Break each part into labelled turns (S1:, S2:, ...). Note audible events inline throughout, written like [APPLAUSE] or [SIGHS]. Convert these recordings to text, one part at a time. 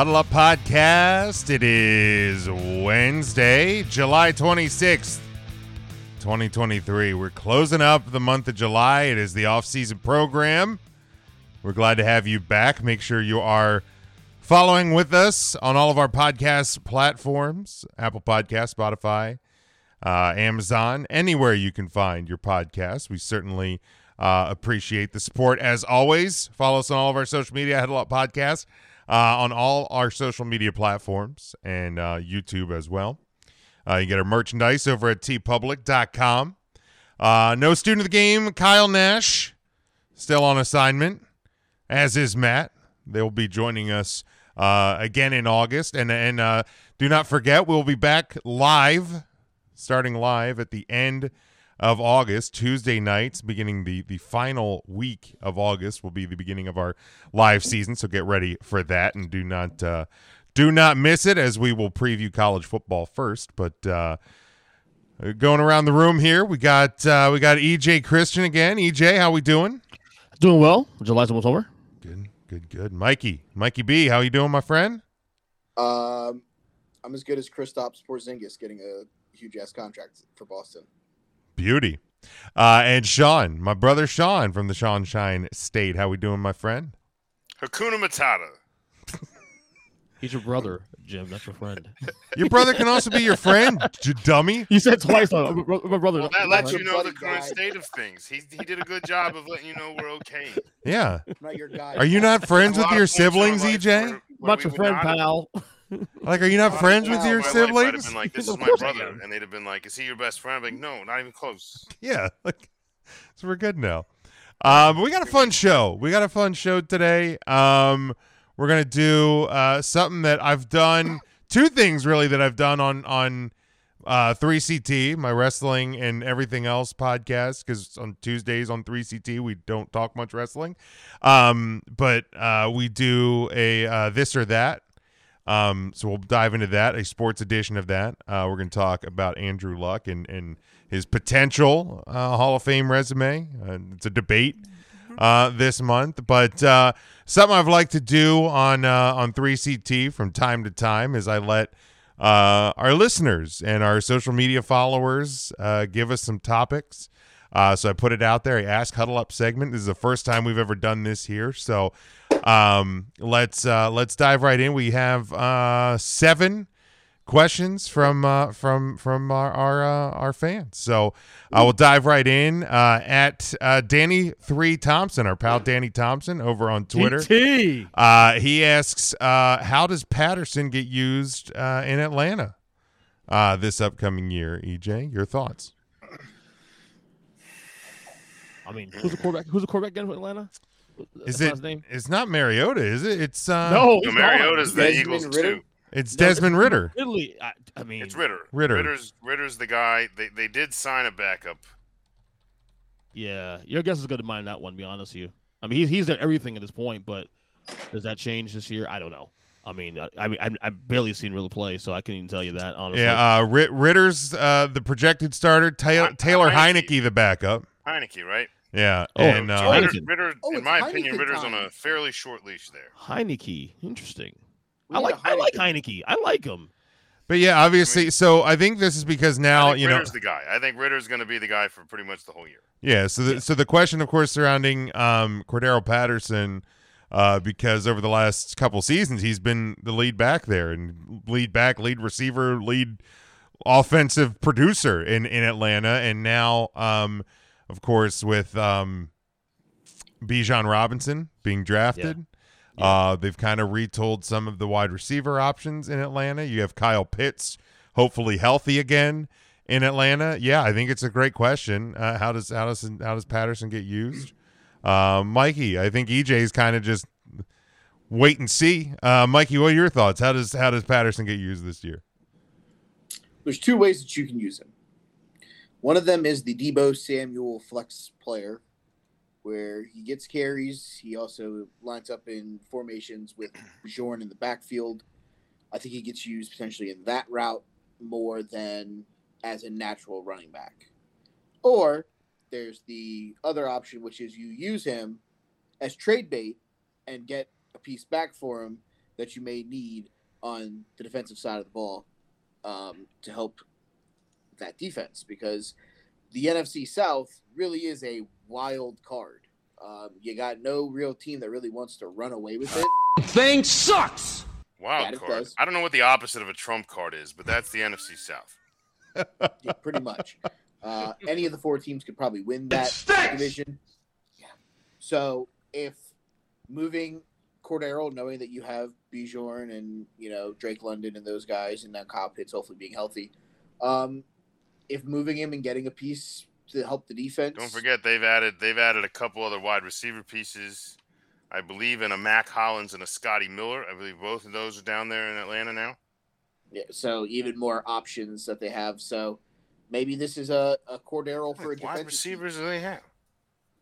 S1: Huddle Up Podcast. It is Wednesday, July 26th, 2023. We're closing up the month of July. It is the off-season program. We're glad to have you back. Make sure you are following with us on all of our podcast platforms Apple Podcast, Spotify, uh, Amazon, anywhere you can find your podcast. We certainly uh, appreciate the support as always. Follow us on all of our social media, Huddle Up Podcast, on all our social media platforms and uh, YouTube as well. Uh, you get our merchandise over at teepublic.com. Uh, no student of the game, Kyle Nash, still on assignment, as is Matt. They'll be joining us uh, again in August. And, and uh, do not forget, we'll be back live, starting live at the end of August, Tuesday nights, beginning the, the final week of August will be the beginning of our live season. So get ready for that and do not uh, do not miss it as we will preview college football first. But uh, going around the room here, we got uh, we got EJ Christian again. EJ, how we doing?
S2: Doing well. July's almost over.
S1: Good, good, good. Mikey, Mikey B, how you doing, my friend?
S3: Um, I'm as good as Kristaps Porzingis getting a huge ass contract for Boston.
S1: Beauty. Uh, and Shawn, my brother Shawn from the Shawn Shine State. How we doing, my friend?
S4: Hakuna Matata. [LAUGHS]
S2: He's your brother, Jim. That's your friend. [LAUGHS]
S1: Your brother can also be your friend, j- dummy.
S2: You said twice, though. My bro- my brother.
S4: Well, that lets you know the current
S3: guy.
S4: state of things. He, he did a good job of letting you know we're okay.
S1: Yeah.
S3: Not your guy.
S1: Are you not friends with your
S4: of points in our
S1: siblings, EJ?
S4: where- where
S2: Not your friend,
S4: not have-
S2: pal.
S1: Like, are you not friends with your
S3: life
S4: My wife might have
S1: siblings?
S4: been like, "This is [LAUGHS] my brother," and they'd have been like, "Is he your best friend?" I'm like, "No, not even close."
S1: Yeah. Like, so we're good now. Um, but we got a fun show. We got a fun show today. Um, we're gonna do uh, something that I've done. Two things really that I've done on on uh, 3CT, my wrestling and everything else podcast. Because on Tuesdays on 3CT we don't talk much wrestling, um, but uh, we do a uh, this or that. Um, so we'll dive into that, a sports edition of that. Uh, we're going to talk about Andrew Luck and, and his potential uh, Hall of Fame resume. Uh, it's a debate uh, this month, but uh, something I've liked to do on uh, on 3CT from time to time is I let uh, our listeners and our social media followers uh, give us some topics. Uh, so I put it out there. I ask huddle up segment. This is the first time we've ever done this here. So um, let's uh, let's dive right in. We have uh, seven questions from uh, from from our our, uh, our fans. So I will dive right in uh, at uh, Danny Three Thompson, our pal Danny Thompson, over on Twitter. Uh, he asks, uh, "How does Patterson get used uh, in Atlanta uh, this upcoming year?" EJ, your thoughts?
S2: I mean, who's the quarterback? Who's the quarterback again for Atlanta?
S1: Is
S2: That's
S1: it?
S2: his name?
S1: It's not Mariota, is it? It's uh,
S2: No,
S4: No,
S2: he's
S4: Mariota's the
S3: Desmond
S4: Eagles
S3: Ridder?
S4: too.
S1: it's
S2: No,
S1: Desmond
S2: it's
S1: Ridder.
S2: Ridley. I, I mean,
S4: It's Ridder.
S1: Ridder.
S4: Ridder's Ridder's the guy. They they did sign a backup.
S2: yeah, your guess is good to mine that one. To be honest with you. I mean, he's he's done everything at this point, but does that change this year? I don't know. I mean, I, I mean, I've, I've barely seen Ridder play, so I can't even tell you that honestly.
S1: Yeah, uh, Ridder's uh, the projected starter. Taylor,
S4: Hi-
S1: Taylor
S4: Heinicke.
S1: Heinicke, the backup.
S4: Heinicke, right?
S1: Yeah,
S2: Oh,
S1: and uh,
S4: Ridder, Ridder
S3: Oh,
S4: in my
S3: Heinicke
S4: opinion, Ridder's on a fairly short leash there.
S2: Heinicke, interesting.
S3: We
S2: I like I like
S3: Heinicke.
S2: Heinicke. I like him.
S1: but yeah, obviously. So I think this is because now
S4: think
S1: you know.
S4: Ridder's the guy. I think Ridder's going to be the guy for pretty much the whole year.
S1: Yeah. So the so the question, of course, surrounding um, Cordero Patterson, uh, because over the last couple seasons he's been the lead back there and lead back, lead receiver, lead offensive producer in in Atlanta, and now, um, of course, with um, Bijan Robinson being drafted.
S2: Yeah.
S1: Uh, they've kind of retold some of the wide receiver options in Atlanta. You have Kyle Pitts, hopefully healthy again in Atlanta. Yeah, I think it's a great question. Uh, how does how does how does Patterson get used? Uh, Mikey, I think EJ is kind of just wait and see. Uh, Mikey, what are your thoughts? How does how does Patterson get used this year?
S3: There's two ways that you can use him. One of them is the Deebo Samuel flex player, where he gets carries. He also lines up in formations with Bjorn in the backfield. I think he gets used potentially in that route more than as a natural running back. Or there's the other option, which is you use him as trade bait and get a piece back for him that you may need on the defensive side of the ball um, to help that defense because the NFC South really is a wild card. Um, you got no real team that really wants to run away with it.
S5: Thing sucks.
S4: Wild
S3: Yeah, it
S4: card. I don't know what the opposite of a trump card is, but that's the NFC South. [LAUGHS]
S3: Yeah, pretty much. Uh, any of the four teams could probably win that division. Yeah. So if moving Cordero, knowing that you have Bijorn and you know Drake London and those guys, and now Kyle Pitts hopefully being healthy, um, if moving him and getting a piece to help the defense,
S4: Don't forget they've added they've added a couple other wide receiver pieces. I believe in a Mack Hollins and a Scotty Miller. I believe both of those are down there in Atlanta now.
S3: Yeah, so even more options that they have. So maybe this is a, a Cordero for a
S4: wide
S3: defensive
S4: receivers do they have?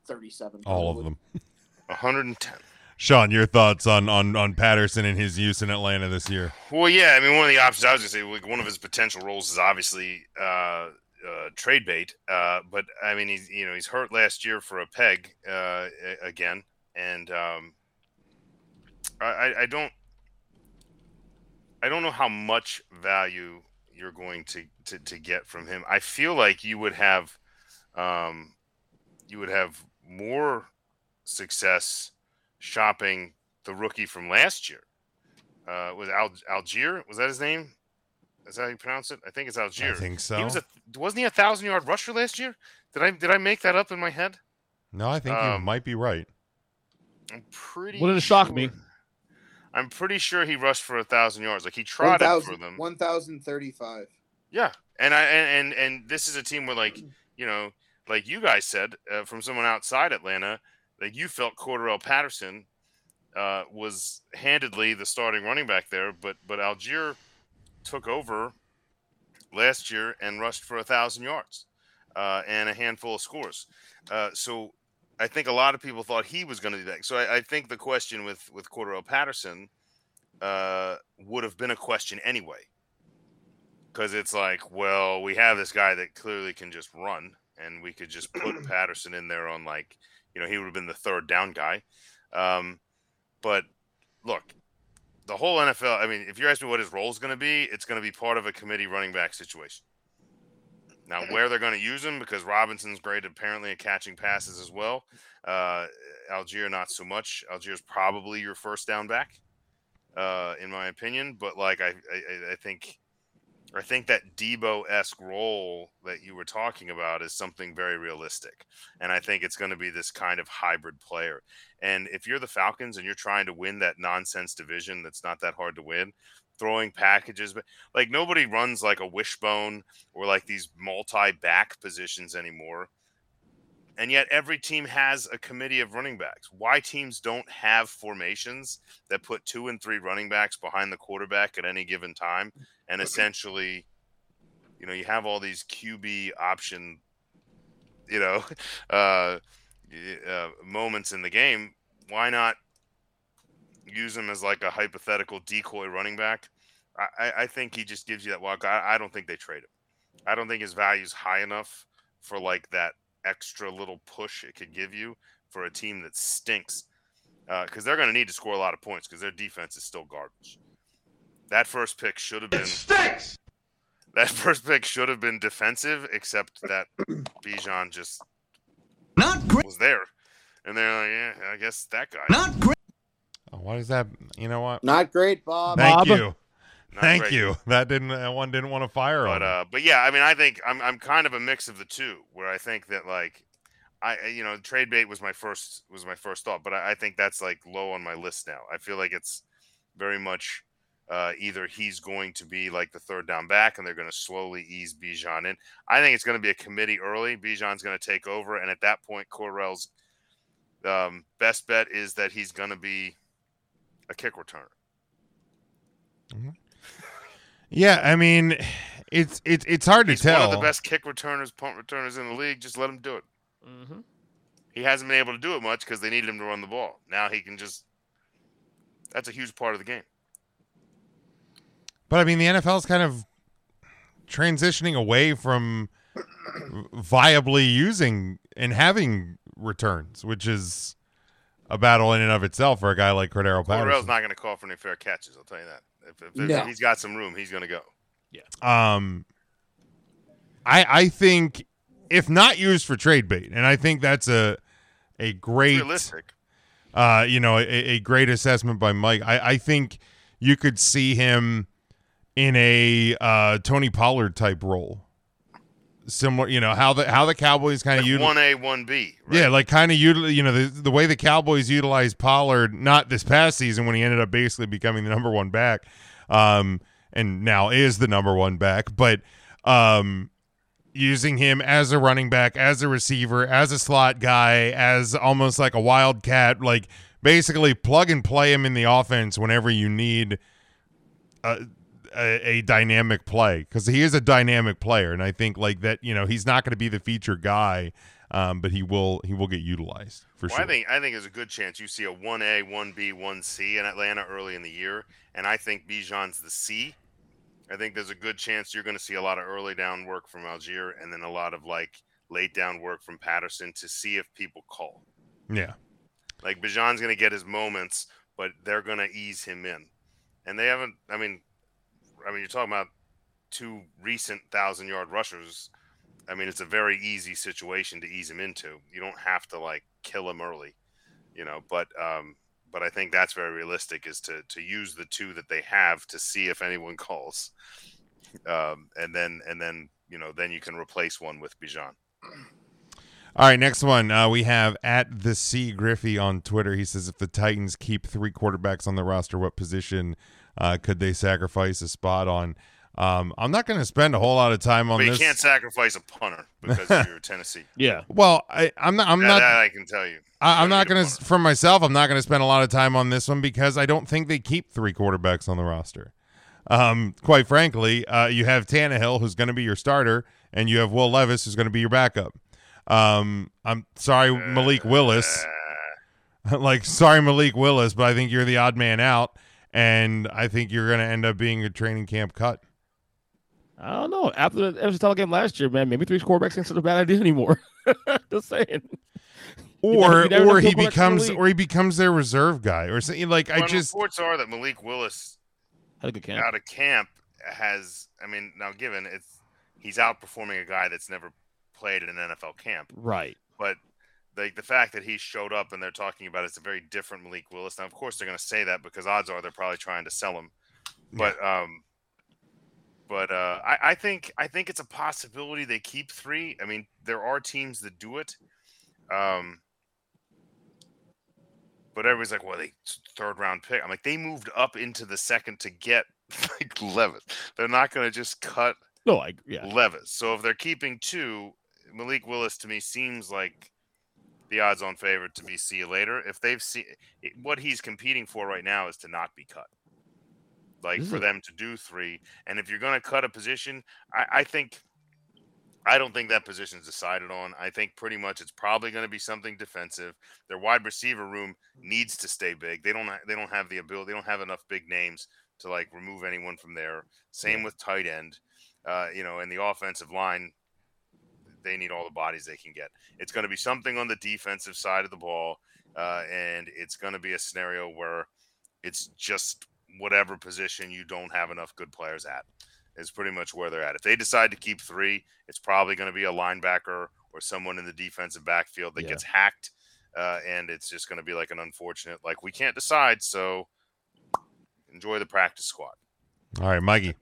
S3: thirty-seven.
S1: All of
S3: probably.
S1: them.
S4: 110.
S1: Shawn, your thoughts on on on Patterson and his use in Atlanta this year?
S4: Well, yeah, I mean, one of the options I was gonna say, like, one of his potential roles is obviously uh, uh, trade bait. Uh, but I mean, he's you know he's hurt last year for a peg uh, again, and um, I, I- I don't I don't know how much value you're going to, to to get from him. I feel like you would have um, you would have more success shopping the rookie from last year uh, was Al- Allgeier. Was that his name? Is that how you pronounce it? I think it's Allgeier.
S1: I think so.
S4: He was a wasn't he a thousand yard rusher last year? Did I did I make that up in my head?
S1: no, I think you
S4: um,
S1: might be right.
S4: I'm pretty.
S2: Wouldn't shock me.
S4: sure- I'm pretty sure he rushed for a thousand yards. Like he trotted for them.
S3: 1,035.
S4: Yeah, and I and, and and this is a team where like you know, like you guys said uh, from someone outside Atlanta, like you felt Cordarrelle Patterson uh, was handedly the starting running back there, but but Allgeier took over last year and rushed for a thousand yards uh, and a handful of scores. Uh, so I think a lot of people thought he was going to do that. So I, I think the question with with Cordarrelle Patterson uh, would have been a question anyway because it's like, well, we have this guy that clearly can just run, and we could just put [CLEARS THROAT] Patterson in there on like, you know, he would have been the third down guy. Um, but look, the whole NFL. I mean, if you ask me what his role is going to be, it's going to be part of a committee running back situation. Now, where they're going to use him, because Robinson's great apparently at catching passes as well. Uh, Allgeier, not so much. Allgeier's probably your first down back, uh, in my opinion. But like, I, I, I think I think that Deebo esque role that you were talking about is something very realistic. And I think it's going to be this kind of hybrid player. And if you're the Falcons and you're trying to win that nonsense division that's not that hard to win, throwing packages, but like nobody runs like a wishbone or like these multi back positions anymore. And yet every team has a committee of running backs. Why teams don't have formations that put two and three running backs behind the quarterback at any given time and essentially you know you have all these qb option you know [LAUGHS] uh, uh moments in the game. Why not use him as like a hypothetical decoy running back? I i, think he just gives you that walk. I, I don't think they trade him. I don't think his value is high enough for like that extra little push it could give you for a team that stinks because they're going to need to score a lot of points because their defense is still garbage that first pick should have been
S5: stinks.
S4: that first pick should have been defensive, except that [CLEARS THROAT] Bijan just
S5: Not great.
S4: was there, and they're like, "Yeah, I guess that guy."
S5: Not great.
S1: Oh, what is that? You know what?
S3: Not great, Bob.
S1: Thank
S2: Bob.
S1: you.
S4: Not
S1: Thank
S4: great.
S1: you. That didn't. That one didn't want to fire
S4: But
S1: on.
S4: uh, but yeah, I mean, I think I'm I'm kind of a mix of the two, where I think that like. I I- you know trade bait was my first was my first thought, but I, I think that's like low on my list now. I feel like it's very much uh, either he's going to be like the third down back and they're going to slowly ease Bijan in. I think it's going to be a committee early. Bijan's going to take over, and at that point, Correll's um, best bet is that he's going to be a kick returner.
S1: yeah, I mean, it's it's it's hard to tell.
S4: one of the best kick returners, punt returners in the league. Just let him do it.
S2: Mm-hmm.
S4: He hasn't been able to do it much because they needed him to run the ball. Now he can just. That's a huge part of the game.
S1: But I mean, the NFL is kind of transitioning away from viably using and having returns, which is a battle in and of itself for a guy like Cordero
S4: Cordarrelle's
S1: Patterson.
S4: not going to call for any fair catches. I'll tell you that. If, if, if
S3: No.
S4: he's got some room, he's going to go. Yeah.
S1: Um, I I think if not used for trade bait, and I think that's a a great
S4: realistic.
S1: uh, you know, a, a great assessment by Mike. I, I think you could see him in a uh, Tony Pollard type role, similar. You know how the how the Cowboys kind of
S4: Like
S1: use.
S4: one A, one B. Right?
S1: Yeah, like kind of util- you know the the way the Cowboys utilized Pollard not this past season when he ended up basically becoming the number one back, um, and now is the number one back, but um, using him as a running back, as a receiver, as a slot guy, as almost like a wildcat, like basically plug and play him in the offense whenever you need a, a, a dynamic play because he is a dynamic player, and I think like that. You know, he's not going to be the feature guy, um, but he will he will get utilized for
S4: Well,
S1: sure.
S4: I think I think there's a good chance you see a one A, one B, one C in Atlanta early in the year, and I think Bijan's the C. I think there's a good chance you're going to see a lot of early down work from Allgeier, and then a lot of like late down work from Patterson to see if people call.
S1: yeah,
S4: Like Bijan's going to get his moments, but they're going to ease him in, and they haven't. I mean, I mean, you're talking about two recent thousand yard rushers. I mean, it's a very easy situation to ease him into. You don't have to like kill him early, you know. But um, but I think that's very realistic is to to use the two that they have to see if anyone [LAUGHS] calls, um, and then and then you know then you can replace one with Bijan.
S1: All right, next one. Uh, we have at the C Griffey on Twitter. He says, if the Titans keep three quarterbacks on the roster, what position uh, could they sacrifice a spot on? Um, I'm not going to spend a whole lot of time on
S4: But you
S1: this.
S4: can't sacrifice a punter because you're Tennessee. [LAUGHS]
S2: Yeah.
S1: well, I, I'm not. I'm
S4: That-
S1: not.
S4: that I can tell you.
S1: I, I'm not going to, for myself, I'm not going to spend a lot of time on this one because I don't think they keep three quarterbacks on the roster. Um, quite frankly, uh, you have Tannehill, who's going to be your starter, and you have Will Levis, who's going to be your backup. Um, I'm sorry, Malik Willis.
S4: Uh, [LAUGHS]
S1: like, sorry, Malik Willis, but I think you're the odd man out, and I think you're going to end up being a training camp cut.
S2: I don't know. After the FC game last year, man, maybe three quarterbacks ain't such a bad idea anymore. [LAUGHS] Just saying. You never-
S1: Or,
S2: you never know
S1: or he
S2: quarterbacks in the
S1: becomes, or he becomes their reserve guy, or something. Like, I just,
S4: reports are that Malik Willis
S2: Had a good camp.
S4: out of camp has I mean now given it's he's outperforming a guy that's never played in an NFL camp
S2: Right.
S4: but like the fact that he showed up and they're talking about it's a very different Malik Willis now of course they're going to say that because odds are they're probably trying to sell him but um but uh I, I think I think it's a possibility they keep three I mean there are teams that do it um but everybody's like, well, they third round pick. I'm like, they moved up into the second to get [LAUGHS] like Levis. They're not going to just cut
S2: No, I yeah.
S4: Levis. So if they're keeping two, Malik Willis to me seems like the odds on favorite to be see you later. If they've seen what he's competing for right now is to not be cut. Like for them to do three. And if you're going to cut a position, I, I think. I don't think that position's decided on. I think pretty much it's probably going to be something defensive. Their wide receiver room needs to stay big. They don't. ha- They don't have the ability. They don't have enough big names to like remove anyone from there. Same with tight end. Uh, you know, and the offensive line, they need all the bodies they can get. It's going to be something on the defensive side of the ball, uh, and it's going to be a scenario where it's just whatever position you don't have enough good players at is pretty much where they're at. If they decide to keep three, it's probably going to be a linebacker or someone in the defensive backfield that
S2: Yeah.
S4: gets hacked, uh, and it's just going to be like an unfortunate like we can't decide, so enjoy the practice squad.
S1: all right, Mikey.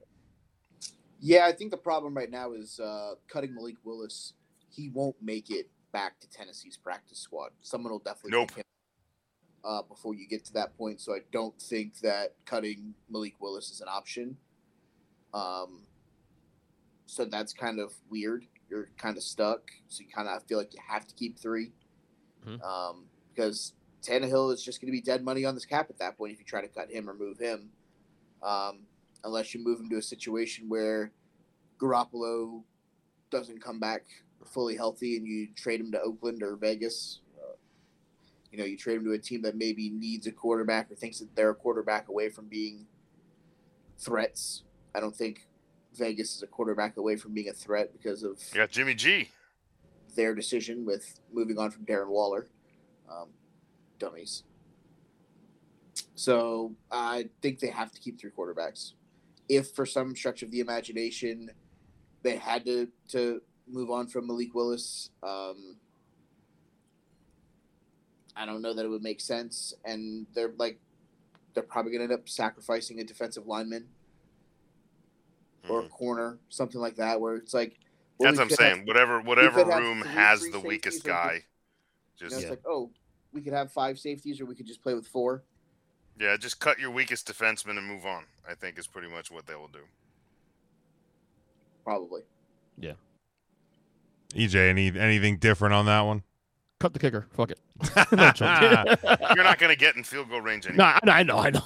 S3: Yeah, I think the problem right now is uh, cutting Malik Willis. He won't make it back to Tennessee's practice squad. Someone will definitely
S4: Nope.
S3: pick him uh, before you get to that point. So I don't think that cutting Malik Willis is an option. Um, so that's kind of weird. You're kind of stuck. So you kind of feel like you have to keep 3
S2: Mhm.
S3: um, because Tannehill is just going to be dead money on this cap at that point if you try to cut him or move him. Um, unless you move him to a situation where Garoppolo doesn't come back fully healthy and you trade him to Oakland or Vegas. Uh, you know, you trade him to a team that maybe needs a quarterback or thinks that they're a quarterback away from being threats. I don't think Vegas is a quarterback away from being a threat because of
S4: You got Jimmy G.
S3: their decision with moving on from Darren Waller. Um, dummies. So I think they have to keep three quarterbacks. If for some stretch of the imagination they had to to move on from Malik Willis, um, I don't know that it would make sense. And they're like they're probably going to end up sacrificing a defensive lineman or a
S4: Mhm.
S3: corner, something like that, where it's like well,
S4: That's what I'm
S3: could have-
S4: saying. Whatever whatever room
S3: three
S4: has
S3: free
S4: the weakest
S3: or we could-
S4: guy.
S3: you know,
S4: Just
S3: it's
S2: Yeah.
S3: like oh, we could have five safeties, or we could just play with four.
S4: yeah, just cut your weakest defenseman and move on. I think is pretty much what they will do.
S3: Probably.
S1: EJ, any anything different on that one?
S2: Cut the kicker. Fuck it. [LAUGHS] [LAUGHS] no, I'm joking. [LAUGHS]
S4: You're not going to get in field goal range anyway.
S2: no, I know, I know,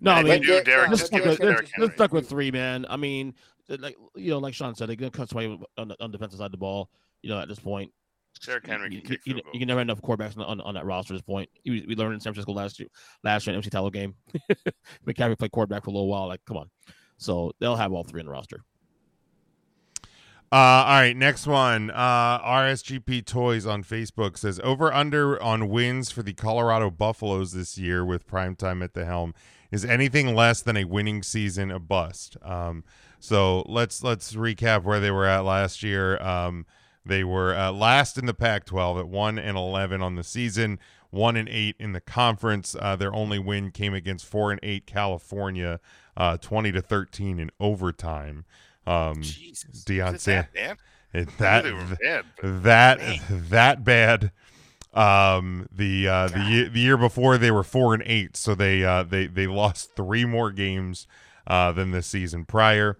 S2: No, I mean,
S4: if you do,
S3: Derek-
S4: Derek,
S3: uh,
S4: just
S2: stuck
S4: give
S2: with,
S4: it Derek Henry.
S2: stuck with three, man. I mean, like you know, like Shawn said, they're gonna cut away on the on the defensive side of the ball. You know, at this point,
S4: Derek Henry
S2: you,
S4: can
S2: you, you, you can never have enough quarterbacks on, on, on that roster at this point. We, we learned in San Francisco last year, last year in MC Tallow game. McCaffrey played quarterback for a little while. Like, come on. So they'll have all three in the roster.
S1: Uh, all right, next one. Uh, RSGP Toys on Facebook says over under on wins for the Colorado Buffaloes this year with primetime at the helm. Is anything less than a winning season a bust? Um, so let's let's recap where they were at last year. Um, they were uh, last in the Pac-12 at one and eleven on the season, one and eight in the conference. Uh, their only win came against four and eight California, uh, twenty to thirteen in overtime. Um,
S4: Jesus,
S1: Deion
S4: is it that bad?
S1: that
S4: were bad,
S1: that
S4: Man. [LAUGHS]
S1: that bad. Um, the uh, the year, the year before they were four and eight, so they uh, they they [LAUGHS] lost three more games uh, than the season prior.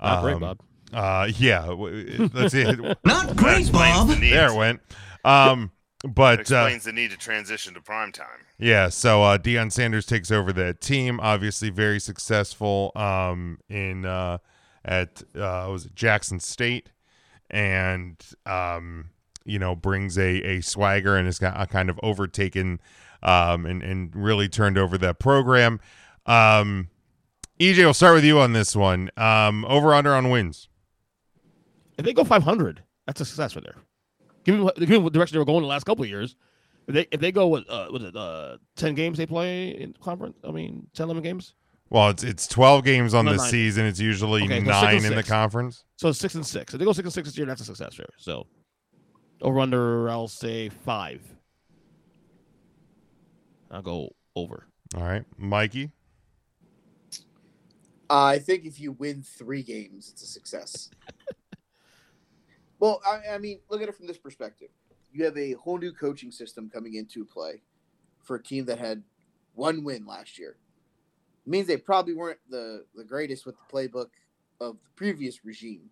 S2: Not great,
S1: Um,
S2: Bob.
S1: Uh, yeah, w- let's see. [LAUGHS]
S5: Not great,
S4: explains
S5: Bob.
S4: the
S1: there it went. Um, but uh,
S4: explains the need to transition to prime time.
S1: yeah, so uh, Deion Sanders takes over that team. Obviously, very successful um, in uh, at uh, was it Jackson State, and um, you know brings a a swagger and has got uh, kind of overtaken um, and and really turned over that program. Um, EJ, we'll start with you on this one. Um, over under on wins.
S2: If they go 500, that's a success right there. Given what, given what direction they were going the last couple of years, if they if they go with uh, it uh 10 games they play in conference? I mean 10, 11 games.
S1: Well, it's it's twelve games on
S2: No,
S1: the
S2: nine.
S1: season. It's usually
S2: Okay,
S1: nine
S2: and
S1: in the conference.
S2: So six and six. If they go six and six this year, that's a success there. So over under, I'll say five. I'll go over.
S1: All right, Mikey.
S3: I think if you win three games, it's a success. [LAUGHS] well, I, I mean, look at it from this perspective. You have a whole new coaching system coming into play for a team that had one win last year. It means they probably weren't the, the greatest with the playbook of the previous regime.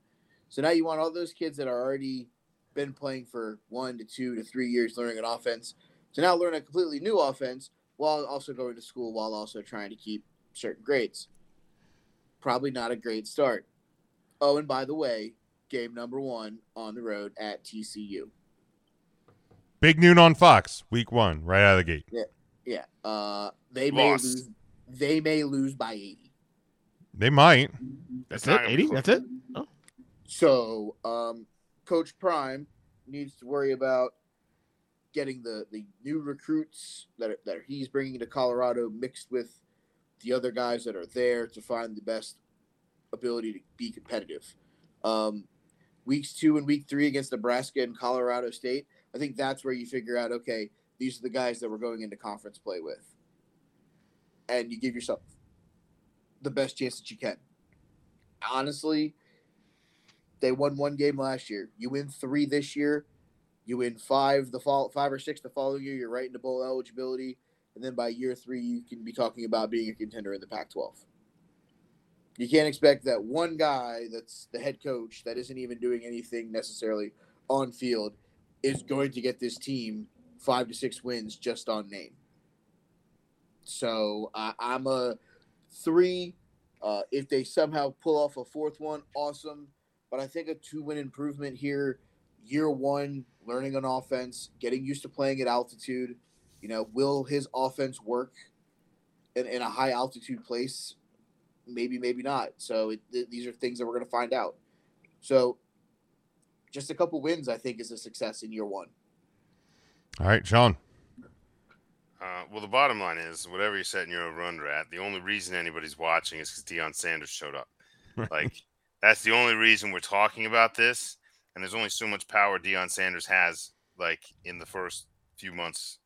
S3: So now you want all those kids that are already been playing for one to two to three years learning an offense to now learn a completely new offense while also going to school while also trying to keep certain grades probably not a great start. Oh, and by the way, game number one on the road at TCU.
S1: Big noon on Fox, week one, right out of the gate.
S3: Yeah, uh, they may
S4: Lost.
S3: lose. They may lose by eighty.
S1: They might.
S2: That's
S4: not
S2: it. 80.
S4: close.
S2: That's it.
S3: So, um, Coach Prime needs to worry about getting the the new recruits that are, that he's bringing to Colorado mixed with the other guys that are there to find the best ability to be competitive. Um, weeks two and week three against Nebraska and Colorado State, I think that's where you figure out okay, these are the guys that we're going into conference play with, and you give yourself the best chance that you can. Honestly, they won one game last year. You win three this year. You win five the fall five or six the following year. You're right into bowl eligibility, and then by year three, you can be talking about being a contender in the Pac-12. You can't expect that one guy that's the head coach that isn't even doing anything necessarily on field is going to get this team five to six wins just on name. So I I'm a three. Uh, if they somehow pull off a fourth one, awesome. But I think a two win improvement here, year one, learning an offense, getting used to playing at altitude. You know, will his offense work in, in a high altitude place? Maybe, maybe not. So it, th- these are things that we're going to find out. So just a couple wins, I think, is a success in year one.
S1: All right, Shawn.
S4: Uh, well, the bottom line is, whatever you're setting your over under at, the only reason anybody's watching is because Deion Sanders showed up. Like, that's the only reason we're talking about this. And there's only so much power Deion Sanders has, like, in the first few months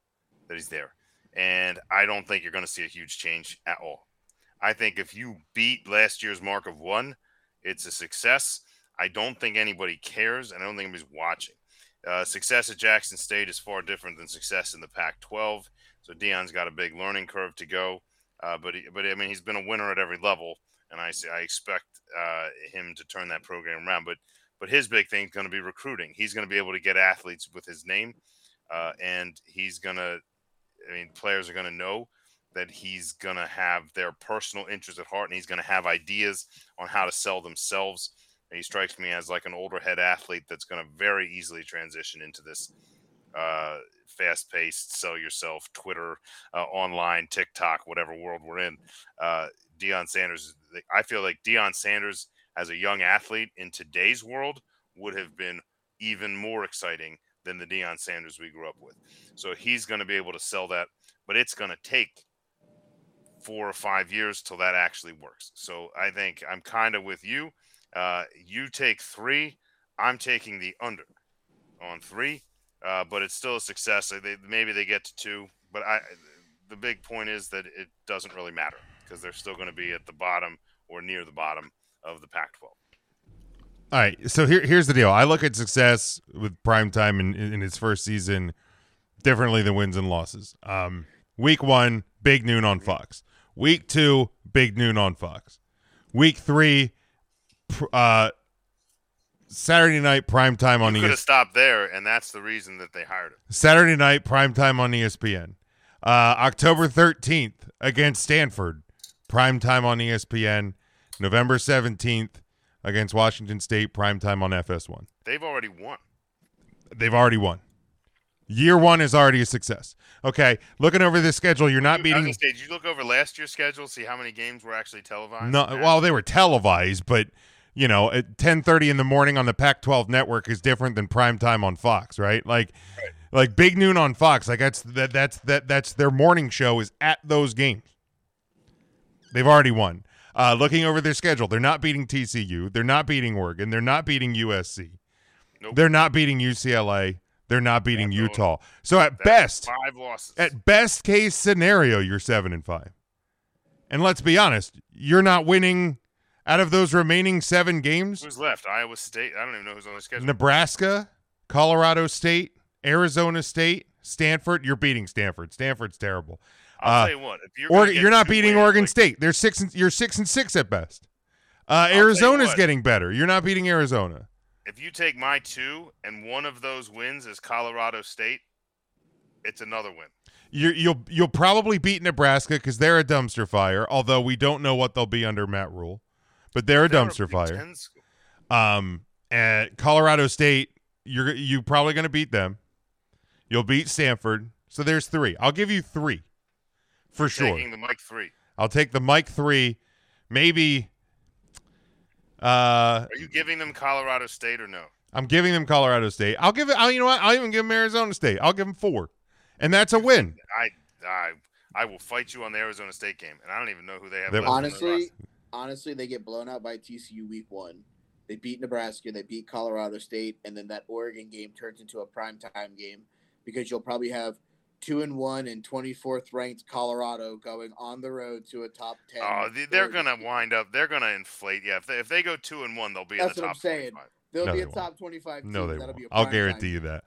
S4: that he's there. And I don't think you're going to see a huge change at all. I think if you beat last year's mark of one, it's a success. I don't think anybody cares. and I don't think anybody's watching. Uh, success at Jackson State is far different than success in the Pac-12. So Deion's got a big learning curve to go. Uh, but he, but I mean, he's been a winner at every level, and I I expect uh, him to turn that program around. But but his big thing is going to be recruiting. He's going to be able to get athletes with his name, uh, and he's going to. I mean, players are going to know that he's going to have their personal interest at heart, and he's going to have ideas on how to sell themselves. And he strikes me as like an older head athlete that's going to very easily transition into this uh, fast paced, sell yourself, Twitter, uh, online, TikTok, whatever world we're in. Uh, Deion Sanders, I feel like Deion Sanders as a young athlete in today's world would have been even more exciting than the Deion Sanders we grew up with. So he's going to be able to sell that, but it's going to take four or five years till that actually works. So I think I'm kind of with you. Uh, you take three, I'm taking the under on three uh, but it's still a success. They, maybe they get to two, but I, the big point is that it doesn't really matter because they're still going to be at the bottom or near the bottom of the Pac-12.
S1: All right, so here, here's the deal. I look at success with primetime in, in its first season differently than wins and losses. Um, week one, big noon on Fox. Week two, big noon on Fox. Week three, uh, Saturday night prime time on
S4: you could have stopped there, and that's the reason that they hired him.
S1: Saturday night prime time on ESPN. Uh, October 13th against Stanford, prime time on ESPN. November 17th against Washington State, prime time on FS1.
S4: They've already won.
S1: They've already won. Year one is already a success. Okay, looking over this schedule, you're not beating.
S4: Say, did you look over last year's schedule, see how many games were actually televised?
S1: No, well, they were televised, but you know, at 10:30 in the morning on the Pac-12 network is different than prime time on Fox, right? Like right. like big noon on Fox, like that's that that's that that's their morning show is at those games. They've already won. Uh, looking over their schedule, they're not beating TCU, they're not beating Oregon, they're not beating USC. Nope. They're not beating UCLA, they're not beating Utah. So at best,
S4: five losses.
S1: At best case scenario, you're 7 and 5. And let's be honest, you're not winning out of those remaining seven games,
S4: who's left? Iowa State. I don't even know who's on the schedule.
S1: Nebraska, Colorado State, Arizona State, Stanford. You're beating Stanford. Stanford's terrible.
S4: I'll uh, tell you what. If you're,
S1: or, you're not beating wins, Oregon like, State. They're six. And, you're six and six at best. Uh, Arizona's getting better. You're not beating Arizona.
S4: If you take my two and one of those wins is Colorado State, it's another win.
S1: you will you'll, you'll probably beat Nebraska because they're a dumpster fire. Although we don't know what they'll be under Matt Rhule but they're a they're dumpster a fire. Um, and Colorado State, you're you probably going to beat them. You'll beat Stanford. So there's three. I'll give you three for
S4: You're
S1: sure.
S4: Taking the Mike three.
S1: I'll take the Mike three. Maybe. Uh,
S4: Are you giving them Colorado State or no?
S1: I'm giving them Colorado State. I'll give it. I'll, you know what? I'll even give them Arizona State. I'll give them four, and that's a win.
S4: I I I will fight you on the Arizona State game, and I don't even know who they have.
S3: Honestly, honestly, they get blown out by TCU week one. They beat Nebraska, they beat Colorado State, and then that Oregon game turns into a primetime game because you'll probably have two and one and 24th ranked Colorado going on the road to a top 10.
S4: Oh, they're going to wind up, they're going to inflate. Yeah, if they, if they go two and one, they'll be
S3: That's
S4: in the top
S3: I'm saying.
S4: 25.
S3: They'll no, be a top won't. 25
S1: team. No, they won't. I'll guarantee you that.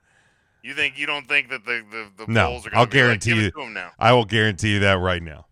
S4: You think you don't think that the the, the
S1: no,
S4: Bulls are
S1: going I'll guarantee
S4: like,
S1: you. now. I will guarantee you that right now.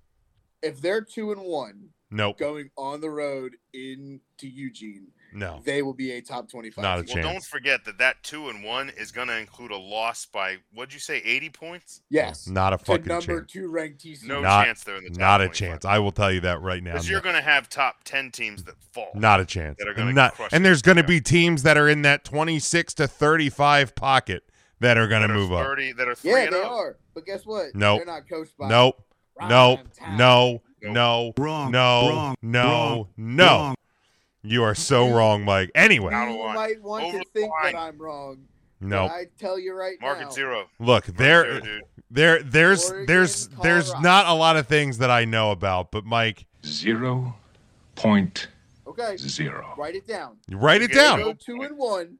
S3: If they're two and one,
S1: Nope.
S3: Going on the road into Eugene.
S1: No.
S3: They will be a top 25.
S1: Not a
S3: team.
S1: chance.
S4: Well, don't forget that that 2 and 1 is going to include a loss by what'd you say 80 points?
S3: Yes.
S1: Not a fucking
S3: number
S1: chance.
S3: 2 ranked TCU.
S4: No
S1: not,
S4: chance they're in the top
S1: Not
S4: 25.
S1: a chance. I will tell you that right now.
S4: Because you're going to have top 10 teams that fall.
S1: Not a chance.
S4: That are going
S1: to And there's going to be teams that are in that 26 to 35 pocket that are going to move
S4: 30,
S1: up.
S4: That are 3
S3: yeah, they
S4: up.
S3: are. But guess what?
S1: Nope.
S3: They're not coached by
S1: Nope. Nope. No.
S4: Nope.
S1: No,
S5: Wrong.
S1: no,
S5: Wrong.
S1: no,
S5: Wrong.
S1: no.
S5: Wrong.
S1: You are so wrong, Mike. Anyway,
S3: You might want
S4: Over
S3: to think
S4: line.
S3: that I'm wrong,
S1: No.
S3: I tell you right
S4: Mark
S3: now.
S4: it zero.
S1: Look,
S4: Mark
S1: there,
S4: zero,
S1: there, there's,
S3: Oregon,
S1: there's, there's not a lot of things that I know about, but Mike,
S5: Zero point
S3: Okay,
S5: zero.
S3: write it down.
S1: write it
S4: Okay,
S1: down.
S3: Go two and one.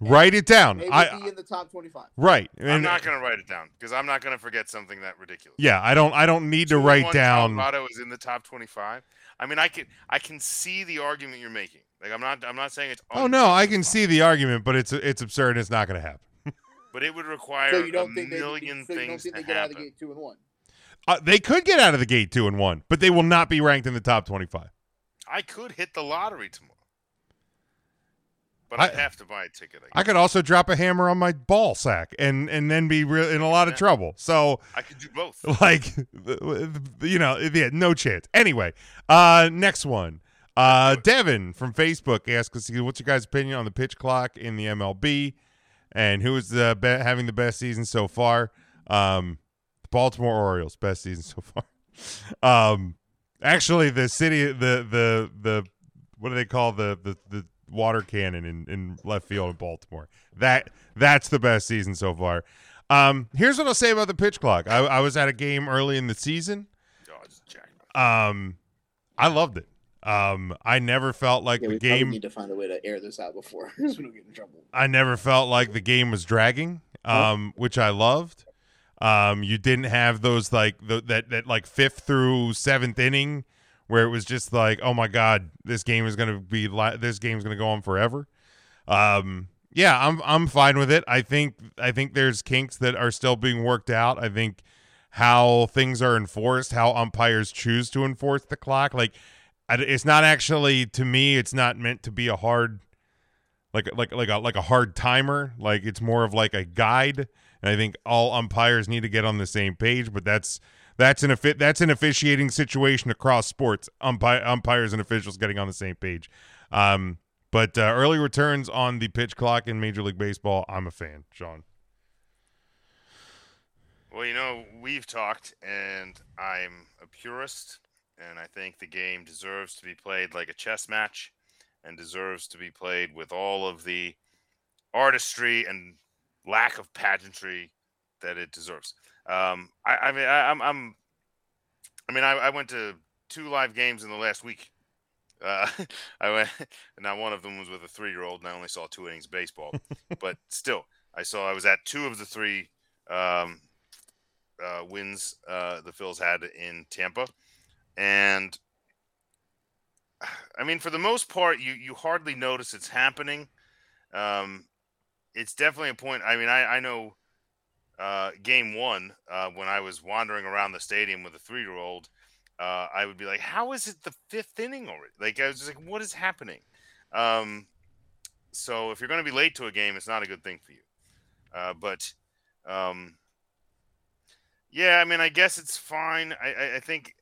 S1: Write it down.
S3: They will
S1: I,
S3: be in the top twenty-five.
S1: right.
S4: I'm not gonna write it down because I'm not gonna forget something that ridiculous.
S1: yeah, I don't, I don't need to
S4: Two and
S1: write
S4: one
S1: down.
S4: Colorado is in the top 25. I mean, I can I can see the argument you're making. Like I'm not I'm not saying it's.
S1: Oh no, I can see the argument, but it's, it's absurd. and It's not going to happen. [LAUGHS]
S4: But it would require
S3: So you don't
S4: a
S3: think they?
S4: million
S3: so you don't
S4: things
S3: think they
S4: to
S3: get out of the
S4: happen.
S3: gate two and one?
S1: Uh, they could get out of the gate two and one, but they will not be ranked in the top twenty-five.
S4: I could hit the lottery tomorrow, but
S1: I-
S4: I, have to buy a ticket.
S1: I could also drop a hammer on my ball sack and and then be re- in a lot of trouble. So
S4: I could do both. [LAUGHS]
S1: like you know yeah no chance. Anyway uh next one. Uh devin from facebook asks us what's your guys opinion on the pitch clock in the mlb and who is the be- having the best season so far? Um the baltimore orioles best season so far. [LAUGHS] Um actually the city the the the what do they call the the the water cannon in in left field in baltimore that that's the best season so far um, here's what I'll say about the pitch clock. I, I was at a game early in the season.
S4: Oh, it's Jack.
S1: Um, I loved it. Um, I never felt like
S3: Yeah,
S1: the
S3: we probably
S1: game.
S3: need to find a way to air this out before [LAUGHS] we don't get in trouble.
S1: I never felt like the game was dragging. Um, which I loved. Um, you didn't have those like the, that that like fifth through seventh inning where it was just like, oh my god, this game is gonna be li- this game's gonna go on forever. Um, yeah, I'm I'm fine with it. I think I think there's kinks that are still being worked out. I think how things are enforced, how umpires choose to enforce the clock, like it's not actually to me. It's not meant to be a hard like like like a like a hard timer. Like it's more of like a guide. And I think all umpires need to get on the same page. But that's that's an that's an officiating situation across sports. Umpi- umpires and officials getting on the same page. Um, but uh, early returns on the pitch clock in Major League Baseball, I'm a fan. Shawn,
S4: Well, you know, we've talked, and I'm a purist, and I think the game deserves to be played like a chess match and deserves to be played with all of the artistry and lack of pageantry that it deserves. Um, I, I mean, I, I'm, I'm, I mean, I, I went to two live games in the last week. Uh, [LAUGHS] I went, [LAUGHS] now one of them was with a three-year-old, and I only saw two innings of baseball, [LAUGHS] but still, I saw I was at two of the three um, uh, wins uh, the Phils had in Tampa, and I mean, for the most part, you you hardly notice it's happening. Um, it's definitely a point. I mean, I I know uh, game one uh, when I was wandering around the stadium with a three year old. Uh, I would be like, "How is it the fifth inning already?" Like I was just like, "What is happening?" Um, so if you're going to be late to a game, it's not a good thing for you. Uh, but um, yeah, I mean, I guess it's fine. I, I, I think,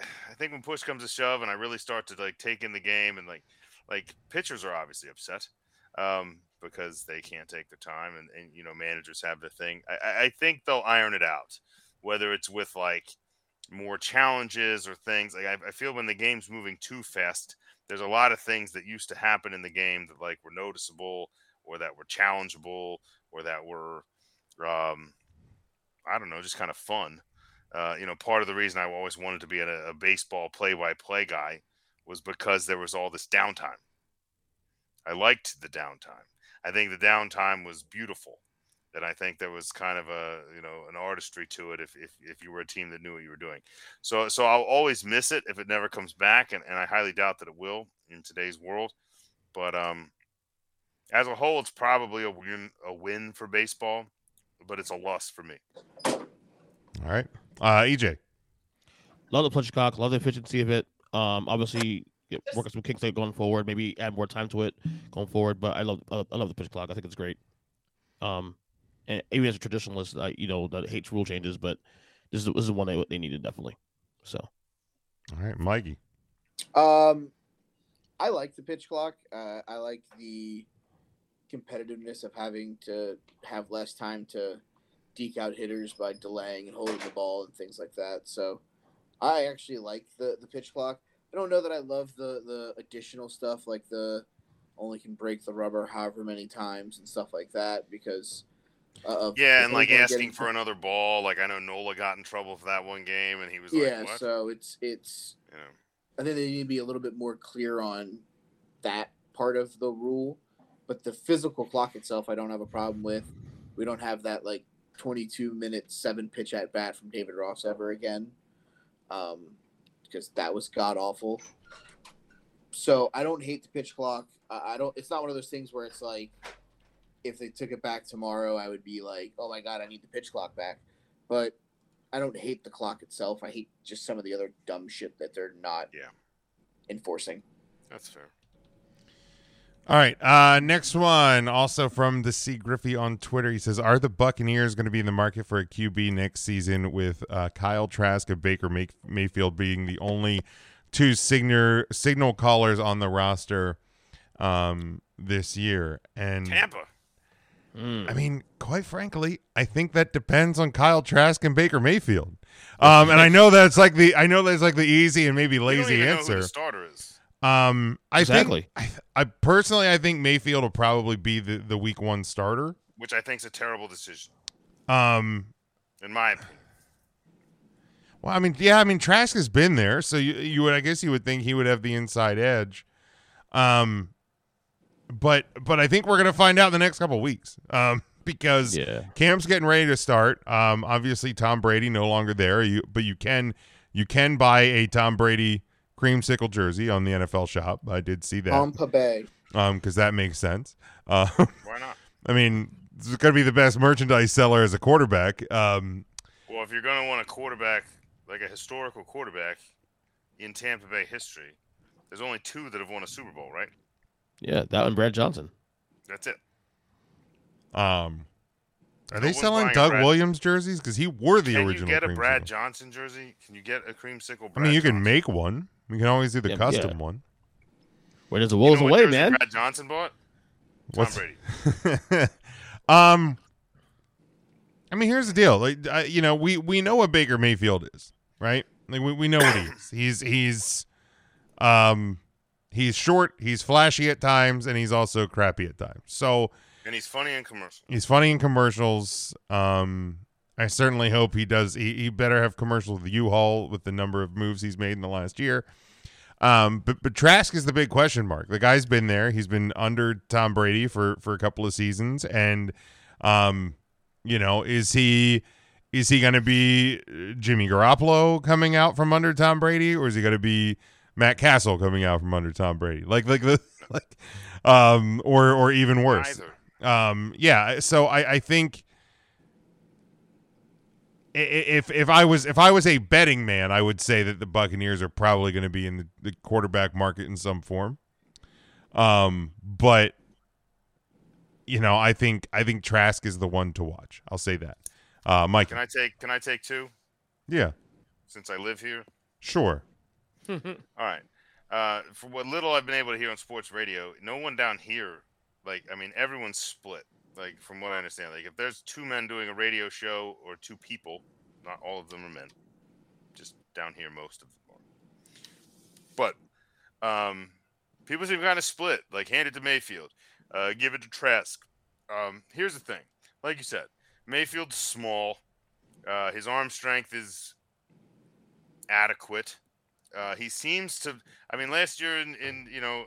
S4: I think when push comes to shove, and I really start to like take in the game, and like, like pitchers are obviously upset um, because they can't take their time, and, and you know managers have the thing. I, I- I think they'll iron it out, whether it's with like more challenges or things. Like I, I feel when the game's moving too fast, there's a lot of things that used to happen in the game that like were noticeable or that were challengeable or that were um, I don't know, just kind of fun. Uh, you know, part of the reason I always wanted to be a, a baseball play-by-play guy was because there was all this downtime. I liked the downtime. I think the downtime was beautiful. And I think there was kind of a you know an artistry to it if, if, if you were a team that knew what you were doing. So so I'll always miss it if it never comes back, and, and I highly doubt that it will in today's world. But um, as a whole, it's probably a win a win for baseball, but it's a loss for me.
S1: all right, uh, EJ.
S2: Love the punch clock. Love the efficiency of it. Um, obviously, yeah, working some kicks like going forward. Maybe add more time to it going forward. But I love I love, I love the pitch clock. I think it's great. Um, and even as a traditionalist, I, you know, that hates rule changes, but this is this is one they they needed definitely. So
S1: All right, Mikey.
S3: Um, I like the pitch clock. Uh, I like the competitiveness of having to have less time to deke out hitters by delaying and holding the ball and things like that. So I actually like the the pitch clock. I don't know that I love the the additional stuff like the only can break the rubber however many times and stuff like that because uh, of
S4: Yeah, and like asking
S3: getting-
S4: for another ball. Like I know Nola got in trouble for that one game, and he was like,
S3: yeah.
S4: "What?"
S3: So it's it's
S4: know.
S3: I think they need to be a little bit more clear on that part of the rule. But the physical clock itself, I don't have a problem with. We don't have that like 22 minute seven pitch at bat from David Ross ever again, um, because that was god awful. So I don't hate the pitch clock. I, I don't. It's not one of those things where it's like, if they took it back tomorrow, I would be like, oh my god, I need the pitch clock back. But I don't hate the clock itself. I hate just some of the other dumb shit that they're not
S4: Yeah.
S3: enforcing.
S4: That's fair.
S1: All right. Uh, next one, also from the C Griffey on Twitter. He says, "Are the Buccaneers going to be in the market for a QB next season with uh, Kyle Trask and Baker May- Mayfield being the only two signal signal callers on the roster um, this year?" And
S4: Tampa.
S2: Mm.
S1: I mean, quite frankly, I think that depends on Kyle Trask and Baker Mayfield. Um, and I know that's like the I know that's like the easy and maybe
S4: We don't
S1: lazy
S4: even know who
S1: answer.
S4: the starter is.
S1: Um, I
S2: Exactly.
S1: think I, I personally I think Mayfield will probably be the, the week one starter.
S4: which I think is a terrible decision,
S1: Um,
S4: in my opinion.
S1: well, I mean, yeah, I mean Trask has been there, so you you would I guess you would think he would have the inside edge. Um, but but I think we're gonna find out in the next couple weeks. Um, [LAUGHS] because
S2: Yeah.
S1: Camp's getting ready to start. Um, obviously Tom Brady no longer there. You but you can you can buy a Tom Brady creamsicle jersey on the NFL shop. I did see that.
S3: Tampa Bay.
S1: Um, because that makes sense. Uh,
S4: Why not? [LAUGHS]
S1: I mean, it's going to be the best merchandise seller as a quarterback. Um,
S4: Well, if you're going to want a quarterback, like a historical quarterback in Tampa Bay history, there's only two that have won a Super Bowl, right?
S2: Yeah, that and Brad Johnson.
S4: That's it.
S1: um, are
S4: No
S1: they selling Doug
S4: Brad-
S1: Williams jerseys? Because he wore the
S4: Can
S1: original.
S4: Can you get a Brad. Johnson jersey? Can you get a creamsicle?
S1: I mean, you can make one. We can always do the
S2: Yeah,
S1: custom
S2: yeah.
S1: one.
S2: Where does the
S4: You
S2: wolves
S4: know
S2: away,
S4: jersey
S2: man?
S4: Brad Johnson bought. Tom
S1: What's
S4: Brady. [LAUGHS]
S1: um, I mean, here's the deal. Like, uh, you know, we we know what Baker Mayfield is, right? Like, we, we know what he is. [COUGHS] He's he's, um, he's short. He's flashy at times, and he's also crappy at times. So
S4: And he's funny in commercials.
S1: he's funny in commercials. Um, I certainly hope he does. He, he better have commercials with U-Haul with the number of moves he's made in the last year. Um, but but Trask is the big question mark. The guy's been there. He's been under Tom Brady for for a couple of seasons, and um, you know, is he is he going to be uh, Jimmy Garoppolo coming out from under Tom Brady, or is he going to be Matt Cassel coming out from under Tom Brady? Like like the [LAUGHS] like, um, or or even worse.
S4: Neither.
S1: Um, yeah. So I, I think if if I was if I was a betting man, I would say that the Buccaneers are probably going to be in the, the quarterback market in some form. Um, but you know, I think I think Trask is the one to watch. I'll say that. Uh, Mike.
S4: Can I take? Can I take two?
S1: yeah,
S4: Since I live here.
S1: sure. [LAUGHS]
S4: All right. Uh, for what little I've been able to hear on sports radio, no one down here, like, I mean, everyone's split. Like, from what I understand, like, if there's two men doing a radio show or two people, not all of them are men, just down here, most of them are. But, um, people seem kind of split. Like, hand it to Mayfield, uh, give it to Trask. Um, here's the thing, like you said, Mayfield's small. Uh, his arm strength is adequate. Uh, he seems to. I mean, last year in, in you know,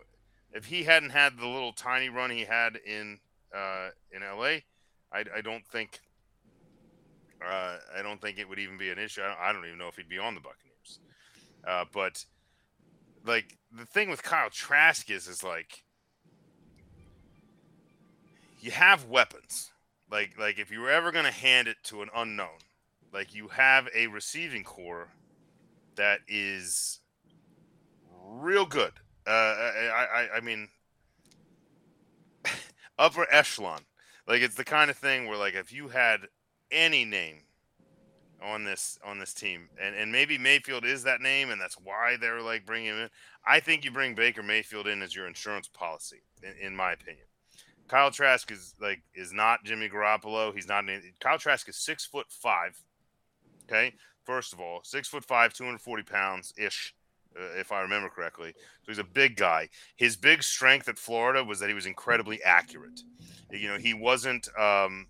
S4: if he hadn't had the little tiny run he had in uh, in LA, I, I don't think. Uh, I don't think it would even be an issue. I don't, I don't even know if he'd be on the Buccaneers. Uh, but like the thing with Kyle Trask is, is like you have weapons. Like like if you were ever going to hand it to an unknown, like you have a receiving core that is real good. Uh, I, I, I mean, upper echelon. Like it's the kind of thing where, like, if you had any name on this on this team, and and maybe Mayfield is that name, and that's why they're like bringing him in. I think you bring Baker Mayfield in as your insurance policy, in, in my opinion. Kyle Trask is like is not Jimmy Garoppolo. He's not. An, Kyle Trask is six foot five. Okay, first of all, six foot five, two hundred forty pounds ish. Uh, if I remember correctly. So he's a big guy. His big strength at Florida was that he was incredibly accurate. You know, he wasn't. Um,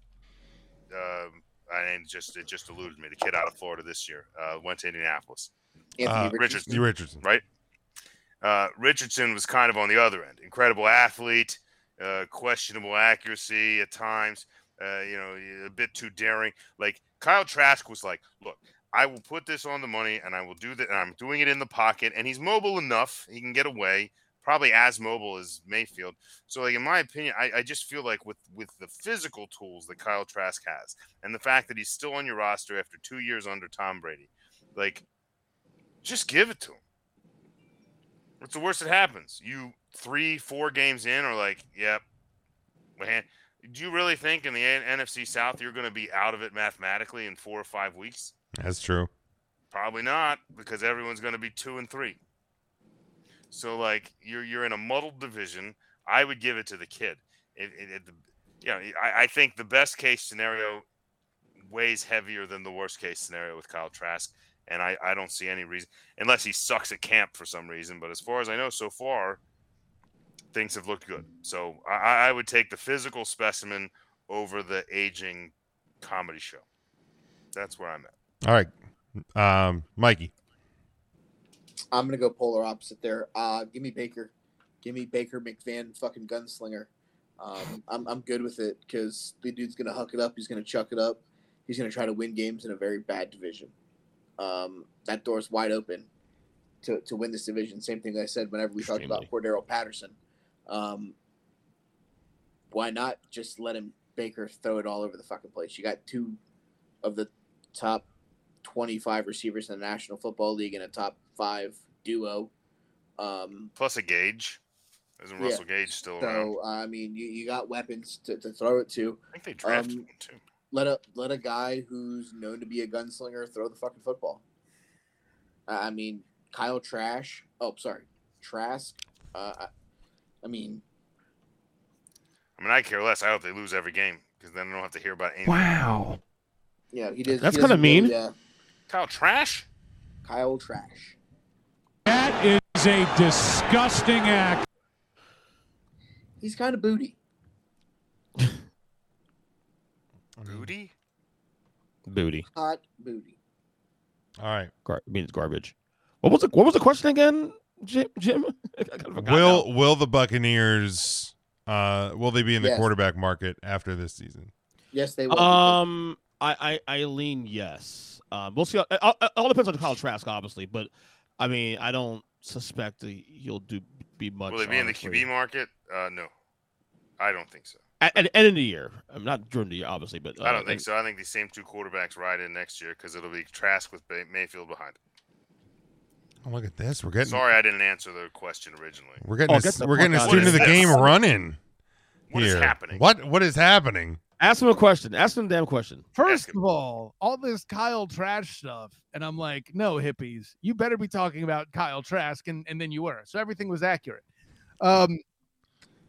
S4: uh, and just it just eluded me. The kid out of Florida this year uh, went to Indianapolis.
S3: Anthony
S1: Uh,
S3: Richardson.
S1: You Richardson.
S4: right? Uh, Richardson was kind of on the other end. Incredible athlete, uh, questionable accuracy at times. Uh, you know, a bit too daring. Like Kyle Trask was like, "Look, I will put this on the money, and I will do that. And I'm doing it in the pocket, and he's mobile enough; he can get away. Probably as mobile as Mayfield. So, like in my opinion, I, I just feel like with with the physical tools that Kyle Trask has, and the fact that he's still on your roster after two years under Tom Brady, like just give it to him. What's the worst that happens? You three, four games in are like, yep. Man, do you really think in the NFC South you're going to be out of it mathematically in four or five weeks?
S1: That's true.
S4: Probably not, because everyone's going to be two and three. So like you're you're in a muddled division. I would give it to the kid. It, it, it you know, I, I think the best case scenario weighs heavier than the worst case scenario with Kyle Trask, and I, I don't see any reason unless he sucks at camp for some reason. But as far as I know, so far things have looked good. So I, I would take the physical specimen over the aging comedy show. That's where I'm at.
S1: All right. Um, Mikey.
S3: I'm gonna go polar opposite there. Uh, give me Baker, give me Baker McVan, fucking gunslinger. Um, I'm I'm good with it because the dude's gonna huck it up. He's gonna chuck it up. He's gonna try to win games in a very bad division. Um, that door's wide open to, to win this division. Same thing I said whenever we talked about Cordarrelle Patterson. Um, why not just let him Baker throw it all over the fucking place? You got two of the top 25 receivers in the National Football League and a top five duo. Um,
S4: Plus a Gage. Isn't
S3: Yeah.
S4: Russell Gage still around?
S3: so I mean, you, you got weapons to, to throw it to.
S4: I think they drafted
S3: um,
S4: one too.
S3: Let a let a guy who's known to be a gunslinger throw the fucking football. I I mean, Kyle Trash. Oh, sorry, Trask. Uh, I- I mean,
S4: I mean, I care less. I hope they lose every game because then I don't have to hear about anything.
S2: Wow.
S3: yeah, he did.
S2: That's kinda
S3: doesn't
S2: mean.
S3: really, uh,
S4: Kyle Trash.
S3: Kyle Trash.
S6: That is a disgusting act.
S3: He's kind of booty. [LAUGHS]
S4: Booty.
S2: Booty.
S3: Hot booty.
S1: All right.
S2: Gar- means garbage. What was the What was the question again, Jim? Jim? [LAUGHS] Kinda
S1: Will
S2: now.
S1: will the Buccaneers uh will they be in the
S3: Yes.
S1: quarterback market after this season?
S3: Yes, they will.
S2: Um, I, I I lean yes. Um, we'll see. It all, it all depends on Kyle Trask, obviously, but I mean, I don't suspect that he'll do be much.
S4: Will they be in the. QB market? Uh, no, I don't think so.
S2: at, at the end of the year? I'm not during the year, obviously, but uh,
S4: I don't think so. I think these same two quarterbacks ride in next year because it'll be Trask with Bay- Mayfield behind.
S1: Oh, look at this. We're getting
S4: Sorry, I didn't answer the question originally.
S1: we're getting
S2: Oh,
S1: a,
S2: get
S1: we're getting a student
S4: of
S1: of the
S4: here.
S1: game running
S4: What is
S1: here.
S4: happening?
S1: What what is happening?
S2: Ask him a question. Ask him a damn question.
S6: First of all, all this Kyle Trash stuff, and I'm like, no, hippies, you better be talking about Kyle Trask, and, and then you were. So everything was accurate. Um,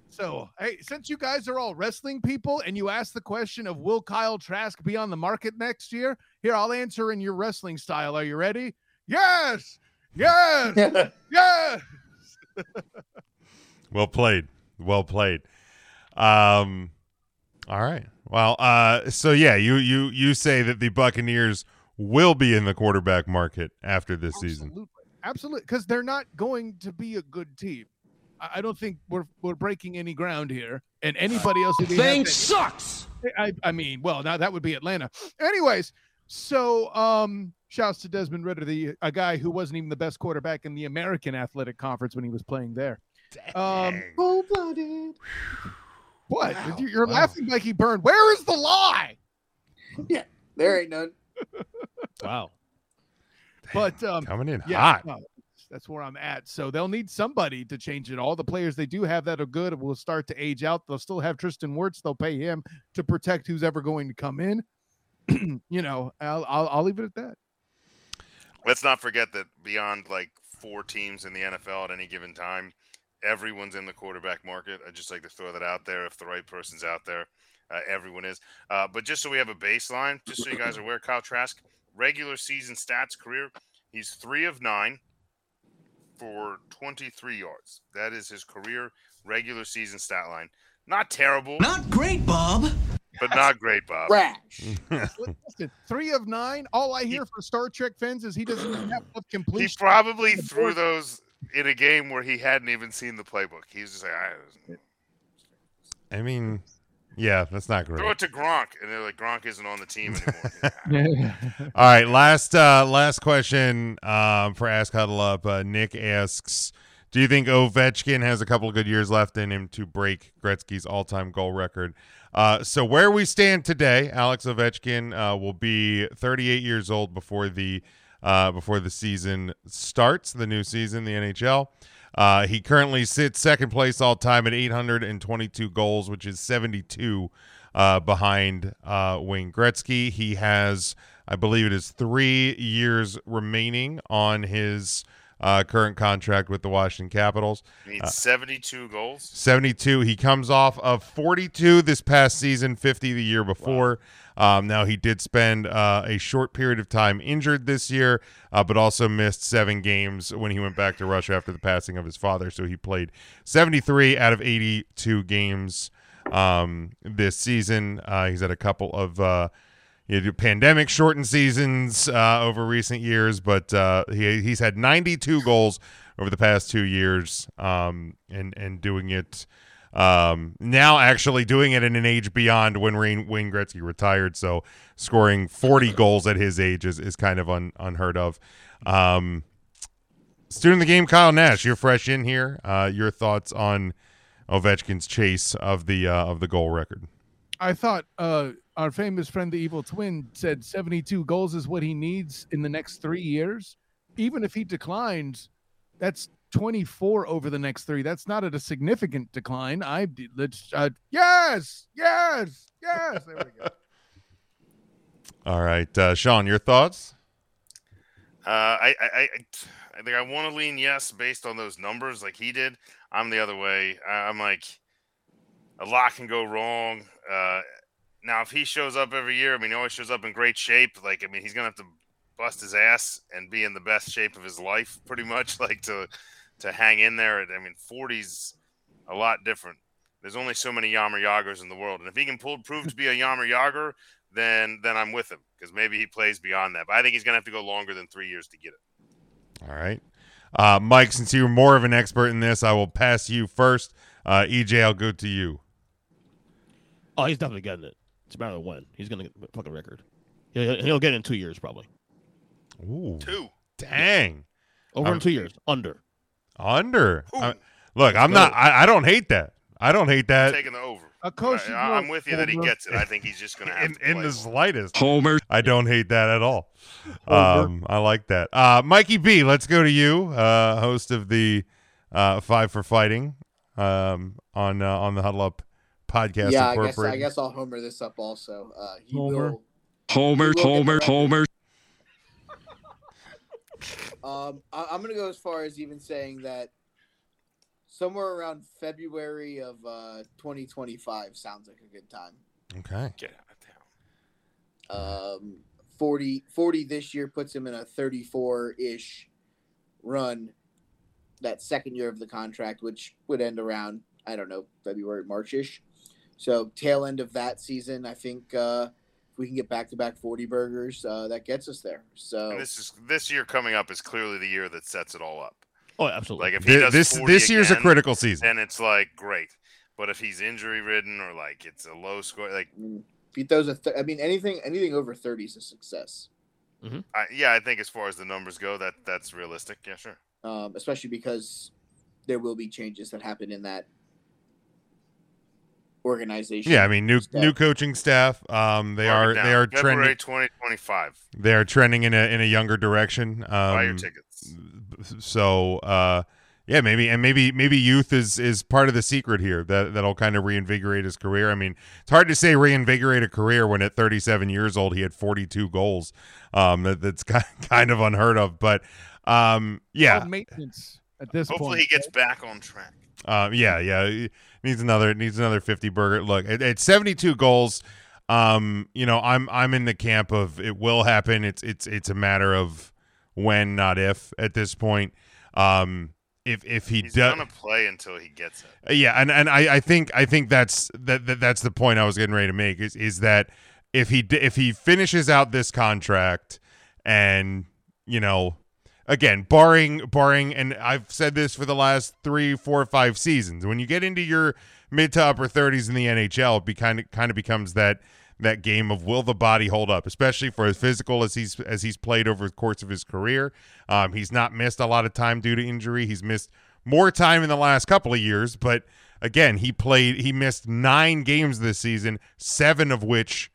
S6: so hey, since you guys are all wrestling people, and you asked the question of will Kyle Trask be on the market next year? Here, I'll answer in your wrestling style. Are you ready? Yes, yes, [LAUGHS] yes.
S1: Well played. Well played. Um all right. Well, uh so yeah, you you you say that the Buccaneers will be in the quarterback market after this season.
S6: Absolutely. Absolutely. Because they're not going to be a good team. I I don't think we're we're breaking any ground here. And anybody else who they
S7: Thing
S6: that-
S7: sucks.
S6: I, I mean, well, now that would be Atlanta. Anyways, so um shouts to Desmond Ridder, the a guy who wasn't even the best quarterback in the American Athletic Conference when he was playing there. Um
S3: Cold blooded.
S6: What?
S1: Wow.
S6: You're you're
S1: Wow.
S6: laughing like he burned. Where is the lie?
S3: Yeah, there ain't none. [LAUGHS]
S2: Wow.
S6: But um
S1: Coming in
S6: yeah,
S1: hot.
S6: no, that's where I'm at. So they'll need somebody to change it. All the players they do have that are good will start to age out. They'll still have Tristan Wirfs. They'll pay him to protect who's ever going to come in. [CLEARS THROAT] you know, I'll, I'll I'll leave it at that.
S4: Let's not forget that beyond like four teams in the NFL at any given time, everyone's in the quarterback market. I just like to throw that out there. If the right person's out there, uh, everyone is. Uh, but just so we have a baseline, just so you guys are aware, Kyle Trask, regular season stats career, he's three of nine, for 23 yards. That is his career regular season stat line. Not terrible,
S7: Not great, Bob.
S4: but not great, Bob.
S3: Trash. [LAUGHS]
S6: Listen, three of nine. All I hear for Star Trek fans is he doesn't have enough
S4: He
S6: completion.
S4: probably
S6: the
S4: threw those in a game where he hadn't even seen the playbook. He's just like, I
S1: I mean, yeah, that's not great.
S4: throw it to Gronk, and they're like, Gronk isn't on the team [LAUGHS] anymore. [LAUGHS]
S1: All right, last uh last question um for Ask Huddle Up. Uh, Nick asks, do you think Ovechkin has a couple of good years left in him to break Gretzky's all-time goal record? Uh, so where we stand today, Alex Ovechkin uh, will be 38 years old before the uh, before the season starts, the new season, the NHL. Uh, he currently sits second place all time at 822 goals, which is 72 uh, behind uh, Wayne Gretzky. He has, I believe it is three years remaining on his uh, current contract with the Washington Capitals.
S4: He needs 72 goals.
S1: 72. He comes off of 42 this past season, 50 the year before. Um, now, he did spend uh, a short period of time injured this year, uh, but also missed seven games when he went back to Russia after the passing of his father. So he played 73 out of 82 games um, this season. Uh, he's had a couple of. Uh, pandemic shortened seasons uh, over recent years, but uh, he he's had 92 goals over the past two years, um, and and doing it um, now actually doing it in an age beyond when Wayne, Gretzky retired. So scoring 40 goals at his age is, is kind of un, unheard of. Um, student of the game, Kyle Nash, you're fresh in here. Uh, your thoughts on Ovechkin's chase of the uh, of the goal record?
S6: I thought uh, our famous friend, the Evil Twin, said 72 goals is what he needs in the next three years. Even if he declines, that's 24 over the next three. That's not at a significant decline. I let's uh, yes, yes, yes. There we go. [LAUGHS]
S1: All right, uh, Shawn, your thoughts?
S4: Uh, I, I, I, I think I want to lean yes based on those numbers, like he did. I'm the other way. I, I'm like, a lot can go wrong. Uh, now, if he shows up every year, I mean, he always shows up in great shape. Like, I mean, he's gonna have to bust his ass and be in the best shape of his life, pretty much, [LAUGHS] like to to hang in there. I mean, 40's a lot different. There's only so many Jaromir Jagrs in the world, and if he can pull, prove to be a Jaromir Jagr, then then I'm with him because maybe he plays beyond that. But I think he's gonna have to go longer than three years to get it.
S1: All right. Uh, Mike, since you're more of an expert in this, I will pass you first. Uh, EJ, I'll go to you.
S2: Oh, he's definitely getting it. It's a matter of when. He's gonna get the fucking record. He'll, he'll get it in two years probably.
S1: Ooh,
S4: Two.
S1: dang.
S2: Over
S1: Um,
S2: in two years. Under.
S1: Under. I- look, I'm
S2: go.
S1: not, I, I don't hate that. I don't hate that
S4: taking the over.
S6: Of course,
S4: I,
S6: you
S4: I'm with you that he gets it. I think he's just gonna have
S1: in,
S4: to
S1: in
S4: play
S1: the
S4: more.
S1: slightest.
S5: Homer.
S1: I don't hate that at all. Um, I like that. Uh, Mikey B, let's go to you, uh, host of the uh, Five for Fighting um, on uh, on the Huddle Up podcast.
S3: yeah, I guess I guess I'll homer this up also. Uh, he
S6: Homer.
S3: will.
S5: Homer.
S3: You will
S5: Homer. Homer. [LAUGHS]
S3: Um, I, I'm gonna go as far as even saying that somewhere around February of uh, 2025 sounds like a good time.
S1: Okay.
S4: Get out of town.
S3: Um, 40, 40 this year puts him in a 34 ish run. That second year of the contract, which would end around I don't know February March ish. So tail end of that season, I think uh, if we can get back to back 40 burgers, uh, that gets us there. So
S4: And this is this year coming up is clearly the year that sets it all up.
S2: Oh, absolutely.
S4: Like if he does
S1: This
S4: 40
S1: this year's a critical season.
S4: then it's like great. But if he's injury ridden or like it's a low score, like
S3: I mean, if he throws a, th- I mean, anything anything over 30 is a success.
S4: I, yeah, I think as far as the numbers go, that that's realistic. Yeah, sure.
S3: um, especially because there will be changes that happen in that organization.
S1: Yeah, I mean new
S3: Staff.
S1: new coaching staff. Um, they
S4: Mark
S1: are they are
S4: February
S1: trending
S4: 2025.
S1: they are trending in a in a younger direction.
S4: Buy your
S1: Um,
S4: tickets.
S1: so uh, yeah, maybe and maybe maybe youth is is part of the secret here that that'll kind of reinvigorate his career. I mean, it's hard to say reinvigorate a career when at 37 years old he had 42 goals. Um, that, that's ki- [LAUGHS] kind of unheard of, but um, yeah,
S6: Called maintenance at this
S4: Hopefully
S6: point.
S4: he gets back on track.
S1: Um, yeah, yeah. he Needs another needs another 50 burger. Look, at, at 72 goals, um, you know, I'm I'm in the camp of it will happen. It's it's it's a matter of when, not if at this point. Um, if if he
S4: He's
S1: does,
S4: gonna play until he gets it.
S1: yeah, and and I, I think I think that's that, that that's the point I was getting ready to make is is that if he if he finishes out this contract and you know again barring barring and I've said this for the last three four five seasons when you get into your mid to upper 30s in the NHL it be kind of kind of becomes that that game of will the body hold up especially for as physical as he's as he's played over the course of his career um, he's not missed a lot of time due to injury he's missed more time in the last couple of years but again he played he missed nine games this season seven of which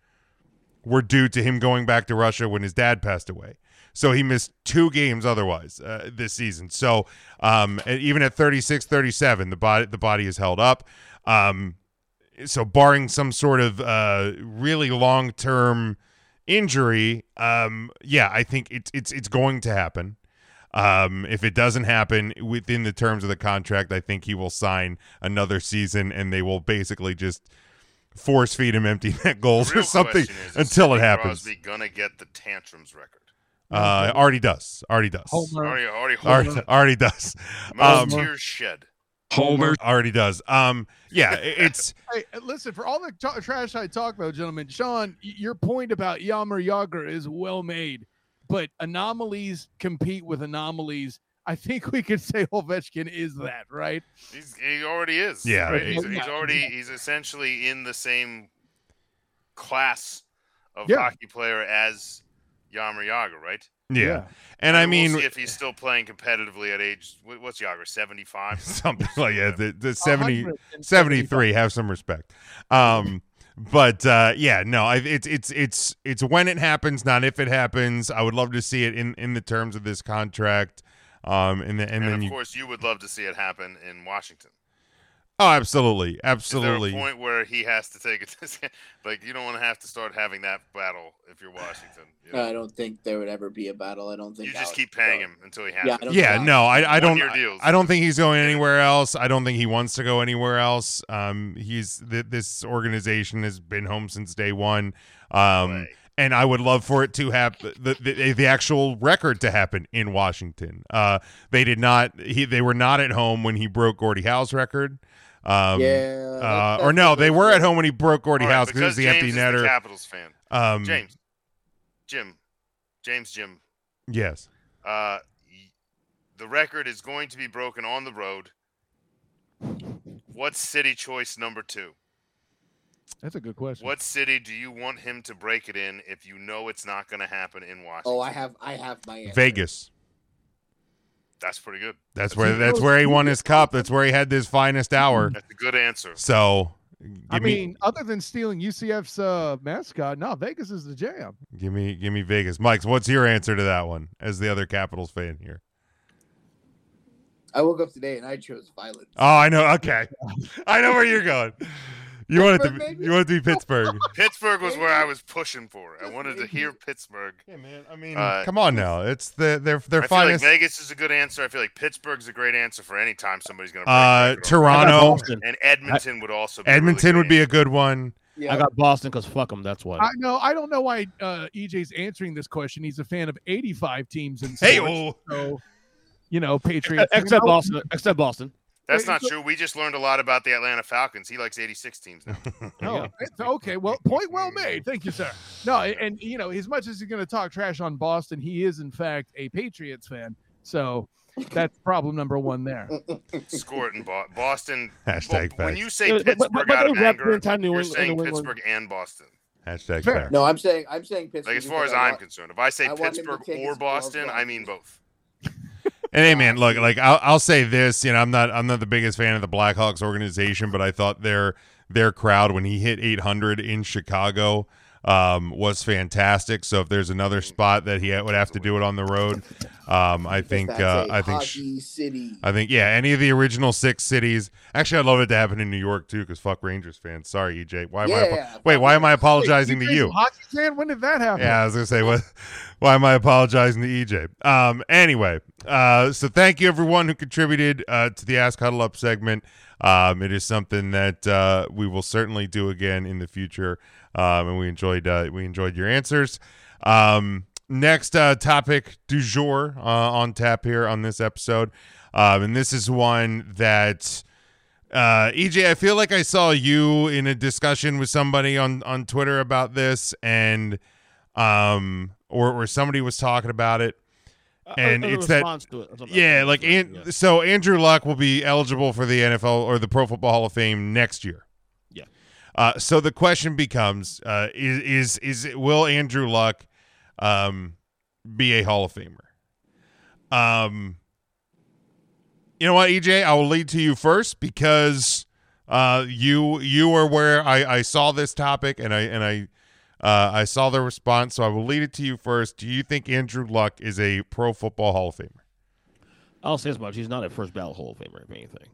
S1: were due to him going back to Russia when his dad passed away. So he missed two games otherwise uh, this season. So um, even at 36, 37, the body the body is held up. Um, so barring some sort of uh, really long term injury, um, yeah, I think it's it's it's going to happen. Um, if it doesn't happen within the terms of the contract, I think he will sign another season, and they will basically just force feed him empty net goals or something
S4: is
S1: until it happens.
S4: Crosby gonna get the tantrums record.
S1: Uh, already does. Already does.
S6: Homer.
S4: Already, already,
S1: Already,
S4: Homer. [LAUGHS]
S1: already does.
S4: Most
S1: Um,
S4: tears shed.
S5: Homer.
S1: Already does. Um, yeah, [LAUGHS] it's
S6: Hey, uh, listen, for all the tra- trash I talk though, gentlemen, Shawn, your point about Jaromir Jagr is well made, but anomalies compete with anomalies. I think we could say Ovechkin is that, right?
S4: He's, he already is.
S1: Yeah,
S4: right? he's, he's already he's essentially in the same class of
S6: Yeah.
S4: hockey player as Jaromir Jagr, right?
S1: yeah. And I mean,
S4: we'll see if he's still playing competitively at age what's Jagr seventy five. [LAUGHS]
S1: something like yeah, the, the 70, 73 have some respect um but uh yeah no I, it's it's it's it's when it happens not if it happens i would love to see it in in the terms of this contract um and, the, and,
S4: And,
S1: then
S4: of
S1: you
S4: course, you would love to see it happen in Washington.
S1: Oh absolutely
S4: Is there
S1: absolutely
S4: a point where he has to take [LAUGHS] it? like you don't want to have to start having that battle if you're Washington. You, know?
S3: I don't think there would ever be a battle. I don't think
S4: You just
S3: would
S4: keep
S3: go.
S4: paying him until he has
S3: Yeah,
S4: it.
S3: I don't
S1: yeah no i i don't
S4: One-year
S1: i don't think he's going anywhere else i don't think he wants to go anywhere else um he's th- this organization has been home since day one um
S4: Way.
S1: and I would love for it to happen the, the the actual record to happen in Washington. Uh, they did not. He they were not at home when he broke Gordie Howe's record. Um,
S3: yeah.
S1: Uh, or no, they were at home when he broke Gordie
S4: All right,
S1: Howe's because it was the
S4: James
S1: empty
S4: is
S1: netter.
S4: The Capitals fan.
S1: um,
S4: James, Jim, James, Jim.
S1: Yes.
S4: Uh, the record is going to be broken on the road. What's city choice number two?
S6: That's a good question.
S4: What city do you want him to break it in if you know it's not going to happen in Washington?
S3: Oh, I have, I have my answer.
S1: Vegas.
S4: That's pretty good.
S1: That's
S6: That's
S1: where
S6: a-
S1: that's where he won his cup. That's where he had his finest hour.
S4: That's a good answer.
S1: So, give
S6: I
S1: me
S6: mean, other than stealing UCF's uh, mascot, no, Vegas is the jam.
S1: give me give me Vegas. Mike's what's your answer to that one as the other Capitals fan here?
S3: I woke up today and I chose violence.
S1: Oh, I know. Okay. [LAUGHS] I know where you're going. You wanted to be,
S3: maybe?
S1: you want it to be Pittsburgh. [LAUGHS]
S4: Pittsburgh was where I was pushing for. I wanted to hear Pittsburgh.
S1: Yeah, man. I mean,
S4: Uh,
S1: come on now. It's the their their
S4: I feel like. Vegas is a good answer. I feel like Pittsburgh's a great answer for any time somebody's going to.
S1: uh, Toronto,
S4: and Edmonton would also. Be a really
S1: Edmonton
S4: good
S1: would be a good one.
S3: Yeah.
S2: I got Boston because fuck them. That's why.
S6: I know. I don't know why uh, EJ's answering this question. He's a fan of 85 teams in
S1: Hey,
S6: sports,
S1: oh,
S6: so you know, Patriots.
S2: except
S6: You know,
S2: Boston. Except Boston.
S4: That's not
S6: so-
S4: true. We just learned a lot about the Atlanta Falcons. He likes 86 teams now. [LAUGHS] [LAUGHS]
S6: Oh, it's- okay. Well, point well made. Thank you, sir. No, and you know, as much as he's going to talk trash on Boston, he is in fact a Patriots fan. So that's [LAUGHS] problem number one there.
S4: Score it in Bo- Boston.
S1: Hashtag
S4: Well, when you say
S2: Yeah, but- but-
S4: Pittsburgh
S2: but
S4: out of anger,
S2: entire
S4: you're saying
S2: New England-
S4: Pittsburgh and Boston.
S1: hashtag
S6: Fair.
S1: facts.
S3: No, I'm saying, I'm saying Pittsburgh.
S4: Like as far as
S3: I
S4: I'm
S3: want-
S4: concerned, if I say
S3: I want him to
S4: Pittsburgh or Boston. I mean both.
S1: And hey, man, look, like I'll, I'll say this, you know, I'm not I'm not the biggest fan of the Blackhawks organization, but I thought their their crowd when he hit 800 in Chicago um, was fantastic. So if there's another spot that he would have to do it on the road, um, I think uh, I think
S3: city.
S1: I think yeah, any of the original six cities. Actually, I'd love it to happen in New York too, because fuck Rangers fans. Sorry, EJ. Why am I?
S3: Yeah,
S1: Wait, why am I apologizing
S6: Wait,
S1: to you?
S6: Hockey fan? When did that happen?
S1: Yeah, I was gonna say what. Why am I apologizing to EJ? Um. Anyway, uh. So thank you everyone who contributed uh, to the Ask Huddle Up segment. Um. It is something that uh, we will certainly do again in the future. Um. And we enjoyed uh, we enjoyed your answers. Um. next uh, topic du jour uh, on tap here on this episode, um, and this is one that uh, EJ. I feel like I saw you in a discussion with somebody on on Twitter about this, and um, or or somebody was talking about it. And
S2: uh,
S1: it's that-
S2: to it. That's what I'm
S1: Yeah, like
S2: Yeah.
S1: So Andrew Luck will be eligible for the NFL or the Pro Football Hall of Fame next year. Uh, so the question becomes: uh, Is is is will Andrew Luck um, be a Hall of Famer? Um, you know what, EJ? I will lead to you first because uh, you you are where I, I saw this topic and I and I uh, I saw the response, so I will lead it to you first. Do you think Andrew Luck is a Pro Football Hall of Famer?
S2: I'll say as much. He's not a first ballot Hall of Famer, if anything.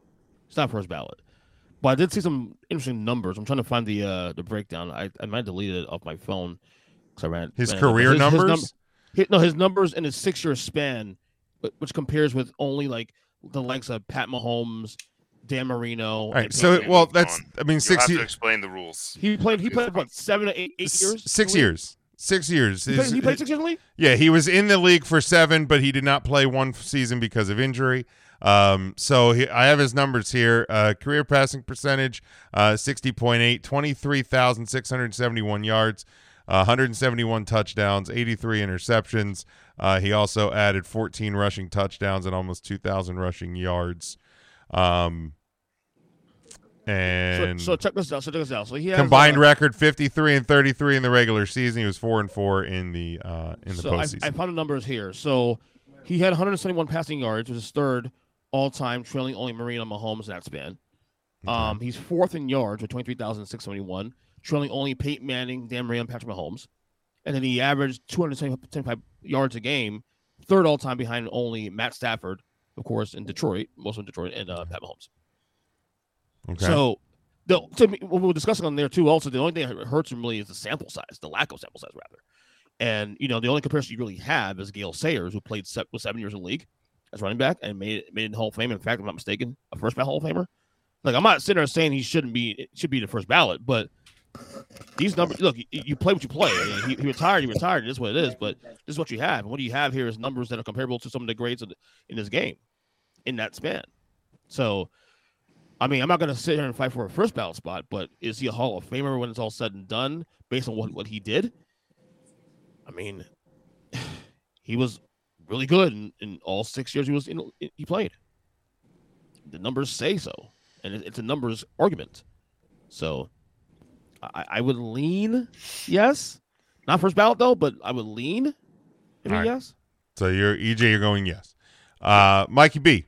S2: He's not first ballot. But I did see some interesting numbers. I'm trying to find the uh, the breakdown. I, I might delete it off my phone because I ran
S1: His
S2: ran
S1: career
S2: His- his num-
S1: numbers?
S2: no, his numbers in his six year span, which compares with only like the likes of Pat Mahomes, Dan Marino.
S1: All
S2: and
S1: right. So,
S2: Manning.
S1: well,
S4: Come
S1: that's
S4: on.
S1: I mean
S4: You'll
S1: six
S4: have to
S1: years.
S4: explain the rules.
S2: he played. He played what seven to eight, eight years.
S1: Six
S2: in the league?
S1: years. Six years.
S2: He played, he played six years in the league.
S1: Yeah, he was in the league for seven, but he did not play one season because of injury. Um, so he, I have his numbers here. Uh, career passing percentage, uh, 60.8, 23,671 yards, uh, 171 touchdowns, 83 interceptions. Uh, he also added 14 rushing touchdowns and almost 2,000 rushing yards. Um, and
S2: So, so check this out. So check this out. So he has
S1: combined
S2: uh,
S1: record 53 and 33 in the regular season. He was 4 and 4 in the uh, in the
S2: so I,
S1: postseason.
S2: I found the numbers here. So he had 171 passing yards, which is third all time, trailing only Marino Mahomes in that span. Um, he's fourth in yards with 23,671, trailing only Peyton Manning, Dan Marino, and Patrick Mahomes. And then he averaged 275 yards a game, third all time behind only Matt Stafford, of course, in Detroit, most in Detroit, and uh, Pat Mahomes.
S1: okay.
S2: So, the, to me, what we were discussing on there too, also, the only thing that hurts him really is the sample size, the lack of sample size, rather. And, you know, the only comparison you really have is Gale Sayers, who played se- was seven years in the league as running back and made it, made it in the Hall of Fame. In fact, if I'm not mistaken, a first ballot Hall of Famer. Like, I'm not sitting there saying he shouldn't be, should be the first ballot, but these numbers, look, you, play what you play. I mean, he, he retired, he retired. It is what it is, but this is what you have. And what you have here is numbers that are comparable to some of the greats in, in this game in that span. So, I mean, I'm not going to sit here and fight for a first ballot spot, but is he a Hall of Famer when it's all said and done based on what, what he did? I mean, [SIGHS] he was really good in, in all six years he was in, he played. The numbers say so, and it, it's a numbers argument. So, I, I would lean yes, not first ballot though, but I would lean maybe
S1: All right.
S2: yes.
S1: So you're EJ. You're going yes. Uh, Mikey B.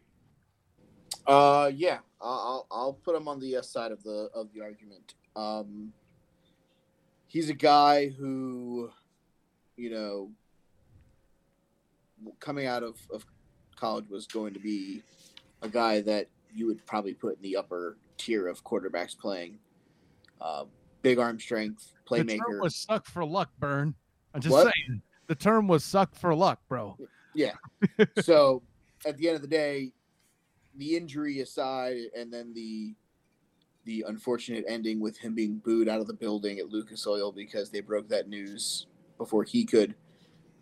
S3: Uh, yeah, I'll I'll- I'll put him on the yes side of the of the argument. Um, he's a guy who, you know, coming out of, of college was going to be a guy that you would probably put in the upper tier of quarterbacks playing. Uh, big arm strength, playmaker.
S6: The term was suck for luck, Bern. I'm just
S3: What?
S6: saying. The term was suck for luck, bro.
S3: Yeah. [LAUGHS] so at the end of the day, the injury aside, and then the the unfortunate ending with him being booed out of the building at Lucas Oil because they broke that news before he could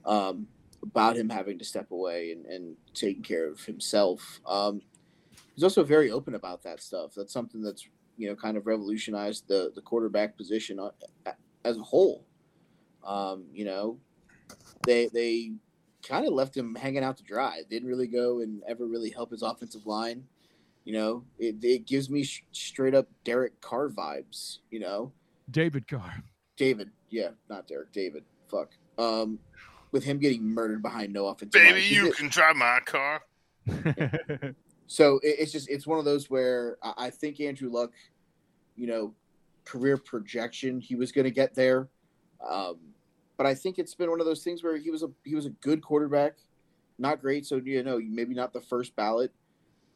S3: um, about him having to step away and, and taking care of himself. Um, he's also very open about that stuff. That's something that's you know kind of revolutionized the the quarterback position as a whole. Um, you know, they they kind of left him hanging out to dry. Didn't really go and ever really help his [LAUGHS] offensive line. You know, it, it gives me sh- straight up Derek Carr vibes. You know,
S6: David Carr.
S3: David, yeah, not Derek, David. Fuck. Um, with him getting murdered behind no offensive line.
S4: Baby,
S3: He
S4: you
S3: did-
S4: can drive my car. [LAUGHS]
S3: So it, it's just it's one of those where I, I think Andrew Luck, you know, career projection he was going to get there, um, but I think it's been one of those things where he was a he was a good quarterback, not great. So you know maybe not the first ballot,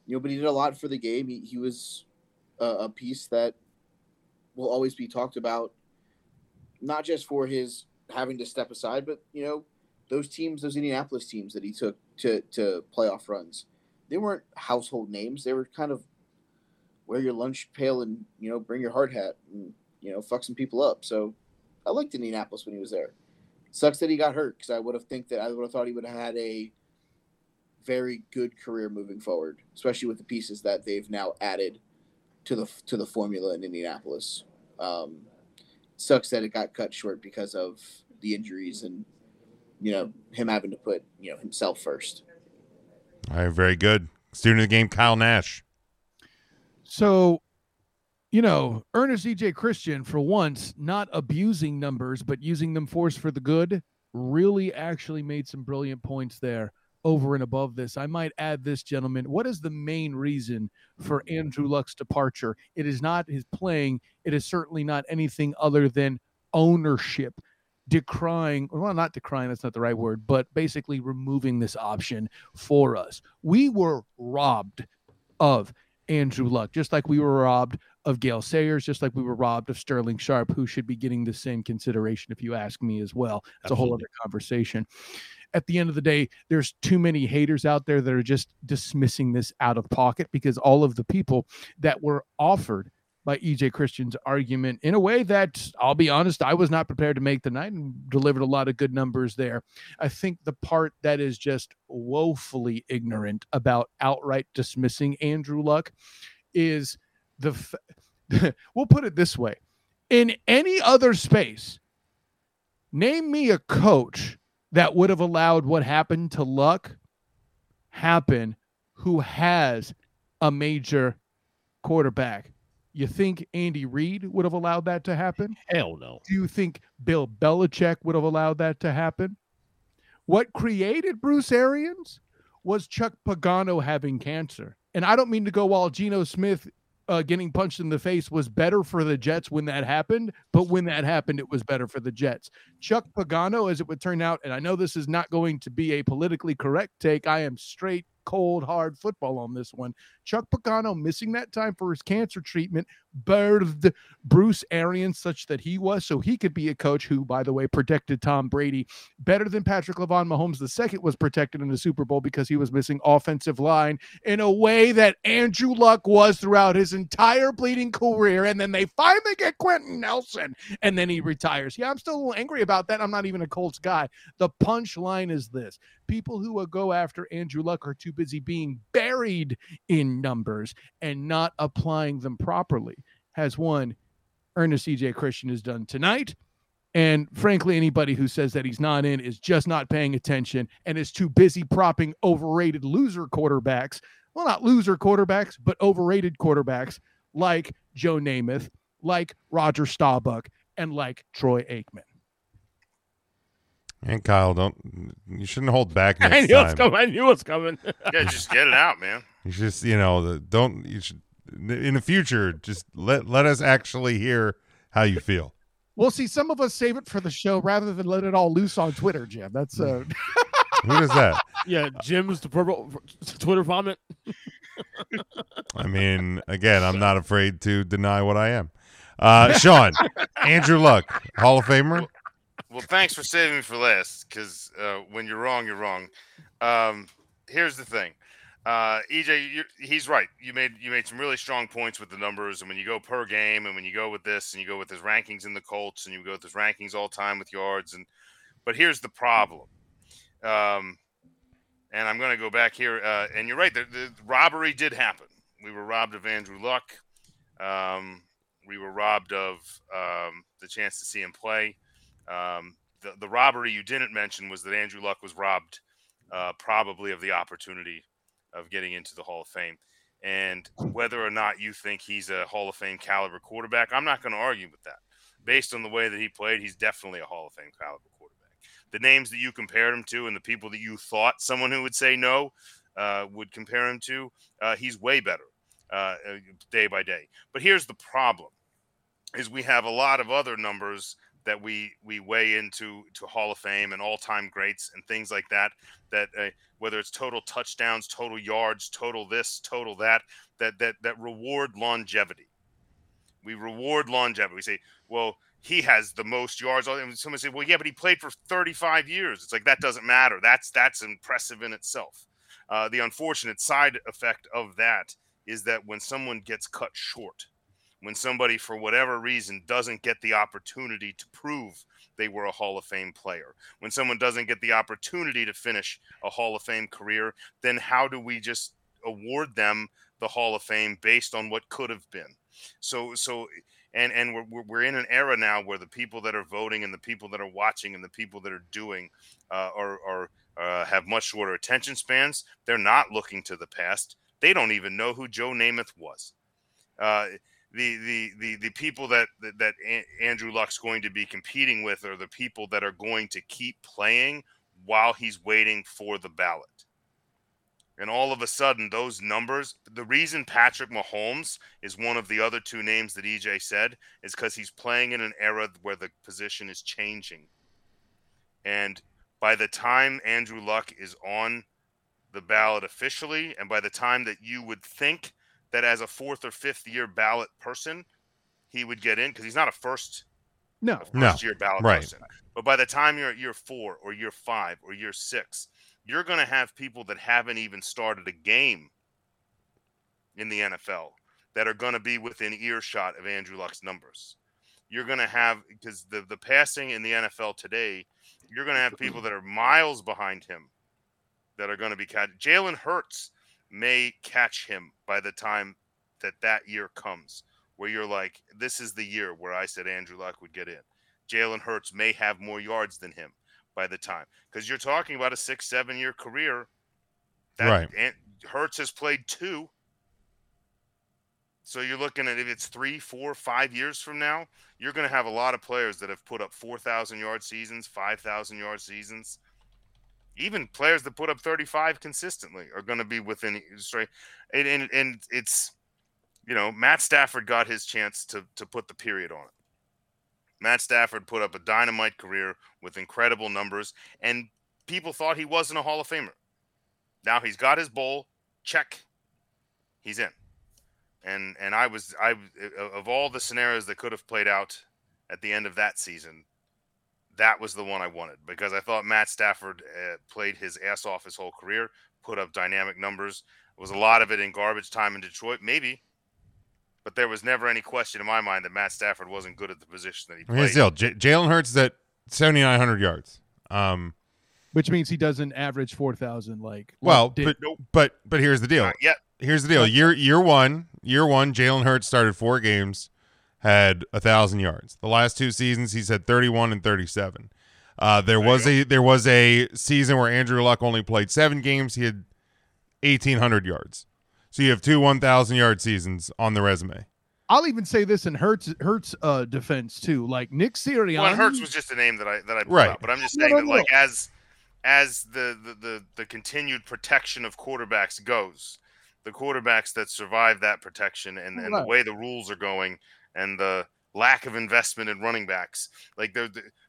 S3: you know, but he did a lot for the game. He he was a, a piece that will always be talked about, not just for his having to step aside, but you know those teams, those Indianapolis teams that he took to to playoff runs they weren't household names. They were kind of wear your lunch pail and you know bring your hard hat and you know fuck some people up. So I liked Indianapolis when he was there. Sucks that he got hurt because I would have think that I would have thought he would have had a very good career moving forward, especially with the pieces that they've now added to the to the formula in Indianapolis. Um, sucks that it got cut short because of the injuries and you know him having to put you know himself first.
S1: All right, very good. Student of the game, Kyle Nash.
S6: So, you know, Ernest EJ Christian, for once, not abusing numbers, but using them force for the good, really actually made some brilliant points there over and above this. I might add this, gentlemen. What is the main reason for Andrew Luck's departure? It is not his playing, it is certainly not anything other than ownership decrying well not decrying that's not the right word but basically removing this option for us we were robbed of andrew luck just like we were robbed of Gale Sayers, just like we were robbed of Sterling Sharpe, who should be getting the same consideration, if you ask me as well. It's a whole other conversation. At the end of the day, there's too many haters out there that are just dismissing this out of pocket because all of the people that were offered by EJ Christian's argument in a way that I'll be honest, I was not prepared to make tonight and delivered a lot of good numbers there. I think the part that is just woefully ignorant about outright dismissing Andrew Luck is the f- [LAUGHS] we'll put it this way in any other space name me a coach that would have allowed what happened to luck happen who has a major quarterback you think Andy Reid would have allowed that to happen?
S2: Hell no.
S6: Do you think Bill Belichick would have allowed that to happen? What created Bruce Arians was Chuck Pagano having cancer. And I don't mean to go all Geno Smith uh, getting punched in the face was better for the Jets when that happened, but when that happened, it was better for the Jets. Chuck Pagano, as it would turn out, and I know this is not going to be a politically correct take, I am straight cold, hard football on this one. Chuck Pagano missing that time for his cancer treatment birthed Bruce Arians such that he was, so he could be a coach who, by the way, protected Tom Brady better than Patrick Lavon Mahomes the second was protected in the Super Bowl because he was missing offensive line in a way that Andrew Luck was throughout his entire bleeding career. And then they finally get Quenton Nelson, and then he retires. Yeah, I'm still a little angry about that. I'm not even a Colts guy. The punchline is this people who will go after Andrew Luck are too busy being buried in numbers and not applying them properly. Has won. Ernest EJ Christian has done tonight. And frankly, anybody who says that he's not in is just not paying attention and is too busy propping overrated loser quarterbacks. Well, not loser quarterbacks, but overrated quarterbacks like Joe Namath, like Roger Staubach, and like Troy Aikman.
S1: And Kyle, don't you shouldn't hold back [LAUGHS]
S2: I
S1: next
S2: knew what's
S1: time.
S2: coming. I knew what's coming.
S4: Yeah, just get it out, man.
S1: You just you know the, don't you should in the future just let let us actually hear how you feel.
S6: We'll see, some of us save it for the show rather than let it all loose on Twitter, Jim. That's uh [LAUGHS]
S1: Who does that?
S2: yeah, Jim's the purple Twitter vomit.
S1: I mean, again, I'm not afraid to deny what I am. Uh, Shawn, Andrew Luck, Hall of Famer.
S4: Well, thanks for saving me for last, because uh, when you're wrong, you're wrong. Um, here's the thing, uh, EJ, he's right. You made you made some really strong points with the numbers, and when you go per game, and when you go with this, and you go with his rankings in the Colts, and you go with his rankings all time with yards, and but here's the problem. Um, and I'm going to go back here, uh, and you're right. The, the robbery did happen. We were robbed of Andrew Luck. Um, we were robbed of um, the chance to see him play. Um, the, the robbery you didn't mention was that Andrew Luck was robbed uh, probably of the opportunity of getting into the Hall of Fame. And whether or not you think he's a Hall of Fame caliber quarterback, I'm not going to argue with that. Based on the way that he played, he's definitely a Hall of Fame caliber quarterback. The names that you compared him to and the people that you thought someone who would say no uh, would compare him to, uh, he's way better uh, day by day. But here's the problem: is we have a lot of other numbers that we we weigh into to Hall of Fame and all time greats and things like that. That uh, whether it's total touchdowns, total yards, total this, total that, that that that reward longevity. We reward longevity. We say, well, he has the most yards. And someone say, well, yeah, but he played for 35 years. It's like that doesn't matter. That's that's impressive in itself. Uh, the unfortunate side effect of that is that when someone gets cut short, when somebody, for whatever reason, doesn't get the opportunity to prove they were a Hall of Fame player. When someone doesn't get the opportunity to finish a Hall of Fame career, then how do we just award them the Hall of Fame based on what could have been? So, so, and and we're we're in an era now where the people that are voting and the people that are watching and the people that are doing uh, are are uh, have much shorter attention spans. They're not looking to the past. They don't even know who Joe Namath was. Uh, the, the the the people that that, that Andrew Luck's going to be competing with are the people that are going to keep playing while he's waiting for the ballot. And all of a sudden, those numbers, the reason Patrick Mahomes is one of the other two names that EJ said is because he's playing in an era where the position is changing. And by the time Andrew Luck is on the ballot officially, and by the time that you would think that as a fourth or fifth year ballot person, he would get in because he's not a first,
S6: no,
S4: a first
S1: No.
S4: year ballot
S1: Right.
S4: person. But by the time you're at year four or year five or year six, you're going to have people that haven't even started a game in the NFL that are going to be within earshot of Andrew Luck's numbers. You're going to have because the the passing in the NFL today, you're going to have people that are miles behind him that are going to be catch. Jalen Hurts may catch him by the time that that year comes, where you're like, this is the year where I said Andrew Luck would get in. Jalen Hurts may have more yards than him by the time because you're talking about a six, seven year career. That
S1: Right.
S4: An- Hurts has played two. So you're looking at if it's three, four, five years from now, you're going to have a lot of players that have put up 4,000 yard seasons, 5,000 yard seasons. Even players that put up 35 consistently are going to be within straight. And, and, and it's, you know, Matt Stafford got his chance to, to put the period on it. Matt Stafford put up a dynamite career with incredible numbers, and people thought he wasn't a Hall of Famer. Now he's got his bowl. Check. He's in. And and I was I of all the scenarios that could have played out at the end of that season, that was the one I wanted because I thought Matt Stafford uh, played his ass off his whole career, put up dynamic numbers. It Was a lot of it in garbage time in Detroit, maybe, but there was never any question in my mind that Matt Stafford wasn't good at the position that he
S1: I mean,
S4: played.
S1: still, J- Jalen Hurts at 7,900 yards. Um,
S6: which means he doesn't average four thousand. Like
S1: well,
S6: Luck did.
S1: but
S4: Nope.
S1: but but here's the deal.
S4: Not yet.
S1: Here's the deal. Year year one, year one, Jalen Hurts started four games, had a thousand yards. The last two seasons, he's had 31 and 37. Uh, there
S4: There
S1: was a there was a season where Andrew Luck only played seven games. He had 1,800 yards. So you have two 1,000 yard seasons on the resume.
S6: I'll even say this in Hurts Hurts uh, defense too. Like Nick Sirianni.
S4: Well, and Hurts was just a name that I that I put
S1: Right.
S4: out, but I'm just
S6: No,
S4: saying
S6: no,
S4: that
S6: no.
S4: like as as the, the the the continued protection of quarterbacks goes, the quarterbacks that survive that protection and, and the way the rules are going and the lack of investment in running backs, like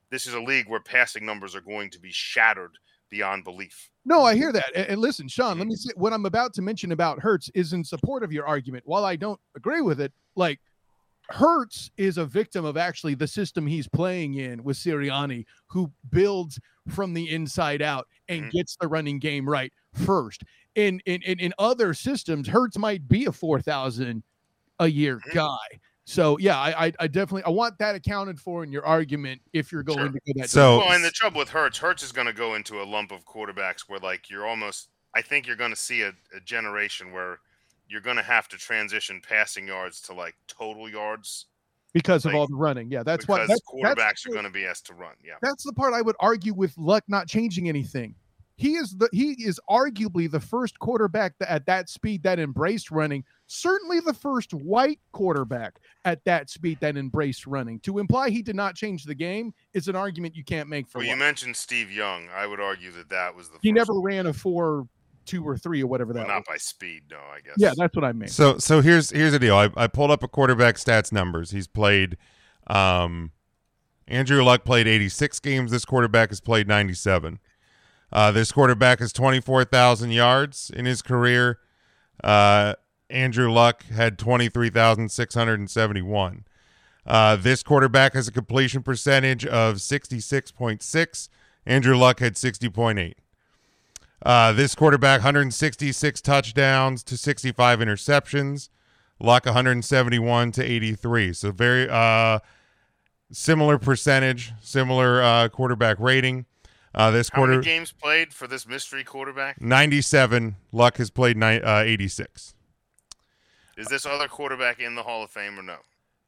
S4: this is a league where passing numbers are going to be shattered beyond belief.
S6: No, I hear that. And, listen, Shawn,
S4: Mm-hmm.
S6: let me say what I'm about to mention about Hurts is in support of your argument. While I don't agree with it, like Hurts is a victim of actually the system he's playing in with Sirianni, who builds from the inside out and
S4: Mhm.
S6: gets the running game right first. In in in, in other systems, Hurts might be a four thousand a year
S4: Mhm.
S6: guy. So yeah, I, I I definitely I want that accounted for in your argument if you're going
S4: Sure.
S6: to go that
S1: So-
S4: Well, and the trouble with Hurts, Hurts is going to go into a lump of quarterbacks where, like, you're almost. I think you're going to see a, a generation where you're going to have to transition passing yards to like total yards
S6: because of all the running. Yeah, that's
S4: because
S6: what that's,
S4: quarterbacks
S6: that's
S4: are going to be asked to run. Yeah,
S6: that's the part I would argue with Luck not changing anything. He is the he is arguably the first quarterback that at that speed that embraced running. Certainly the first white quarterback at that speed that embraced running. To imply he did not change the game is an argument you can't make for
S4: well, you mentioned Steve Young. I would argue that that was the
S6: He
S4: first
S6: never
S4: one.
S6: ran a four, two or three or whatever
S4: Well,
S6: that
S4: not
S6: was.
S4: by speed, no. I guess.
S6: Yeah, that's what I mean.
S1: So so here's here's the deal. I, I pulled up a quarterback stats numbers. He's played um Andrew Luck played 86 games. This quarterback has played 97. Uh, this quarterback has 24,000 yards in his career. Uh, Andrew Luck had 23,671. Uh, this quarterback has a completion percentage of 66.6. Andrew Luck had 60.8. Uh, this quarterback, 166 touchdowns to 65 interceptions. Luck 171 to 83. So very uh similar percentage, similar uh quarterback rating. Uh this
S4: How
S1: quarter
S4: many games played for this mystery quarterback?
S1: 97. Luck has played ni- uh, 86.
S4: Is this other quarterback in the Hall of Fame or no?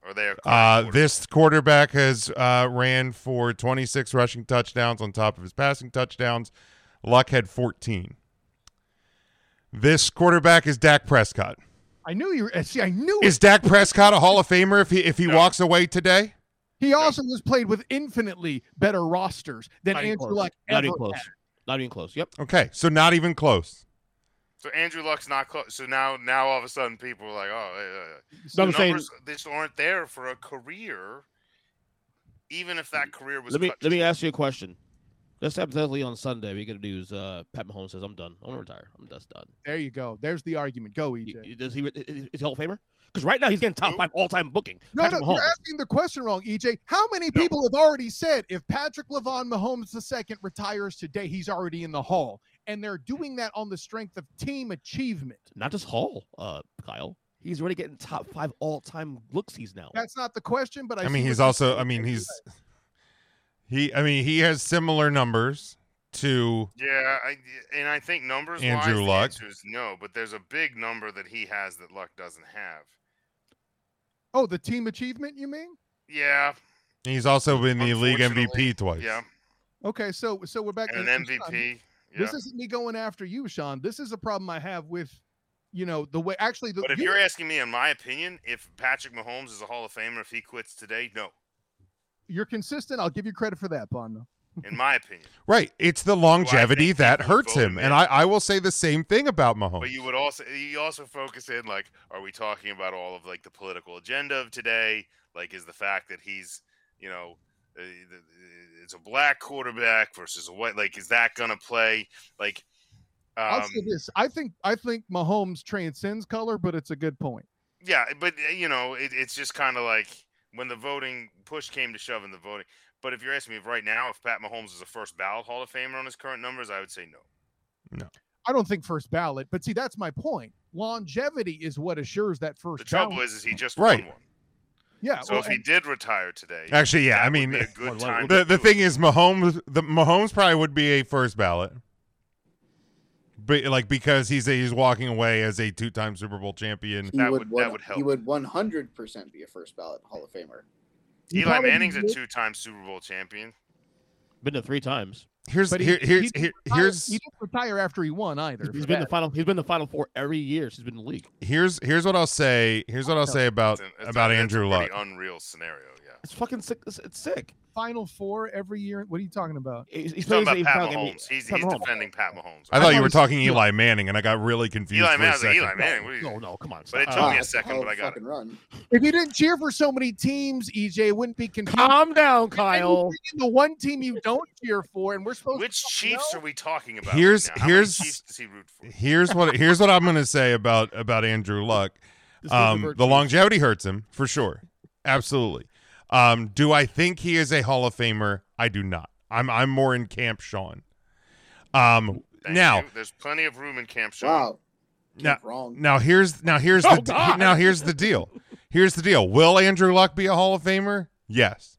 S4: Or they are current
S1: Uh, this quarterback has uh, ran for 26 rushing touchdowns on top of his passing touchdowns. Luck had 14. This quarterback is Dak Prescott.
S6: I knew you. were- See, I knew it.
S1: Is Dak Prescott a Hall of Famer if he if he
S4: No.
S1: walks away today?
S6: He also has played with infinitely better rosters than
S2: Not
S6: Andrew. Luck
S2: Not even close.
S6: had.
S2: Not even close. Yep.
S1: Okay, so not even close.
S4: So Andrew Luck's not close. So now, now all of a sudden, people are like, "Oh, uh,
S2: No,
S4: the
S2: I'm saying.
S4: numbers just aren't there for a career." Even if that career was
S2: Let me
S4: cut
S2: let me ask you a question. Let's hypothetically on Sunday we get to do is uh, Pat Mahomes says I'm done. I want to retire. I'm just done.
S6: There you go. There's the argument. Go, EJ.
S2: y- Does he? Is he Hall of Famer? Because right now he's getting top five all time booking.
S6: No,
S2: Patrick
S6: no,
S2: Mahomes.
S6: you're asking the question wrong, EJ. How many
S4: No.
S6: people have already said if Patrick Lavon Mahomes II retires today, he's already in the Hall? And they're doing that on the strength of team achievement.
S2: Not just Hall, uh, Kyle. He's already getting top five all time looks. He's now.
S6: That's not the question, but I,
S1: I, mean, he's also. I mean, he's he. I mean, he has similar numbers to.
S4: Yeah, I, and I think numbers
S1: Andrew
S4: wise,
S1: Luck.
S4: the is no. But there's a big number that he has that Luck doesn't have.
S6: Oh, the team achievement, you mean?
S4: Yeah,
S1: He's also been the league MVP twice.
S4: yeah,
S6: Okay, so so we're back
S4: and
S6: and-
S4: an
S6: and Shawn,
S4: MVP. Yeah.
S6: This isn't me going after you, Shawn. This is a problem I have with, you know, the way actually the
S4: But if
S6: you-
S4: you're asking me, in my opinion, if Patrick Mahomes is a Hall of Famer if he quits today, no.
S6: you're consistent, I'll give you credit for that, Bondo.
S4: In my opinion, [LAUGHS]
S1: Right. It's the longevity
S4: think
S1: that hurts him.
S4: him
S1: And? I, I will say the same thing about Mahomes.
S4: but you would also you also focus in like, are we talking about all of like the political agenda of today? Like, is the fact that he's you know the- the- it's a black quarterback versus a white like is that gonna play like?
S6: I'll
S4: Um,
S6: say this. I think I think Mahomes transcends color, but it's a good point.
S4: Yeah, but uh, you know, it, it's just kind of like when the voting push came to shove in the voting. But if you're asking me if right now, if Pat Mahomes is a first ballot Hall of Famer on his current numbers, I would say no. no.
S6: I don't think first ballot, but see, that's my point. Longevity is what assures that first
S4: The trouble
S6: ballot.
S4: is, is he just
S1: Right.
S4: won one.
S6: Yeah.
S4: So
S6: well,
S4: if he did retire today,
S1: Actually, yeah.
S4: that
S1: I
S4: would
S1: mean,
S4: be a good
S2: What- what-
S4: time.
S1: the
S4: to
S1: the
S4: do
S1: thing
S4: it.
S1: is Mahomes the Mahomes probably would be a first ballot. But like because he's a, he's walking away as a two-time Super Bowl champion.
S3: He
S4: That
S3: would,
S4: would- that
S3: one-
S4: would
S3: He would 100% be a first ballot Hall of Famer.
S6: he
S4: Eli Manning's a two-time Super Bowl champion.
S2: Been to three times.
S1: Here's
S6: but he-
S1: here, here's
S6: didn't
S1: here,
S6: retire-
S1: here's
S6: he didn't retire after he won either.
S2: He's been the final. He's been the final four every year since he's been in the league.
S1: here's here's what I'll say. Here's what I'll say about
S4: It's an- it's
S1: about
S4: it's a
S1: Andrew
S4: pretty
S1: Luck.
S4: Unreal scenario. Yeah.
S2: It's fucking sick. It's, it's sick.
S6: Final four every year. What are you talking about?
S2: He's, he's
S4: He's talking about Pat
S2: same.
S4: Mahomes. He's,
S2: Pat
S4: he's
S2: Mahomes.
S4: defending Pat Mahomes.
S1: I
S6: I
S1: thought
S6: thought
S1: you were talking
S6: Eli.
S1: Eli Manning, and I got really confused
S4: Eli
S1: for a
S4: Manning, I was like. Eli Manning. what you-
S2: No, no, come on.
S4: But it
S2: stop.
S4: took me
S3: Ah,
S4: a second,
S3: hell
S4: but
S3: of
S4: I got it.
S3: run.
S6: If you didn't cheer for so many teams, EJ, it wouldn't be confusing.
S2: Calm down, Kyle.
S6: The one team you don't cheer for, and we're supposed to.
S4: Which Chiefs
S6: know?
S4: are we talking about?
S1: Here's-
S4: right now?
S1: Here's-
S4: Chiefs does he root for?
S1: Here's what here's what I'm going to say about about Andrew Luck. Um, the longevity hurts him for sure, absolutely. Um, do I think he is a Hall of Famer? I do not. I'm I'm more in camp Shawn. Um,
S4: Thank
S1: now
S4: you. there's plenty of room in Camp Shaw.
S3: Wow.
S1: Now-
S3: wrong.
S1: now here's now here's [LAUGHS]
S2: Oh,
S1: the
S2: God.
S1: now here's the deal. Here's the deal. Will Andrew Luck be a Hall of Famer? Yes.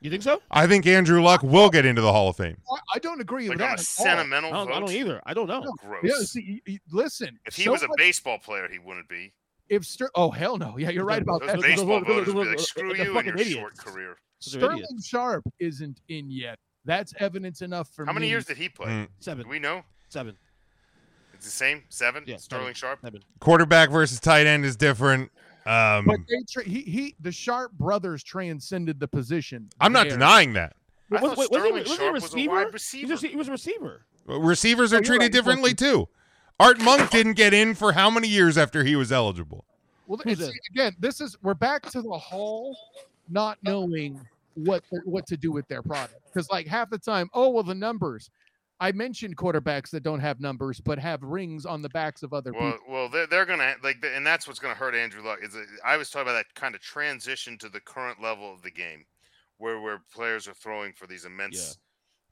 S2: You think so?
S1: I think Andrew Luck will get into the Hall of Fame.
S6: I- I don't agree
S4: Like
S6: with that.
S4: a
S6: at all.
S4: sentimental
S2: I don't, I don't either. I don't know.
S6: No.
S4: Gross.
S6: Yeah, see, y- y- listen.
S4: if he
S6: so
S4: was a
S6: much-
S4: baseball player, he wouldn't be.
S6: If Ster- oh hell no, yeah, you're right about
S4: Those
S6: that.
S4: Baseball voters be like, screw you and your
S2: idiots.
S4: short career.
S6: Sterling
S2: idiots.
S6: Sharpe isn't in yet. That's evidence enough for me.
S4: How many
S6: me.
S4: years did he play?
S1: Mm.
S2: Seven.
S4: Do we know?
S2: Seven.
S4: It's the same? Seven?
S2: Yeah,
S4: Sterling
S2: seven.
S4: Sharpe?
S2: Seven.
S1: Quarterback versus tight end is different. Um,
S6: But they tra- he he the Sharpe brothers transcended the position.
S1: I'm not denying that.
S4: I
S2: Was-
S4: thought
S2: was- was he-
S4: Sterling
S2: was he a
S4: Sharpe was a
S2: receiver? He
S4: receiver.
S2: was, he was a receiver.
S1: Receivers are
S6: Oh,
S1: treated
S6: right.
S1: differently too. Art Monk didn't get in for how many years after he was eligible?
S6: Well, it's,
S2: this?
S6: again, this is we're back to the hall, not knowing what they're- what to do with their product. Because like half the time, oh well, the numbers. I mentioned quarterbacks that don't have numbers but have rings on the backs of other
S4: Well,
S6: people.
S4: well, they're, they're gonna like, and that's what's gonna hurt Andrew Luck. Is I was talking about that kind of transition to the current level of the game, where where players are throwing for these immense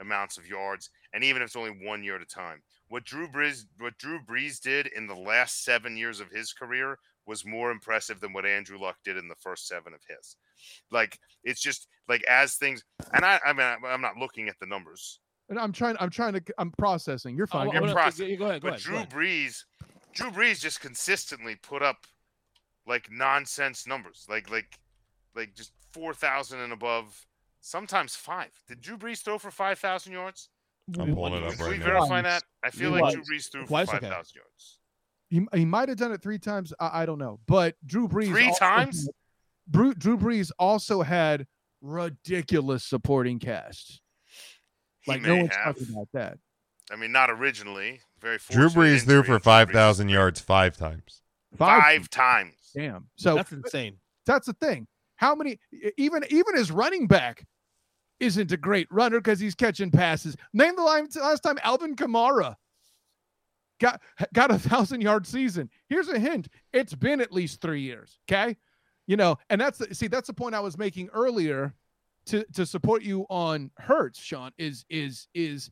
S4: amounts of yards, and even if it's only one year at a time. What Drew Brees, what Drew Brees did in the last seven years of his career was more impressive than what Andrew Luck did in the first seven of his. Like it's just like as things, and I, I mean, I'm not looking at the numbers,
S6: And I'm trying. I'm trying to. I'm processing. You're fine.
S2: Oh,
S4: You're
S2: I'm gonna-
S4: process-
S2: Go ahead. Go
S4: but
S2: ahead.
S4: Drew
S2: ahead.
S4: Brees, Drew Brees just consistently put up like nonsense numbers, like like like just four thousand and above, sometimes five. Did Drew Brees throw for five thousand yards?
S1: I'm pulling it
S2: Once.
S1: up
S4: Can we
S1: right now.
S4: verify that? I feel
S2: Once.
S4: like Drew Brees threw for
S2: Twice? Okay.
S4: thousand yards.
S6: He, he might have done it three times. I, I don't know. But Drew Brees
S4: Three
S6: also
S4: times?
S6: had- Drew, Drew Brees also had ridiculous supporting casts.
S4: He
S6: Like
S4: may
S6: no one's
S4: have.
S6: talking about that.
S4: I mean, not originally. Very
S1: Drew
S4: fortunate
S1: Brees threw
S4: injury
S1: for
S4: in Drew Brees'
S1: 5,000 yards five times.
S4: Five times.
S6: Damn. So
S2: That's insane.
S6: that's the thing. How many? e- Even even his running back isn't a great runner because he's catching passes. Name the line last time Alvin Kamara got got a thousand yard season. Here's a hint: it's been at least three years. Okay, you know, and that's the, see that's the point I was making earlier to to support you on Hurts, Shawn. Is is is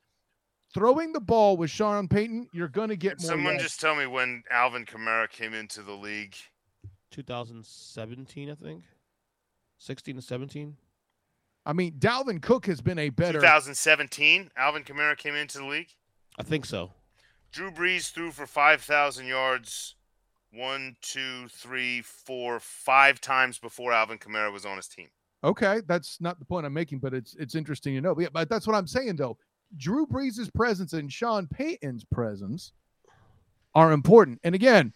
S6: throwing the ball with Sean Payton? You're gonna get more.
S4: someone
S6: yards.
S4: just tell me when Alvin Kamara came into the league?
S2: 2017, I think. 16 to 17.
S6: I mean, Dalvin Cook has been a better.
S4: 2017, Alvin Kamara came into the league.
S2: I think so.
S4: Drew Brees threw for 5,000 yards one, two, three, four, five times before Alvin Kamara was on his team.
S6: Okay, that's not the point I'm making, but it's it's interesting to know. But, yeah, but that's what I'm saying though. Drew Brees' presence and Sean Payton's presence are important. And again,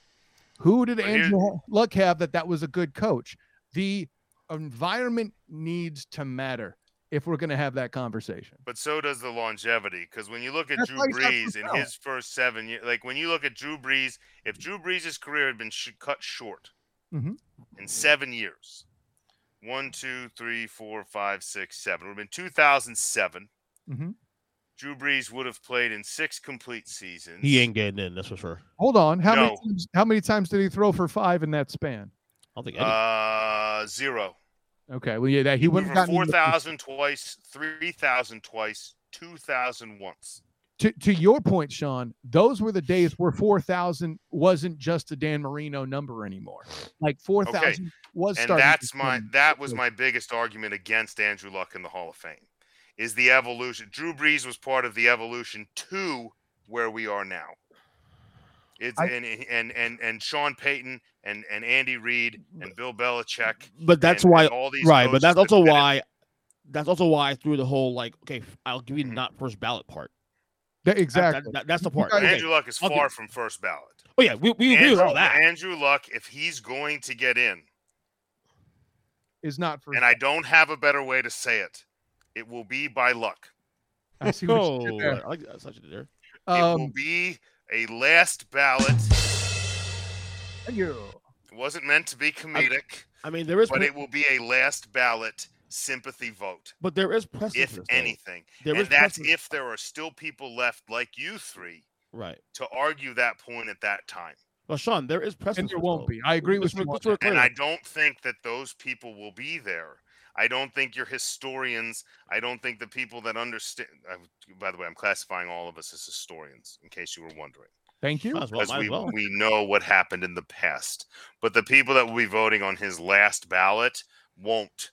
S6: who did Andrew Luck have that that was a good coach? The environment needs to matter if we're going to have that conversation.
S4: But so does the longevity. Because when you look at
S6: That's
S4: Drew
S6: why he's not
S4: Brees in his first seven years, like when you look at Drew Brees, if Drew Brees' career had been sh- cut short
S6: Mhm.
S4: in seven years, one, two, three, four, five, six, seven, it would have been 2007.
S6: Mhm.
S4: Drew Brees would have played in six complete seasons.
S2: He ain't getting in, that's for sure.
S6: Hold on, how many times, how many times did he throw for five in that span?
S2: I don't think any.
S4: Uh, zero.
S6: Okay, well yeah, that he
S4: He
S6: wouldn't
S4: for
S6: have gotten
S4: four thousand twice, three thousand twice, two thousand once.
S6: to to your point, Shawn, those were the days where four thousand wasn't just a Dan Marino number anymore. Like four thousand was
S4: And that's my that was my biggest argument against Andrew Luck in the Hall of Fame, is the evolution. Drew Brees was part of the evolution to where we are now. It's
S6: I-
S4: and and and and Sean Payton and and Andy Reid and Bill Belichick.
S2: but that's
S4: and-
S2: why,
S4: and all these
S2: right? But that's also
S4: did it.
S2: why. That's also why I threw the whole like, okay, f- I'll give you the
S4: Mhm.
S2: not first ballot part.
S6: That-
S2: That- that-
S6: exactly.
S2: that- that's the part. Okay.
S4: Andrew Luck is
S2: I'll
S4: far from first ballot.
S2: Oh yeah, we, we agree with all that.
S4: Andrew Luck, if he's going to get in,
S6: is not for.
S4: and I don't have a better way to say it, it will be by luck.
S6: I see what you
S2: Oh,
S6: did there.
S2: I like that. Such a there.
S4: it will
S6: Um,
S4: be a last ballot.
S6: thank you.
S4: It wasn't meant to be comedic,
S2: I mean, there is,
S4: but
S2: pre-
S4: it will be a last ballot sympathy vote,
S2: but there is precedent.
S4: if
S2: for this, though.
S4: anything.
S2: there is
S4: and that's
S2: precedent.
S4: if there are still people left like you three
S2: right.
S4: to argue that point at that time.
S2: Well, Shawn, there is
S6: And
S2: precedent.
S6: there won't
S2: though.
S6: be. I agree with
S2: Let's-
S6: you.
S2: let's work
S4: And. I don't think that those people will be there. I don't think your historians. I don't think the people that understand. Uh, by the way, I'm classifying all of us as historians, in case you were wondering.
S6: Thank you.
S2: Might as well.
S4: because we,
S2: well.
S4: we know what happened in the past. But the people that will be voting on his last ballot won't.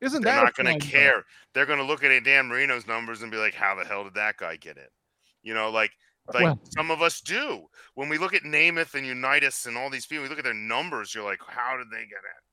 S6: Isn't
S4: They're
S6: that
S4: not going to
S6: vote?
S4: care. They're going to look at Dan Marino's numbers and be like, "How the hell did that guy get in?" You know, like like
S6: Well-
S4: some of us do. When we look at Namath and Unitas and all these people, we look at their numbers. You're like, "How did they get in?"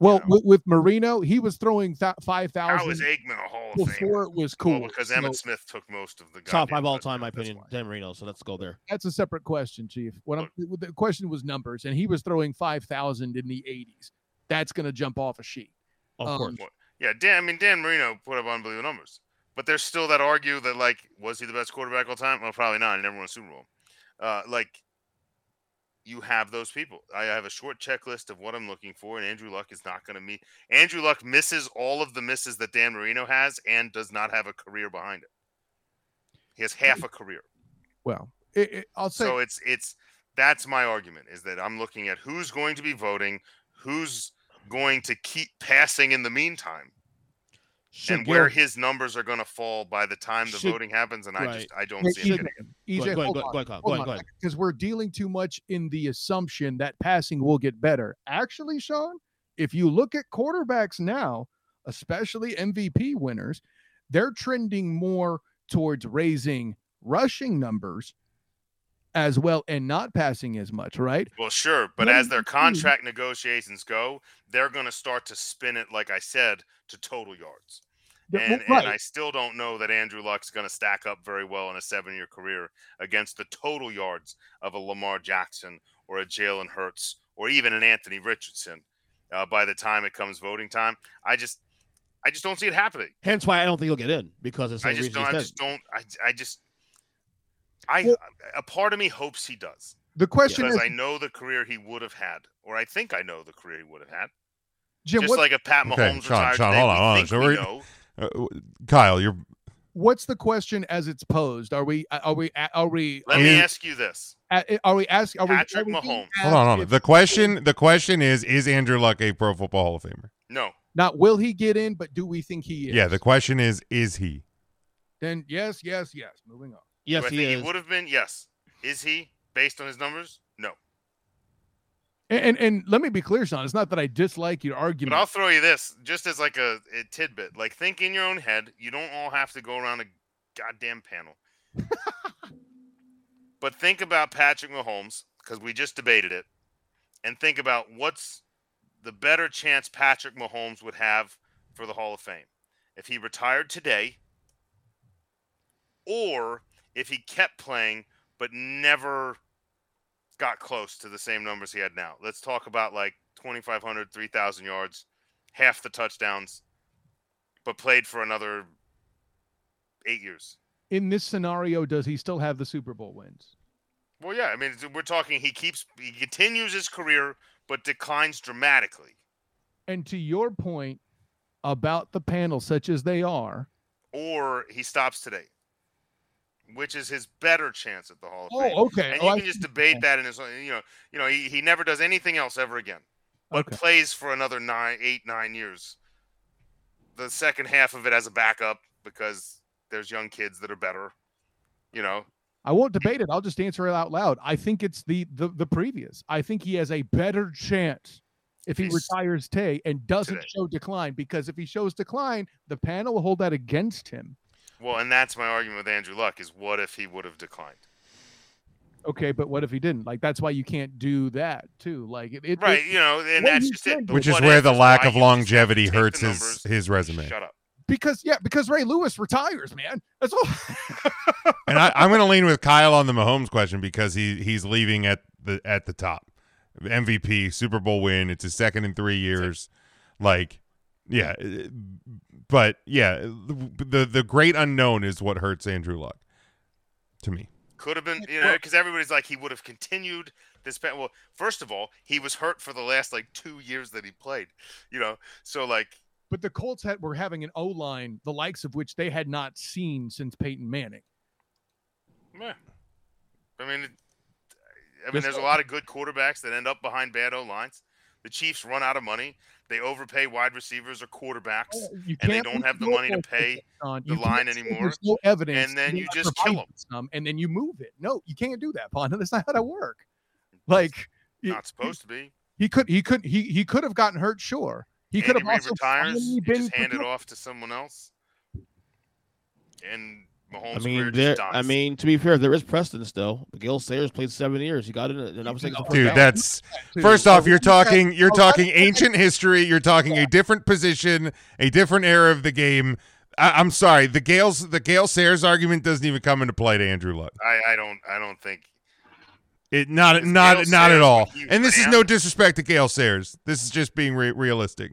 S6: Well,
S4: know.
S6: with, with Marino, he was throwing th- five
S4: How is
S6: thousand
S4: Aikman a Hall of
S6: before
S4: Famer?
S6: it was cool.
S4: Well, because
S6: So
S4: Emmitt Smith took most of the
S2: Top five all time, my
S4: that's
S2: opinion.
S4: why.
S2: Dan Marino. So let's go there.
S6: that's a separate question, Chief. What I'm, the question was numbers, and he was throwing five thousand in the eighties. That's going to jump off a sheet.
S2: Of
S6: Um,
S2: course.
S4: Yeah, Dan. I mean, Dan Marino put up unbelievable numbers, but there's still that argue that like, was he the best quarterback all time? Well, probably not. He never won a Super Bowl. Uh, like, you have those people. I have a short checklist of what I'm looking for, and Andrew Luck is not going to meet. Andrew Luck misses all of the misses that Dan Marino has, and does not have a career behind it. He has half a career.
S6: Well, it, it, I'll say
S4: So it's it's that's my argument is that I'm looking at who's going to be voting, who's going to keep passing in the meantime and where his numbers are going to fall by the time the
S2: Should-
S4: voting happens, and I just. I don't
S6: Hey,
S4: see him
S6: even,
S4: getting.
S6: EJ,
S2: Go ahead, go ahead,
S6: hold
S2: go
S6: on.
S2: ahead, go ahead,
S6: Hold on,
S2: go ahead.
S6: because we're dealing too much in the assumption that passing will get better. Actually, Shawn, if you look at quarterbacks now, especially MVP winners, they're trending more towards raising rushing numbers as well and not passing as much, right?
S4: Well, sure, but
S6: What
S4: as their
S6: you do?
S4: contract negotiations go, they're going to start to spin it, like I said, to total yards. And,
S6: well,
S4: and I still don't know that Andrew Luck's going to stack up very well in a seven-year career against the total yards of a Lamar Jackson or a Jalen Hurts or even an Anthony Richardson. Uh, by the time it comes voting time, I just, I just don't see it happening.
S2: Hence why I don't think he'll get in because it's. the
S4: I
S2: same
S4: just don't. I just don't. I, I just, I,
S6: Well-
S4: a part of me hopes he does
S6: the question
S4: because
S6: is,
S4: I know the career he would have had, or I think I know the career he would have had.
S6: Jim,
S4: Just
S6: what,
S4: like a Pat
S1: Okay,
S4: Mahomes
S1: Shawn,
S4: retired
S1: Shawn,
S4: today,
S1: hold on, hold on.
S4: think
S1: So
S4: we know.
S1: Uh, Kyle, you're
S6: what's the question as it's posed? Are we are we are we
S4: Let me
S1: And-
S4: ask you this:
S6: are we asking are we,
S4: Patrick
S6: are we being
S4: Mahomes.
S1: hold on, hold on. The question, the question is, is Andrew Luck a Pro Football Hall of Famer?
S4: No,
S6: not will he get in, but do we think he is?
S1: Yeah. The question is, is he?
S6: then yes, yes, yes. Moving on.
S2: Yes, he
S4: he would have been? Yes. Is he based on his numbers? No.
S6: And, and and let me be clear, Shawn. It's not that I dislike your
S4: But
S6: argument.
S4: I'll throw you this, just as like a, a tidbit. Like, think in your own head. You don't all have to go around a goddamn panel. [LAUGHS] but think about Patrick Mahomes, because we just debated it, and think about what's the better chance Patrick Mahomes would have for the Hall of Fame if he retired today, or if he kept playing but never got close to the same numbers he had now. Let's talk about like 2,500, 3,000 yards, half the touchdowns, but played for another eight years.
S6: In this scenario, does he still have the Super Bowl wins?
S4: Well, yeah, I mean, we're talking he keeps, he continues his career, but declines dramatically.
S6: And to your point about the panel, such as they are,
S4: Or he stops today, which is his better chance at the Hall of oh, Fame.
S6: oh, okay.
S4: And
S6: Oh,
S4: you
S6: I
S4: can just debate that in his, own- you know, you know, he, he never does anything else ever again, but
S6: Okay.
S4: plays for another nine, eight, nine years. The second half of it as a backup because there's young kids that are better, you know.
S6: I won't debate it. I'll just answer it out loud. I think it's the the, the previous. I think he has a better chance if he
S4: He's-
S6: retires today and doesn't
S4: Today.
S6: show decline. Because if he shows decline, the panel will hold that against him.
S4: Well, and that's my argument with Andrew Luck is what if he would have declined?
S6: Okay, but what if he didn't? Like that's why you can't do that too. Like it, it
S4: Right,
S6: it-
S4: you know, and that's just
S6: can
S4: it.
S1: Which is where the lack of
S4: you just have to
S1: longevity hurts his his resume.
S4: Shut up.
S6: because yeah, because Ray Lewis retires, man. That's all. [LAUGHS]
S1: And I, I'm going to lean with Kyle on the Mahomes question because he he's leaving at the at the top. MVP, Super Bowl win. It's his second in three years. Like, yeah, but yeah, the the, the great unknown is what hurts Andrew Luck to me.
S4: Could have been, you know, because everybody's like he would have continued this. pa- Well, first of all, he was hurt for the last like two years that he played. You know, so like,
S6: but the Colts had were having an O line, the likes of which they had not seen since Peyton Manning.
S4: meh. I mean, it, I mean,
S6: This-
S4: there's a lot of good quarterbacks that end up behind bad O lines. The Chiefs run out of money. They overpay wide receivers or quarterbacks, oh,
S6: You
S4: and they don't have the money to pay
S6: Shawn.
S4: the
S6: You
S4: line anymore,
S6: no evidence,
S4: and then you just kill them,
S6: Some, and then you move it. No, you can't do that, Pond. [LAUGHS] That's not how that work. Like you-
S4: not supposed to be.
S6: he could, he could, he he could have gotten hurt. Sure, he could have also
S4: retires.
S6: been
S4: just hand it off to someone else, and Mahomes'
S2: I mean, there. I mean, to be fair, there is precedence though. Gil Sayers played seven years. He got in it, and I was thinking,
S1: Dude, that's First off, oh, you're talking you're talking ancient history. You're talking a different position, a different era of the game. I, I'm sorry, the Gales the Gale Sayers argument doesn't even come into play to Andrew Luck.
S4: I, I don't, I don't think
S1: It not
S4: Because
S1: not
S4: Gale
S1: not at all. And this is no disrespect to Gale Sayers. This is just being re- realistic.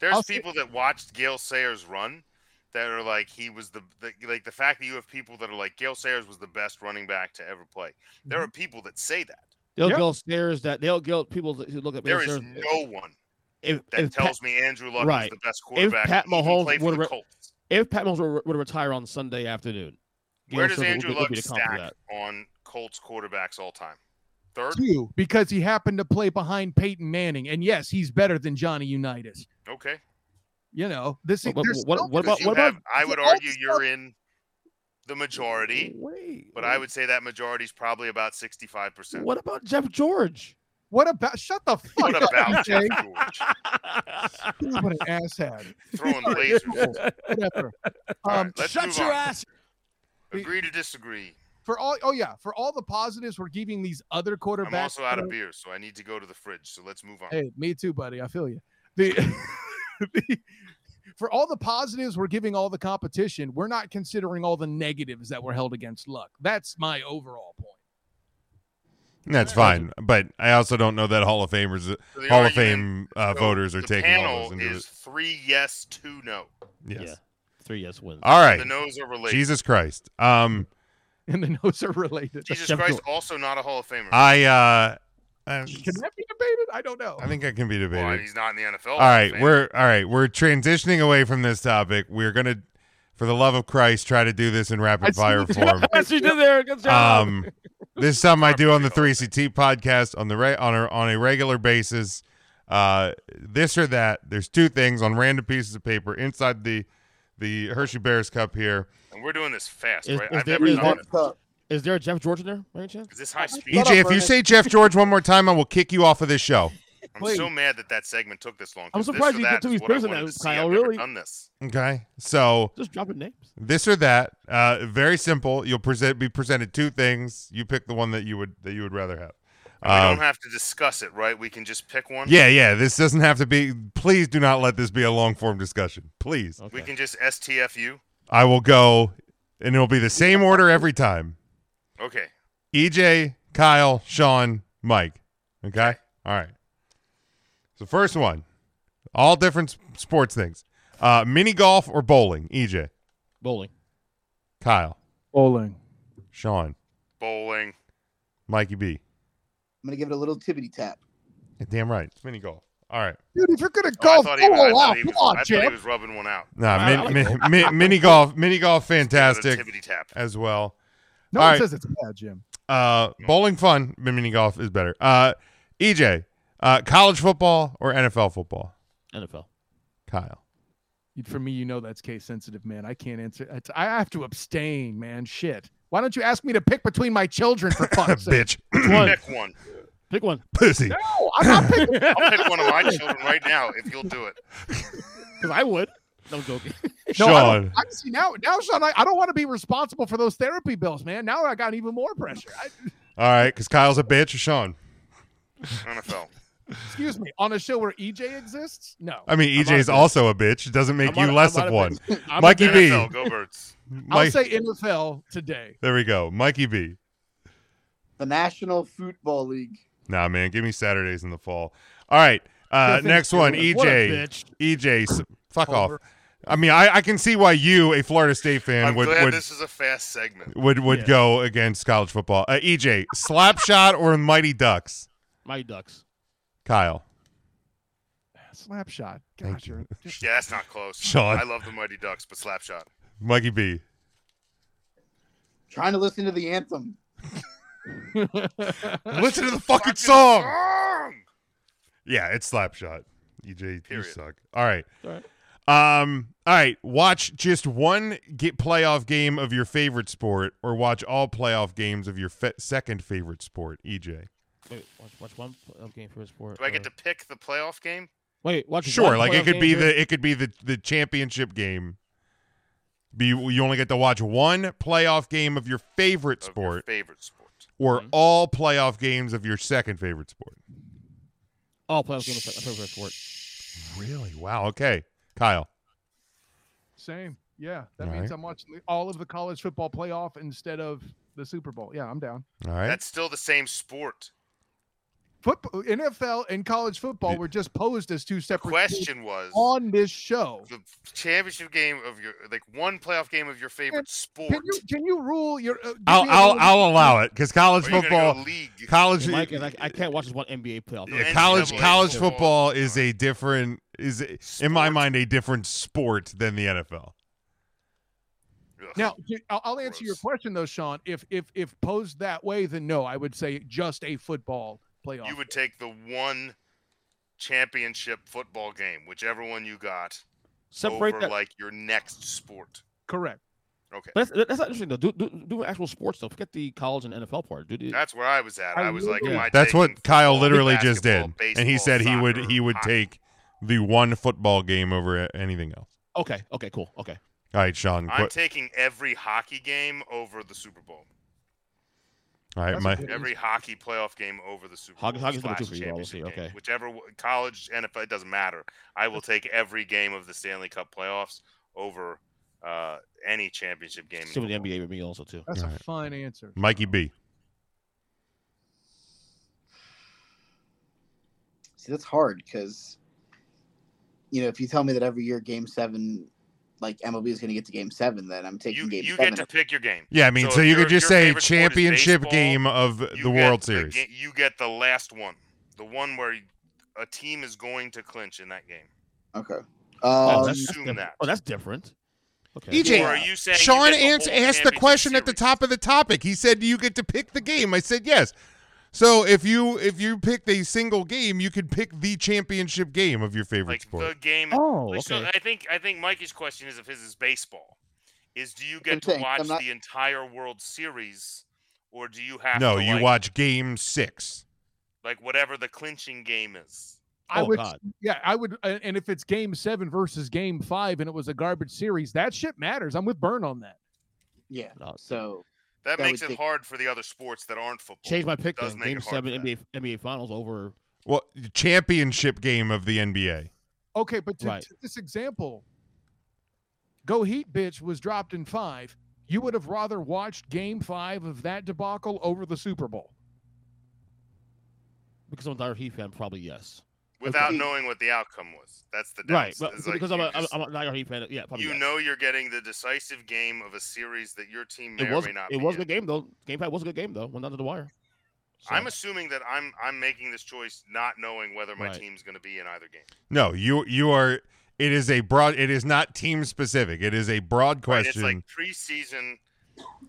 S4: There's
S6: I'll say-
S4: people that watched Gale Sayers run that are like he was the, the like the fact that you have people that are like Gale Sayers was the best running back to ever play. There
S6: Mm-hmm.
S4: are people that say that.
S2: They'll
S6: Yep.
S2: Gil Sayers that they'll Gil people that- who look at Gil
S4: There is
S2: Sayers,
S4: no one
S2: if,
S4: that
S2: if Pat,
S4: tells me Andrew Luck
S2: right.
S4: is the best quarterback.
S2: If Pat
S4: and
S2: Mahomes would've re-
S4: Colts.
S2: if Pat Mahomes were, would retire on Sunday afternoon, Gil
S4: Where does
S2: Sayers
S4: Andrew
S2: would
S4: Luck
S2: be the comp for
S4: stack
S2: that.
S4: on Colts quarterbacks all time? Third?
S6: two because he happened to play behind Peyton Manning, and yes, he's better than Johnny Unitas.
S4: Okay.
S6: You know this.
S2: But- but what- what about-
S4: you
S2: what about-
S4: I would
S6: all the
S4: argue you're in the majority,
S2: Wait,
S4: but I would say that majority is probably about 65%.
S2: What about Jeff George?
S6: What about? Shut the fuck
S4: What
S6: up,
S4: about Jeff George? [LAUGHS]
S6: What an asshat.
S4: Throwing lasers.
S6: Whatever.
S4: All
S6: Um,
S4: right, let's
S2: Shut your
S4: on.
S2: ass.
S4: Agree to disagree.
S6: for all, oh yeah, for all the positives we're giving these other quarterbacks.
S4: I'm also out of beer, so I need to go to the fridge. So let's move on.
S6: Hey, me too, buddy. I feel you. The, the [LAUGHS] for all the positives we're giving all the competition, we're not considering all the negatives that were held against Luck. That's my overall point.
S1: That's fine, but I also don't know that Hall of Famers,
S4: So
S1: Hall of Fame uh,
S4: so
S1: voters are
S4: the
S1: taking all those into
S4: is three yes, two no.
S1: Yes.
S2: Yeah, three yes wins.
S1: All right.
S4: The no's are related.
S1: Jesus Christ. Um, [LAUGHS]
S6: And the notes are related.
S4: Jesus Christ, also not a Hall of Famer.
S1: I uh, uh,
S6: Can that be debated? I don't know.
S1: I think I can be
S4: Well,
S1: debated.
S4: he's not in the NFL.
S1: All right, we're all right. We're transitioning away from this topic. We're gonna, for the love of Christ, try to do this in rapid
S6: see
S1: fire
S6: what you-
S1: form. [LAUGHS]
S2: Yes, you did there. Good job.
S1: Um, this is something I do on the 3CT podcast on the re- on a on a regular basis. Uh, this or that. There's two things on random pieces of paper inside the the Hershey Bears cup here.
S4: and we're doing this fast,
S2: Is-
S4: right?
S2: is
S4: I've
S2: there-
S4: never done
S2: there-
S3: Cup.
S2: Is there a Jeff George in there by any chance?
S4: Is this high speed?
S1: EJ, if you say Jeff George one more time, I will kick you off of this show.
S4: I'm
S6: Wait.
S4: so mad that that segment took this long.
S2: I'm surprised you
S4: that
S2: get to
S4: is
S2: his person
S4: wanted to.
S2: Kyle,
S4: I've
S2: really?
S4: done this.
S1: Okay, so
S2: Just dropping names.
S1: this or that. Uh, very simple. You'll present be presented two things. You pick the one that you would that you would rather have.
S4: And we
S1: Um,
S4: don't have to discuss it, right? We can just pick one.
S1: Yeah, yeah. This doesn't have to be. Please do not let this be a long form discussion. Please.
S2: Okay.
S4: We can just STFU.
S1: I will go, and it'll be the same order every time.
S4: Okay.
S1: EJ, Kyle, Shawn, Mike. Okay. All right. So first one, all different sports things. Uh, mini golf or bowling? EJ,
S2: Bowling.
S1: Kyle,
S6: Bowling.
S1: Shawn,
S4: Bowling.
S1: Mikey B.
S3: I'm gonna give it a little tippity tap.
S1: Yeah, damn right. It's mini golf. All right.
S6: Dude, if you're gonna golf,
S4: Oh, I thought he, was- I
S6: full
S4: thought he
S6: come
S4: was,
S6: on,
S4: I thought he was rubbing one out.
S1: Nah,
S2: I- [LAUGHS]
S1: min,
S2: I
S1: min, min- mini golf, mini golf,
S4: Give it a
S1: fantastic
S4: tippity tap.
S1: as well.
S6: No
S1: All
S6: one
S1: right.
S6: says it's bad, Jim.
S1: Uh, bowling fun, but mini golf is better. Uh, EJ, uh, college football or NFL football?
S2: NFL.
S1: Kyle.
S6: For me, you know that's case sensitive, man. I can't answer. I have to abstain, man. Shit. Why don't you ask me to pick between my children for fuck's [LAUGHS] sake?
S1: Bitch.
S2: One. [CLEARS THROAT]
S4: Pick one.
S2: Pick one.
S1: Pussy.
S6: No, I'm not picking.
S4: I'll pick one of my children right now if you'll do it. [LAUGHS]
S2: Because I would. No I'm joking. [LAUGHS]
S6: No,
S1: Shawn.
S6: I see now. Now, Shawn, I, I don't want to be responsible for those therapy bills, man. Now I got even more pressure. I, [LAUGHS]
S1: All right, because Kyle's a bitch or Shawn.
S4: NFL.
S6: excuse me. On a show where EJ exists, no.
S1: I mean,
S2: I'm
S1: EJ's
S2: on it.
S1: also a bitch. It doesn't make
S2: I'm
S1: you
S2: on-
S1: less
S2: I'm
S1: of
S2: on
S1: one. [LAUGHS]
S2: I'm
S1: Mikey
S2: bad-
S1: B.
S4: NFL. Go Birds.
S6: I'll
S1: Mike,
S6: say NFL today.
S1: there we go. Mikey B.
S3: The National Football League.
S1: Nah, man, give me Saturdays in the fall. All right, uh, next one, EJ.
S2: What a bitch.
S1: EJ, s- fuck off. I mean, I, I can see why you, a Florida State fan,
S4: I'm
S1: would
S4: glad
S1: would,
S4: this is a fast segment.
S1: would would
S2: Yeah.
S1: go against college football. Uh, EJ, slap shot or Mighty Ducks?
S2: Mighty Ducks.
S1: Kyle.
S6: Slap shot.
S1: Thank
S6: Gosh,
S1: you.
S6: you're just
S4: Yeah, that's not close.
S1: Shawn.
S4: I love the Mighty Ducks, but Slapshot.
S1: Mikey B.
S3: Trying to listen to the anthem. [LAUGHS]
S1: Listen to the fucking
S4: Fucking
S1: song.
S4: song!
S1: Yeah, it's Slapshot. EJ, you
S4: Period.
S1: suck. All right.
S2: All right.
S1: Um. All right. Watch just one get playoff game of your favorite sport, or watch all playoff games of your fe- second favorite sport. EJ.
S2: Wait, watch, watch one playoff game for a sport.
S4: Do I get to pick the playoff game?
S2: Wait, watch
S1: Sure.
S2: one
S1: Like it could be
S2: for-
S1: the it could be the the championship game. Be you only get to watch one playoff game of your favorite
S4: Of your
S1: sport,
S4: favorite sport.
S1: or
S2: Mhm.
S1: all playoff games of your second favorite sport.
S2: all playoff games of for a sport.
S1: Really? Wow. Okay. Kyle.
S6: Same. Yeah. That
S1: All
S6: means
S1: right.
S6: I'm watching all of the college football playoff instead of the Super Bowl. Yeah, I'm down.
S1: All right.
S4: That's still the same sport.
S6: Football, NFL and college football were just posed as two separate things
S4: question was
S6: on this show.
S4: the championship game of your like one playoff game of your favorite sport.
S6: Can you can you rule your? Uh,
S1: I'll
S6: me a
S1: I'll I'll allow it because college
S4: you're
S1: football,
S4: go league.
S1: college,
S2: Hey, Mike, I, I can't watch this one NBA playoff.
S4: Yeah,
S1: yeah,
S4: NCAA
S1: college college
S4: football.
S1: football is a different is in my mind a different sport than the NFL.
S6: Now, I'll, I'll answer your question though, Shawn. If if if posed that way, then no, I would say just a football playoff.
S4: you would take the one championship football game, whichever one you got,
S2: Separate
S4: over
S2: that.
S4: like your next sport.
S6: correct.
S4: Okay,
S2: But that's, that's not interesting though. Do, do do actual sports stuff. Forget the college and NFL part. Do, do,
S4: that's where I was at.
S6: I
S4: I was like,
S6: really-
S4: am I
S1: That's what Kyle literally just did,
S4: basketball,
S1: and he
S4: baseball,
S1: said he would he would
S4: hockey?
S1: take the one football game over anything else.
S2: okay. Okay. Cool. Okay.
S1: All right, Shawn.
S4: I'm
S1: qu-
S4: taking every hockey game over the Super Bowl.
S1: All right,
S6: That's
S1: my
S4: Every hockey playoff game over the Super
S2: Hockey-
S4: Bowl.
S2: hockey's number two
S4: slash
S2: for you, obviously,
S4: championship game.
S2: okay.
S4: Whichever college, NFL, it doesn't matter. I will take every game of the Stanley Cup playoffs over uh, any championship game. in
S2: Same with the. NBA with me also too.
S6: That's a
S1: Alright.
S6: fine answer.
S1: Mikey B.
S3: See, that's hard because, you know, if you tell me that every year Game Seven, like MLB is going to get to Game Seven, then I'm taking
S4: You,
S3: Game
S4: you
S3: Seven.
S4: get to pick your game.
S1: Yeah, I mean, so,
S4: So
S1: you could just say
S4: favorite sport is
S1: championship
S4: baseball,
S1: game of the
S4: get
S1: World Series.
S4: ga- you get the last one, the one where a team is going to clinch in that game.
S3: okay.
S2: Oh,
S3: Um,
S2: that's, that's
S4: assume
S2: different.
S4: that.
S2: Oh, that's different. Okay.
S1: EJ,
S4: are you saying
S1: Shawn
S4: get the
S1: asked the
S4: championship
S1: question at the top of the topic. He said "Do you get to pick the game. I said yes. So if you if you picked a single game, you could pick the championship game of your favorite
S4: like
S1: sport.
S4: the game.
S2: Oh,
S4: like, so. I think I think Mikey's question is if his is baseball. Is do you
S3: I'm
S4: get to
S3: saying,
S4: watch
S3: not-
S4: the entire World Series, or do you have
S1: no,
S4: to
S1: you
S4: like,
S1: watch game six.
S4: like whatever the clinching game is?
S6: I
S2: Oh,
S6: would,
S2: God.
S6: yeah, I would. uh, And if it's Game Seven versus Game Five, and it was a garbage series, that shit matters. I'm with Bern on that.
S3: yeah.
S2: No,
S3: So
S4: That,
S3: That
S4: makes it
S3: take-
S4: hard for the other sports that aren't football.
S2: Change my pick
S4: Does
S2: then. Game seven
S4: for
S2: NBA NBA Finals over.
S1: Well, championship game of the NBA.
S6: Okay, but to,
S2: Right.
S6: to this example, Go Heat bitch was dropped in five. You would have rather watched Game Five of that debacle over the Super Bowl.
S2: Because I'm a dire Heat fan, probably yes.
S4: Without
S3: Okay.
S4: knowing what the outcome was. That's the
S2: Right,
S4: downside.
S2: but
S4: It's
S2: so
S4: like
S2: because
S4: you
S2: I'm a, I'm,
S4: just-
S2: I'm a dire Heat fan, yeah, probably
S4: you
S2: yes.
S4: know you're getting the decisive game of a series that your team may
S2: it was
S4: or may not
S2: it
S4: be
S2: was a good game though. Game five was a good game though. Went down to the wire. So,
S4: I'm assuming that I'm I'm making this choice not knowing whether my
S2: Right.
S4: team's going to be in either game.
S1: No, you you are. It is a broad. It is not team specific. It is a broad
S4: Right?
S1: question.
S4: It's like preseason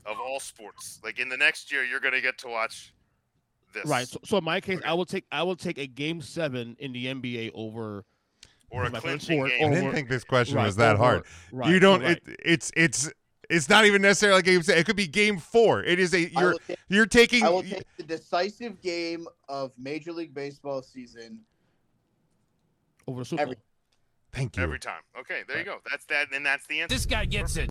S4: of all sports. Like in the next year, you're going to get to watch this,
S2: right. So, so in my case,
S4: Okay.
S2: I will take I will take a game seven in the NBA over.
S4: or a
S2: my favorite
S4: clinching
S2: sport,
S4: game.
S1: I
S2: or-
S1: didn't think this question
S2: right,
S1: was that
S2: over-
S1: hard.
S2: Right,
S1: you don't.
S2: Right.
S1: It, it's it's it's not even necessarily like game. se- It could be game four. It is a you're
S3: take,
S1: you're taking.
S3: I will take the decisive game of Major League Baseball season.
S2: over the Super
S3: every-
S2: Bowl.
S1: Thank you.
S4: Every time. Okay, there you go. That's that, and that's the answer.
S7: This guy gets it.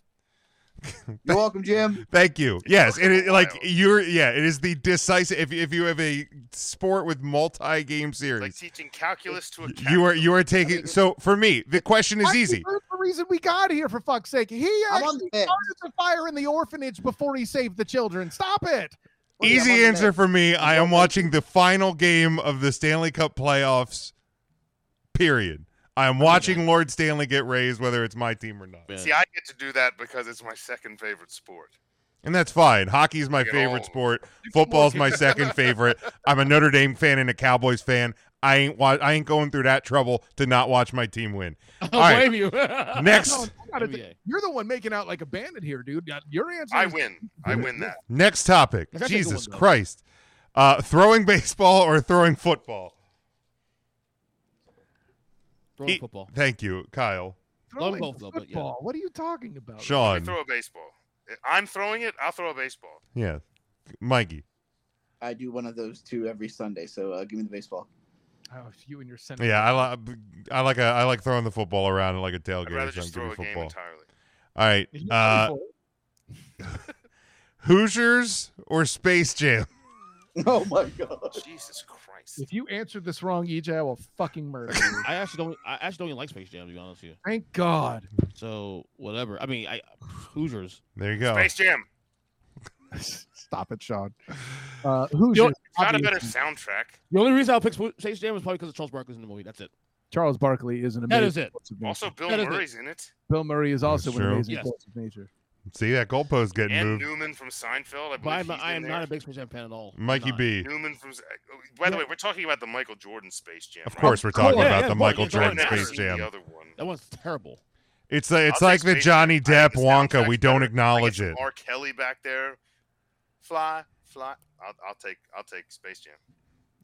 S7: [LAUGHS]
S3: You're welcome, Jim.
S1: Thank you. Yes,
S4: took
S1: it like you're. Yeah, it is the decisive. If if you have a sport with multi-game
S4: It's
S1: series,
S4: like teaching calculus to a cat.
S1: you are you are taking.
S3: mean- [LAUGHS]
S1: So for me, the question is
S6: That's
S1: easy.
S6: The reason we got here, for fuck's sake, he
S3: I'm
S6: actually started the fire in the orphanage before he saved the children. Stop it.
S3: Well, yeah, I'm on
S1: Easy
S3: the
S1: answer for me. I am watching the final game of the Stanley Cup playoffs. Period. I am watching Lord Stanley get raised, whether it's my team or not,
S2: Man.
S4: See, I get to do that because it's my second favorite sport.
S1: and that's fine. Hockey is my favorite
S4: all-
S1: sport. Football's my [LAUGHS] second favorite. I'm a Notre Dame fan and a Cowboys fan. I ain't wa- I ain't going through that trouble to not watch my team win. [LAUGHS]
S2: I
S1: All right.
S2: blame you. [LAUGHS]
S1: Next,
S6: No, I you're the one making out like a bandit here, dude. Your answer.
S4: I
S6: is-
S4: win. I win that.
S1: next topic.
S2: That's actually a good
S1: Jesus
S2: one.
S1: Christ. Uh, throwing baseball or throwing football?
S2: Throwing
S1: He-
S2: football.
S1: Thank you, Kyle.
S6: Throwing
S2: both, though, but yeah.
S6: football. What are you talking about?
S4: Let me
S1: Shawn.
S4: throw a baseball. I'm throwing it. I'll throw a baseball.
S1: Yeah. Mikey.
S3: I do one of those two every Sunday, so uh, give me the baseball.
S6: Oh, you and your sentiment.
S1: Yeah, I like I like a I like throwing the football around like a
S4: I'd
S1: tailgate or
S4: rather
S1: something.
S4: just throw
S1: me
S4: a game
S1: football.
S4: entirely.
S1: All right. Uh,
S6: go for it,
S1: Hoosiers or Space Jam? [LAUGHS]
S3: Oh my god.
S4: Jesus Christ.
S6: If you answered this wrong, EJ, I will fucking murder [LAUGHS] you.
S2: I actually don't. I actually don't even like Space Jam to be honest with you.
S6: Thank God.
S2: So whatever. I mean, I Hoosiers.
S1: There you go.
S4: Space Jam. [LAUGHS]
S6: Stop it, Shawn. Uh, who's
S2: Yo,
S6: your-
S4: It's got a better
S6: obviously,
S4: soundtrack.
S2: The only reason I'll pick Space Jam is probably because of Charles Barkley's in the movie. That's it.
S6: Charles Barkley is an
S2: That
S6: amazing.
S2: is it.
S6: of.
S4: Also, Bill
S2: That is it.
S4: Murray's in it.
S6: Bill Murray is also an amazing
S2: Yes.
S6: force of nature.
S1: See that goalpost getting
S4: And
S1: moved.
S4: Newman from Seinfeld. I
S2: But I'm, I am
S4: there.
S2: not a big Space Jam fan at all.
S1: Mikey B.
S4: Newman from. Oh, by the
S6: Yeah.
S4: way, we're talking about the Michael Jordan Space Jam.
S1: Of
S4: right?
S1: course, we're talking
S2: Yeah,
S1: about
S2: yeah,
S1: the
S2: of
S1: Michael Jordan Space Jam.
S4: The other one.
S2: That one's terrible.
S1: It's like it's
S4: I'll
S1: like the Johnny Depp
S4: the
S1: Wonka. We don't
S4: better.
S1: Acknowledge it.
S4: some R. Kelly back there. Fly, fly. I'll, I'll take. I'll take Space Jam.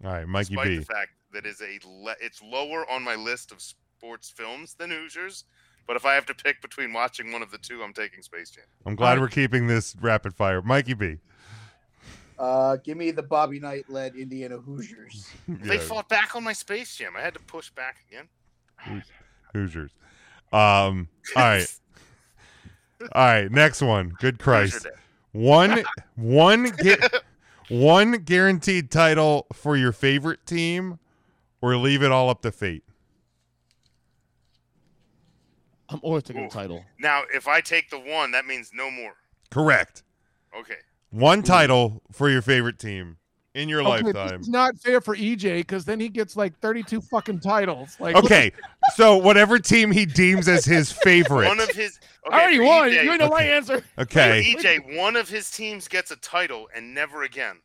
S1: All right, Mikey
S4: Despite
S1: B.
S4: the fact that is a le- it's lower on my list of sports films than Hoosiers, But if I have to pick between watching one of the two, I'm taking Space Jam.
S1: I'm glad
S6: Alright.
S1: we're keeping this rapid fire. Mikey B.
S3: Uh, give me the Bobby Knight led Indiana Hoosiers.
S4: They fought back on my Space Jam. I had to push back again.
S1: Hoosiers. Um. All right. [LAUGHS] All right. Next one. Good Christ. One. [LAUGHS] One. gu- one guaranteed title for your favorite team, or leave it all up to fate.
S2: I'm always taking
S4: Ooh.
S2: the title.
S4: Now, if I take the one, that means no more.
S1: Correct.
S4: Okay.
S1: One title for your favorite team in your
S6: Okay,
S1: lifetime.
S6: It's not fair for EJ because then he gets like 32 fucking titles. Like,
S1: Okay. [LAUGHS] so whatever team he deems as his favorite. [LAUGHS]
S4: One of his. Okay,
S2: I already won.
S4: EJ
S2: You know my answer.
S1: okay.
S4: For EJ, one of his teams gets a title and never again.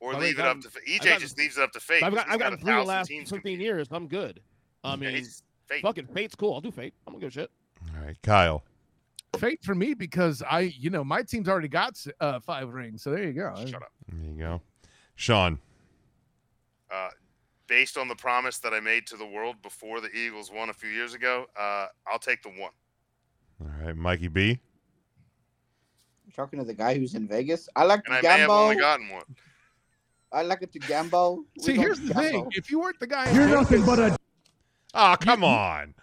S4: Or
S2: I've
S4: leave it
S2: gotten-
S4: up to EJ
S2: gotten-
S4: just leaves it up to fate.
S2: I've,
S4: 'cause
S2: got,
S4: he's
S2: I've
S4: got
S2: gotten
S4: a
S2: three of the
S4: thousand
S2: last
S4: teams
S2: 15 years. I'm good. I
S4: Yeah,
S2: mean,
S4: he's fate.
S2: fucking fate's cool. I'll do fate. I'm gonna give a shit.
S1: All right. Kyle.
S6: fate for me because I, you know, my team's already got uh, five rings. So there you go.
S4: Shut up.
S1: There you go. Shawn.
S4: Uh, based on the promise that I made to the world before the Eagles won a few years ago, uh, I'll take the one.
S1: All right. Mikey B.
S3: Talking to the guy who's in Vegas. I like
S4: And
S3: to
S4: I may have only
S3: gamble.
S4: gotten one.
S3: I like it to gamble.
S6: See, here's the thing: if you weren't the guy,
S7: You're
S6: Vegas-
S7: nothing but a
S1: Oh, come on.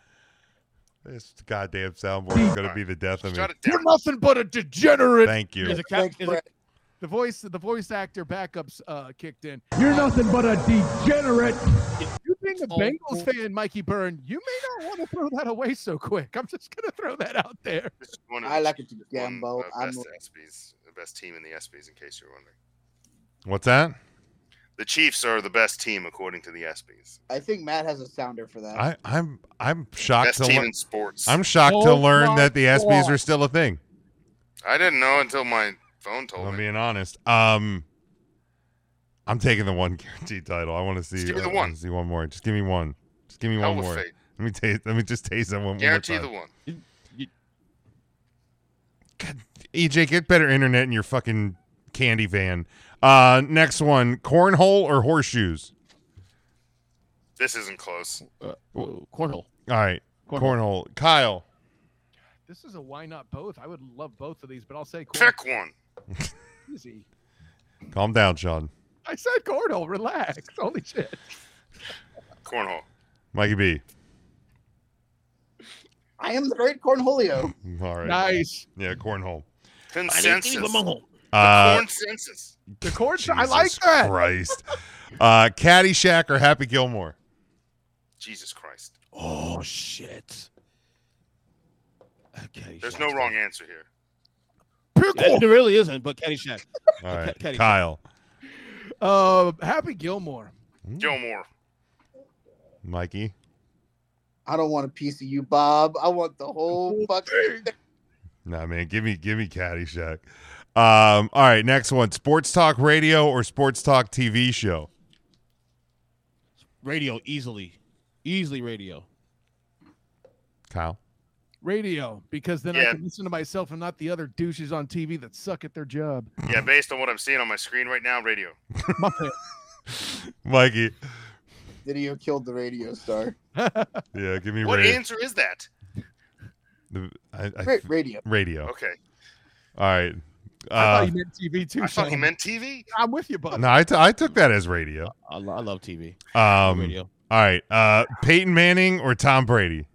S1: This goddamn soundboard is going to be the death of me.
S6: You're nothing but a degenerate.
S1: Thank you.
S2: Is it cap-
S3: Thanks,
S2: is it-
S3: Brett.
S6: the voice, the voice actor backups uh, kicked in.
S7: you're nothing but a degenerate.
S6: You being a Bengals
S2: cool.
S6: fan, Mikey Bern, you may not want to throw that away so quick. I'm just gonna throw that out there.
S4: This is one of
S3: I like it to
S4: Chiefs
S3: gamble.
S4: uh,
S3: I'm
S4: best ESPYS, the best team in the ESPYS, in case you're wondering.
S1: What's that?
S4: The Chiefs are the best team according to the ESPYS.
S3: I think Matt has a sounder for that.
S1: I, I'm I'm shocked
S4: Best
S1: to
S4: team
S1: learn.
S4: in sports.
S1: I'm shocked to
S6: Oh
S1: learn that the ESPYs are still a thing.
S4: I didn't know until my phone told me.
S1: I'm being honest. Um, I'm taking the one [LAUGHS] guaranteed title. I want to see.
S4: Just give me the
S1: I wanna
S4: one.
S1: See one more. Just give me one. Just give me
S4: Hell
S1: one more.
S4: fate.
S1: Let me taste. Let me just taste that one. one more
S4: Guarantee
S1: time.
S4: the one.
S1: EJ, get better internet in your fucking candy van. Uh, next one: cornhole or horseshoes.
S4: This isn't close.
S2: uh, cornhole.
S1: All right,
S2: Cornhole.
S1: cornhole. Kyle.
S6: This is a why not both. I would love both of these, but I'll say corn.
S4: Pick one. [LAUGHS]
S6: Easy.
S1: Calm down, Shawn.
S6: I said cornhole. Relax. Holy shit.
S4: Cornhole.
S1: Mikey B.
S3: I am the great Cornholio. [LAUGHS]
S1: All right.
S6: Nice.
S1: Yeah, cornhole.
S4: Consensus.
S1: Uh,
S4: Consensus.
S6: The corn. I like that.
S1: Christ. Uh, Caddyshack or Happy Gilmore?
S4: Jesus Christ.
S2: Oh shit. Okay.
S4: There's no wrong answer here.
S6: Pickle.
S2: There really isn't, but Caddyshack.
S1: All right,
S2: Caddyshack.
S1: Kyle.
S6: Uh, Happy Gilmore.
S4: Gilmore.
S1: Mikey.
S3: I don't want a piece of you, Bob. I want the whole fucking.
S1: Nah, man, give me give me Caddyshack. Um, all right, next one: Sports Talk Radio or Sports Talk TV show.
S2: Radio easily, easily radio.
S1: Kyle.
S6: Radio, because then I can listen to myself and not the other douches on TV that suck at their job.
S4: Yeah, based on what I'm seeing on my screen right now, radio.
S6: My. [LAUGHS]
S1: Mikey.
S3: Video killed the radio star. [LAUGHS]
S1: Yeah, give me
S4: What
S1: radio.
S4: answer is that?
S1: The- I, I,
S3: radio.
S1: radio.
S4: Okay.
S1: All right.
S6: I thought
S1: Uh,
S6: you meant TV too.
S4: I thought he
S6: Shawn.
S4: meant TV.
S6: I'm with you, bud.
S1: no, I, t- I took that as radio.
S2: I, lo- I love TV.
S1: Um,
S2: radio.
S1: All right. Uh, Peyton Manning or Tom Brady.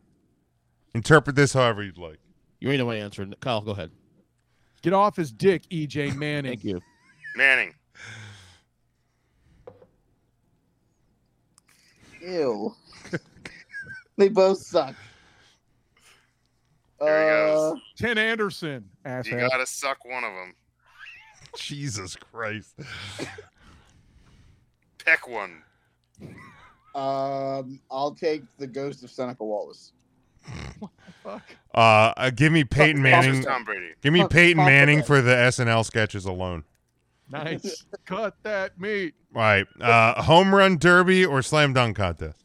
S1: Interpret this however you'd like.
S2: You ain't know my answer. Kyle, go ahead.
S6: Get off his dick, EJ [LAUGHS] Manning.
S2: Thank you.
S4: Manning.
S3: Ew. [LAUGHS] they both suck.
S4: There he goes.
S3: Uh,
S6: Tim Anderson.
S4: You
S6: Asshat.
S4: gotta suck one of them.
S1: Jesus Christ.
S4: Pick one.
S3: um, I'll take the ghost of Seneca Wallace.
S6: Fuck.
S1: Uh, uh, give me Peyton Manning.
S4: Tom Brady.
S1: Give me
S3: Fuck,
S1: Peyton
S3: fuck
S1: Manning
S3: that.
S1: for the SNL sketches alone.
S6: Nice. [LAUGHS] Cut that meat.
S1: All right. Uh, home run derby or slam dunk contest.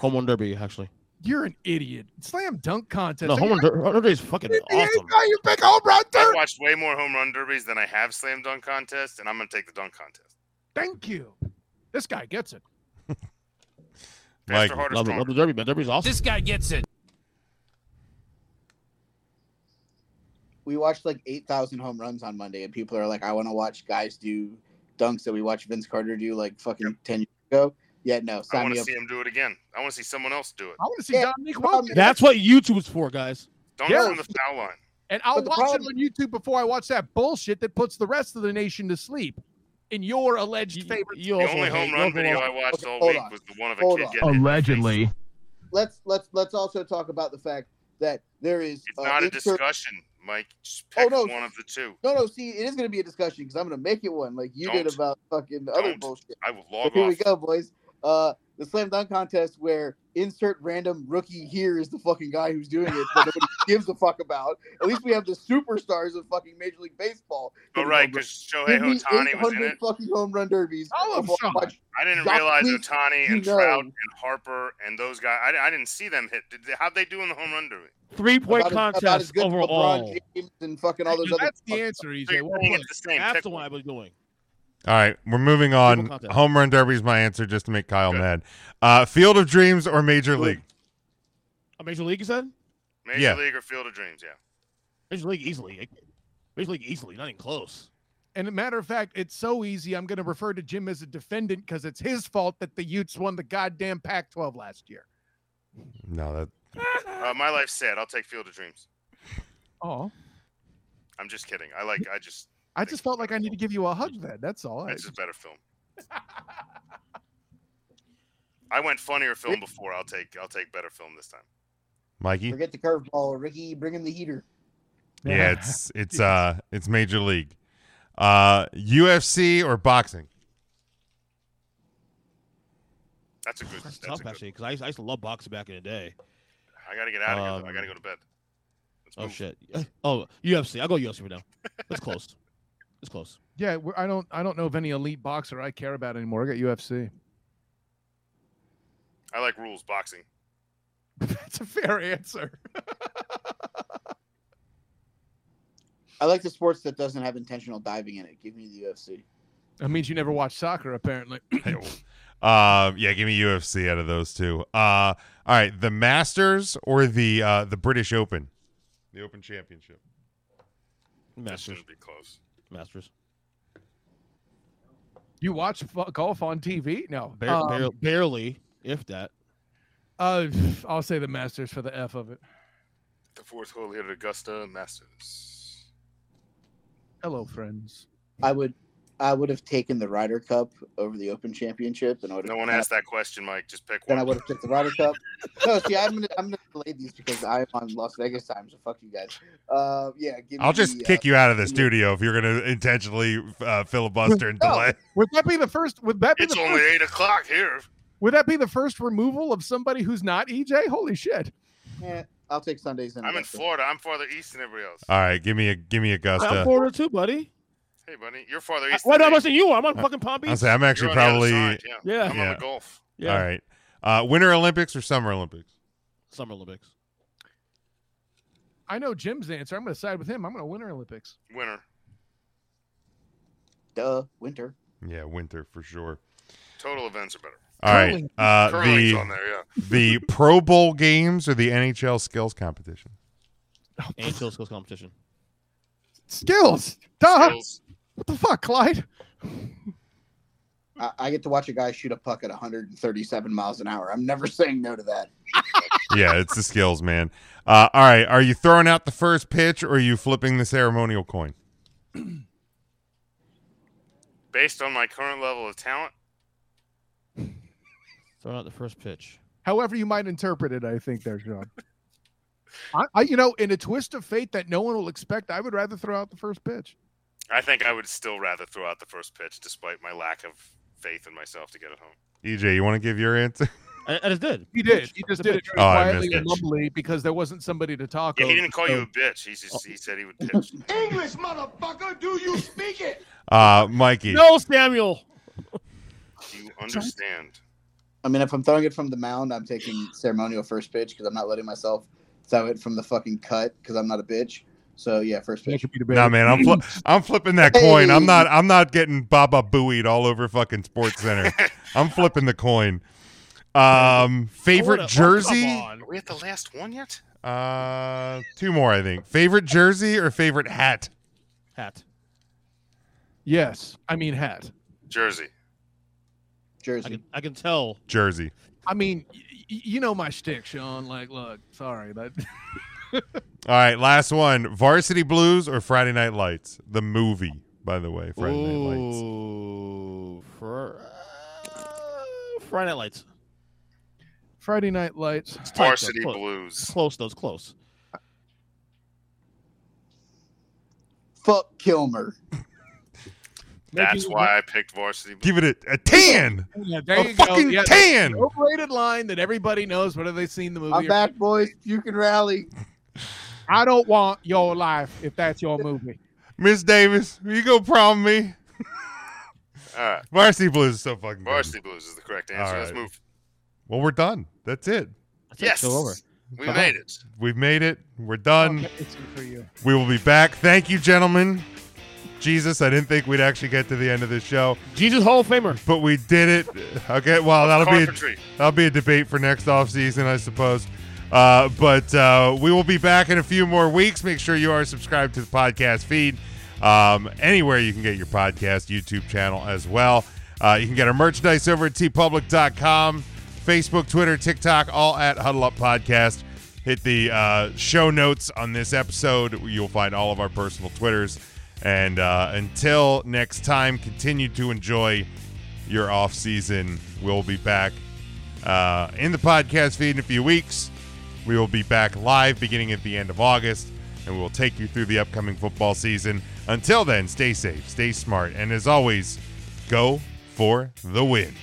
S2: Home run derby, actually.
S6: You're an idiot. Slam dunk contest. The
S2: home run, derby is fucking awesome.
S6: You pick home run derby.
S4: I've watched way more home run derbies than I have slam dunk contests, and I'm going to take the dunk contest.
S6: Thank you. This guy gets it. [LAUGHS]
S4: Faster,
S2: love, love the derby, man. Derby's awesome.
S8: This guy gets it.
S3: We watched like 8,000 home runs on Monday, and people are like, I want to watch guys do dunks that we watched Vince Carter do like fucking yep. 10 years ago. Yeah, no,
S4: I want to see him do it again. I want to see someone else do it.
S6: I want to see
S3: Yeah,
S6: Dominique
S3: problem
S6: Wilkins.
S2: That's what YouTube's for, guys.
S4: Don't
S6: Yeah.
S4: go on the foul line.
S6: And I'll watch
S3: problem-
S6: it on YouTube before I watch that bullshit that puts the rest of the nation to sleep. In your alleged
S2: You,
S6: favorite.
S2: you
S4: The only home run video I watched
S3: Okay,
S4: all week
S3: on.
S4: was the one of a
S3: Hold
S4: kid
S3: on.
S4: getting hit in the face.
S7: Allegedly.
S3: Let's let's let's also talk about the fact that there is
S4: It's
S3: uh,
S4: not a
S3: insert-
S4: discussion, Mike. Just
S3: Oh, no.
S4: one of the two.
S3: No, no. See, it is going to be a discussion because I'm going to make it one, like you did
S4: Don't.
S3: about fucking other
S4: Don't.
S3: bullshit.
S4: I will
S3: But
S4: log
S3: here we go, boys. Uh, the slam dunk contest where insert random rookie here is the fucking guy who's doing it that nobody [LAUGHS] gives a fuck about. At least we have the superstars of fucking Major League Baseball.
S4: Oh, right, because Shohei
S3: Give
S4: Otani was in
S3: 800
S4: it.
S3: fucking home run derbies.
S6: I love
S3: before I
S4: I didn't
S3: Doc,
S4: realize
S3: please,
S4: Otani and
S3: know.
S4: Trout and Harper and those guys. I, I didn't see them hit. Did they, how'd they do in the home run derby?
S2: Three point
S3: about as- about as
S2: contest overall.
S3: LeBron James and fucking all those other.
S6: That's the answer,
S4: They're
S6: EJ. Well
S4: saying the same.
S2: That's the one
S4: one.
S2: I was doing.
S1: All right, we're moving on.
S2: contest.
S1: Home run derby is my answer, just to make Kyle
S4: Good.
S1: mad. Uh, Field of Dreams or Major
S3: Good.
S1: League?
S2: A Major League, you said?
S4: Major
S1: Yeah.
S4: League or Field of Dreams, yeah.
S2: Major League easily. Major League easily, not even close.
S6: And a matter of fact, it's so easy. I'm going to refer to Jim as a defendant because it's his fault that the Utes won the goddamn Pac-12 last year.
S1: No, that
S4: Uh, my life's sad. I'll take Field of Dreams.
S6: Oh,
S4: I'm just kidding. I like. I just.
S6: I just felt like I need to give you a hug. Then that's all. I,
S4: It's a better film. [LAUGHS] I went funnier film before. I'll take. I'll take better film this time.
S1: Mikey.
S3: Forget the curveball, Ricky. Bring in the heater.
S1: Yeah, it's [LAUGHS] it's uh it's Major League. Uh, UFC or boxing?
S4: That's a good.
S2: That's
S4: That's,
S2: tough,
S4: good.
S2: actually, because I, used- I used to love boxing back in the day.
S4: I gotta get out of here. though. I
S2: Um,
S4: gotta go to bed. Let's
S2: Oh,
S4: move.
S2: shit. [LAUGHS] Oh, UFC. I'll go UFC for now. It's close. It's close.
S6: yeah. we're- I don't. I don't know of any elite boxer I care about anymore. I got UFC.
S4: I like rules boxing. [LAUGHS]
S6: that's a fair answer.
S3: I like the sports that doesn't have intentional diving in it. Give me the UFC.
S6: That means you never watch soccer, apparently. [COUGHS]
S1: Uh, yeah, give me UFC out of those two. Uh, all right, the Masters or the uh the British Open, the Open Championship.
S4: This
S2: Masters.
S4: shouldn't be close.
S2: Masters.
S6: you watch fu- golf on TV? No.
S2: Bar-
S6: Um,
S2: bar- barely, if that.
S6: uh, [SIGHS] I'll say the Masters for the F of it.
S4: The fourth hole here at Augusta Masters.
S6: Hello, friends.
S3: I would, I would have taken the Ryder Cup over the Open Championship, and I would
S4: No one asked that question, Mike. Just pick
S3: Then I would have picked the Ryder Cup. [LAUGHS] No, see, I'm gonna, I'm gonna delay these because I'm on Las Vegas time. So fuck you guys. Uh, yeah. Give
S1: I'll just
S3: the, uh,
S1: kick you out of the studio if you're going to intentionally uh, filibuster and
S3: No.
S1: delay.
S6: Would that be the first? Would that be
S4: It's
S6: the
S4: only
S6: first,
S4: eight o'clock here.
S6: Would that be the first removal of somebody who's not EJ? Holy shit!
S3: Yeah, I'll take Sundays. In
S4: I'm in Florida. I'm farther east than everybody else.
S1: All right, give me a give me Augusta.
S2: I'm Florida too, buddy.
S4: Hey, buddy, you're farther
S2: I-
S4: east.
S2: Why
S4: than
S2: not
S4: me.
S2: listen to you? I'm on fucking Palm Beach.
S1: I'll say I'm
S4: You're
S1: actually
S4: on the other
S1: probably
S4: side, yeah.
S2: Yeah.
S4: I'm
S1: Yeah.
S4: on the Gulf.
S2: yeah.
S1: all right. Uh, Winter Olympics or Summer Olympics?
S2: Summer Olympics.
S6: I know Jim's answer. I'm going to side with him. I'm going to Winter Olympics.
S4: Winter.
S3: Duh, winter.
S1: Yeah, winter for sure.
S4: Total events are better.
S1: All right.
S6: Curling.
S1: Uh,
S4: Curling's
S1: the
S4: on there, yeah. [LAUGHS]
S1: the Pro Bowl games or the NHL skills competition?
S2: NHL skills skills competition.
S6: Skills. Duh.
S4: Skills.
S6: What the fuck, Clyde?
S3: I, I get to watch a guy shoot a puck at 137 miles an hour. I'm never [LAUGHS] saying no to that.
S1: Yeah, it's the skills, man. Uh, all right. Are you throwing out the first pitch or are you flipping the ceremonial coin?
S4: Based on my current level of talent,
S2: Throw out the first pitch.
S6: However you might interpret it, I think there, Shawn. [LAUGHS] I, I, you know, in a twist of fate that no one will expect, I would rather throw out the first pitch.
S4: I think I would still rather throw out the first pitch, despite my lack of faith in myself to get it home.
S1: EJ, you want to give your answer?
S2: I, I just did.
S6: He did. He just did it
S1: Oh,
S6: quietly and
S1: it.
S6: mumbly because there wasn't somebody to talk.
S4: Yeah, he didn't call
S6: So-
S4: you a bitch. He just he said he would pitch. [LAUGHS]
S7: English, motherfucker, do you speak it?
S1: Uh, Mikey.
S2: No, Samuel.
S4: Do you understand?
S3: I mean, if I'm throwing it from the mound, I'm taking ceremonial first pitch because I'm not letting myself throw it from the fucking cut because I'm not a bitch. So yeah, first
S6: That
S3: pitch.
S6: be the
S1: Nah, man, I'm fli- I'm flipping that coin. I'm not I'm not getting Baba buoyed all over fucking Sports Center. [LAUGHS] I'm flipping the coin. Um, favorite
S2: Oh, what a- oh,
S1: jersey?
S2: come on.
S4: Are we at the last one yet?
S1: Uh, two more, I think. Favorite jersey or favorite hat?
S2: Hat.
S6: Yes, I mean hat.
S4: Jersey.
S2: I
S3: Jersey.
S2: can I can tell.
S1: Jersey.
S6: I mean, y- y- you know my shtick, Shawn. Like, look, sorry, but [LAUGHS]
S1: All right, last one. Varsity Blues or Friday Night Lights? The movie, by the way. Friday Night Lights.
S2: For uh, Friday Night Lights.
S6: Friday Night Lights.
S2: It's tight, though.
S4: Varsity
S2: Close.
S4: Blues.
S2: Close, those close.
S3: Fuck Kilmer. [LAUGHS]
S4: That's why I picked Varsity Blues.
S1: Give it a, a 10.
S6: Yeah, there
S1: A
S6: you go.
S1: fucking
S6: Yeah,
S1: 10.
S6: the Overrated line that everybody knows whether they've seen the movie.
S3: I'm
S6: or-
S3: back, boys. You can rally.
S6: I don't want your life if that's your movie.
S1: Miss Davis, you go prom me. [LAUGHS]
S4: All right.
S1: Varsity Blues is so fucking good.
S4: Varsity Blues is the correct answer.
S1: All
S4: Let's move.
S1: Well, we're done. That's it.
S2: That's.
S4: Yes.
S2: Over.
S4: We
S1: Uh-huh.
S4: made it.
S1: We've made it. We're done.
S6: Amazing for you.
S1: We will be back. Thank you, gentlemen. Jesus, I didn't think we'd actually get to the end of this show,
S2: Jesus Hall of Famer.
S1: but we did it. Okay, well, that'll be a, that'll be a debate for next off season, I suppose. Uh, but uh, we will be back in a few more weeks. Make sure you are subscribed to the podcast feed um, anywhere you can get your podcast, YouTube channel as well. Uh, you can get our merchandise over at teepublic.com, Facebook, Twitter, TikTok, all at Huddle Up Podcast. Hit the uh, show notes on this episode. You'll find all of our personal Twitters. And uh, until next time, continue to enjoy your off season. We'll be back uh, in the podcast feed in a few weeks. We will be back live beginning at the end of August, and we will take you through the upcoming football season. Until then, stay safe, stay smart, and as always, go for the win.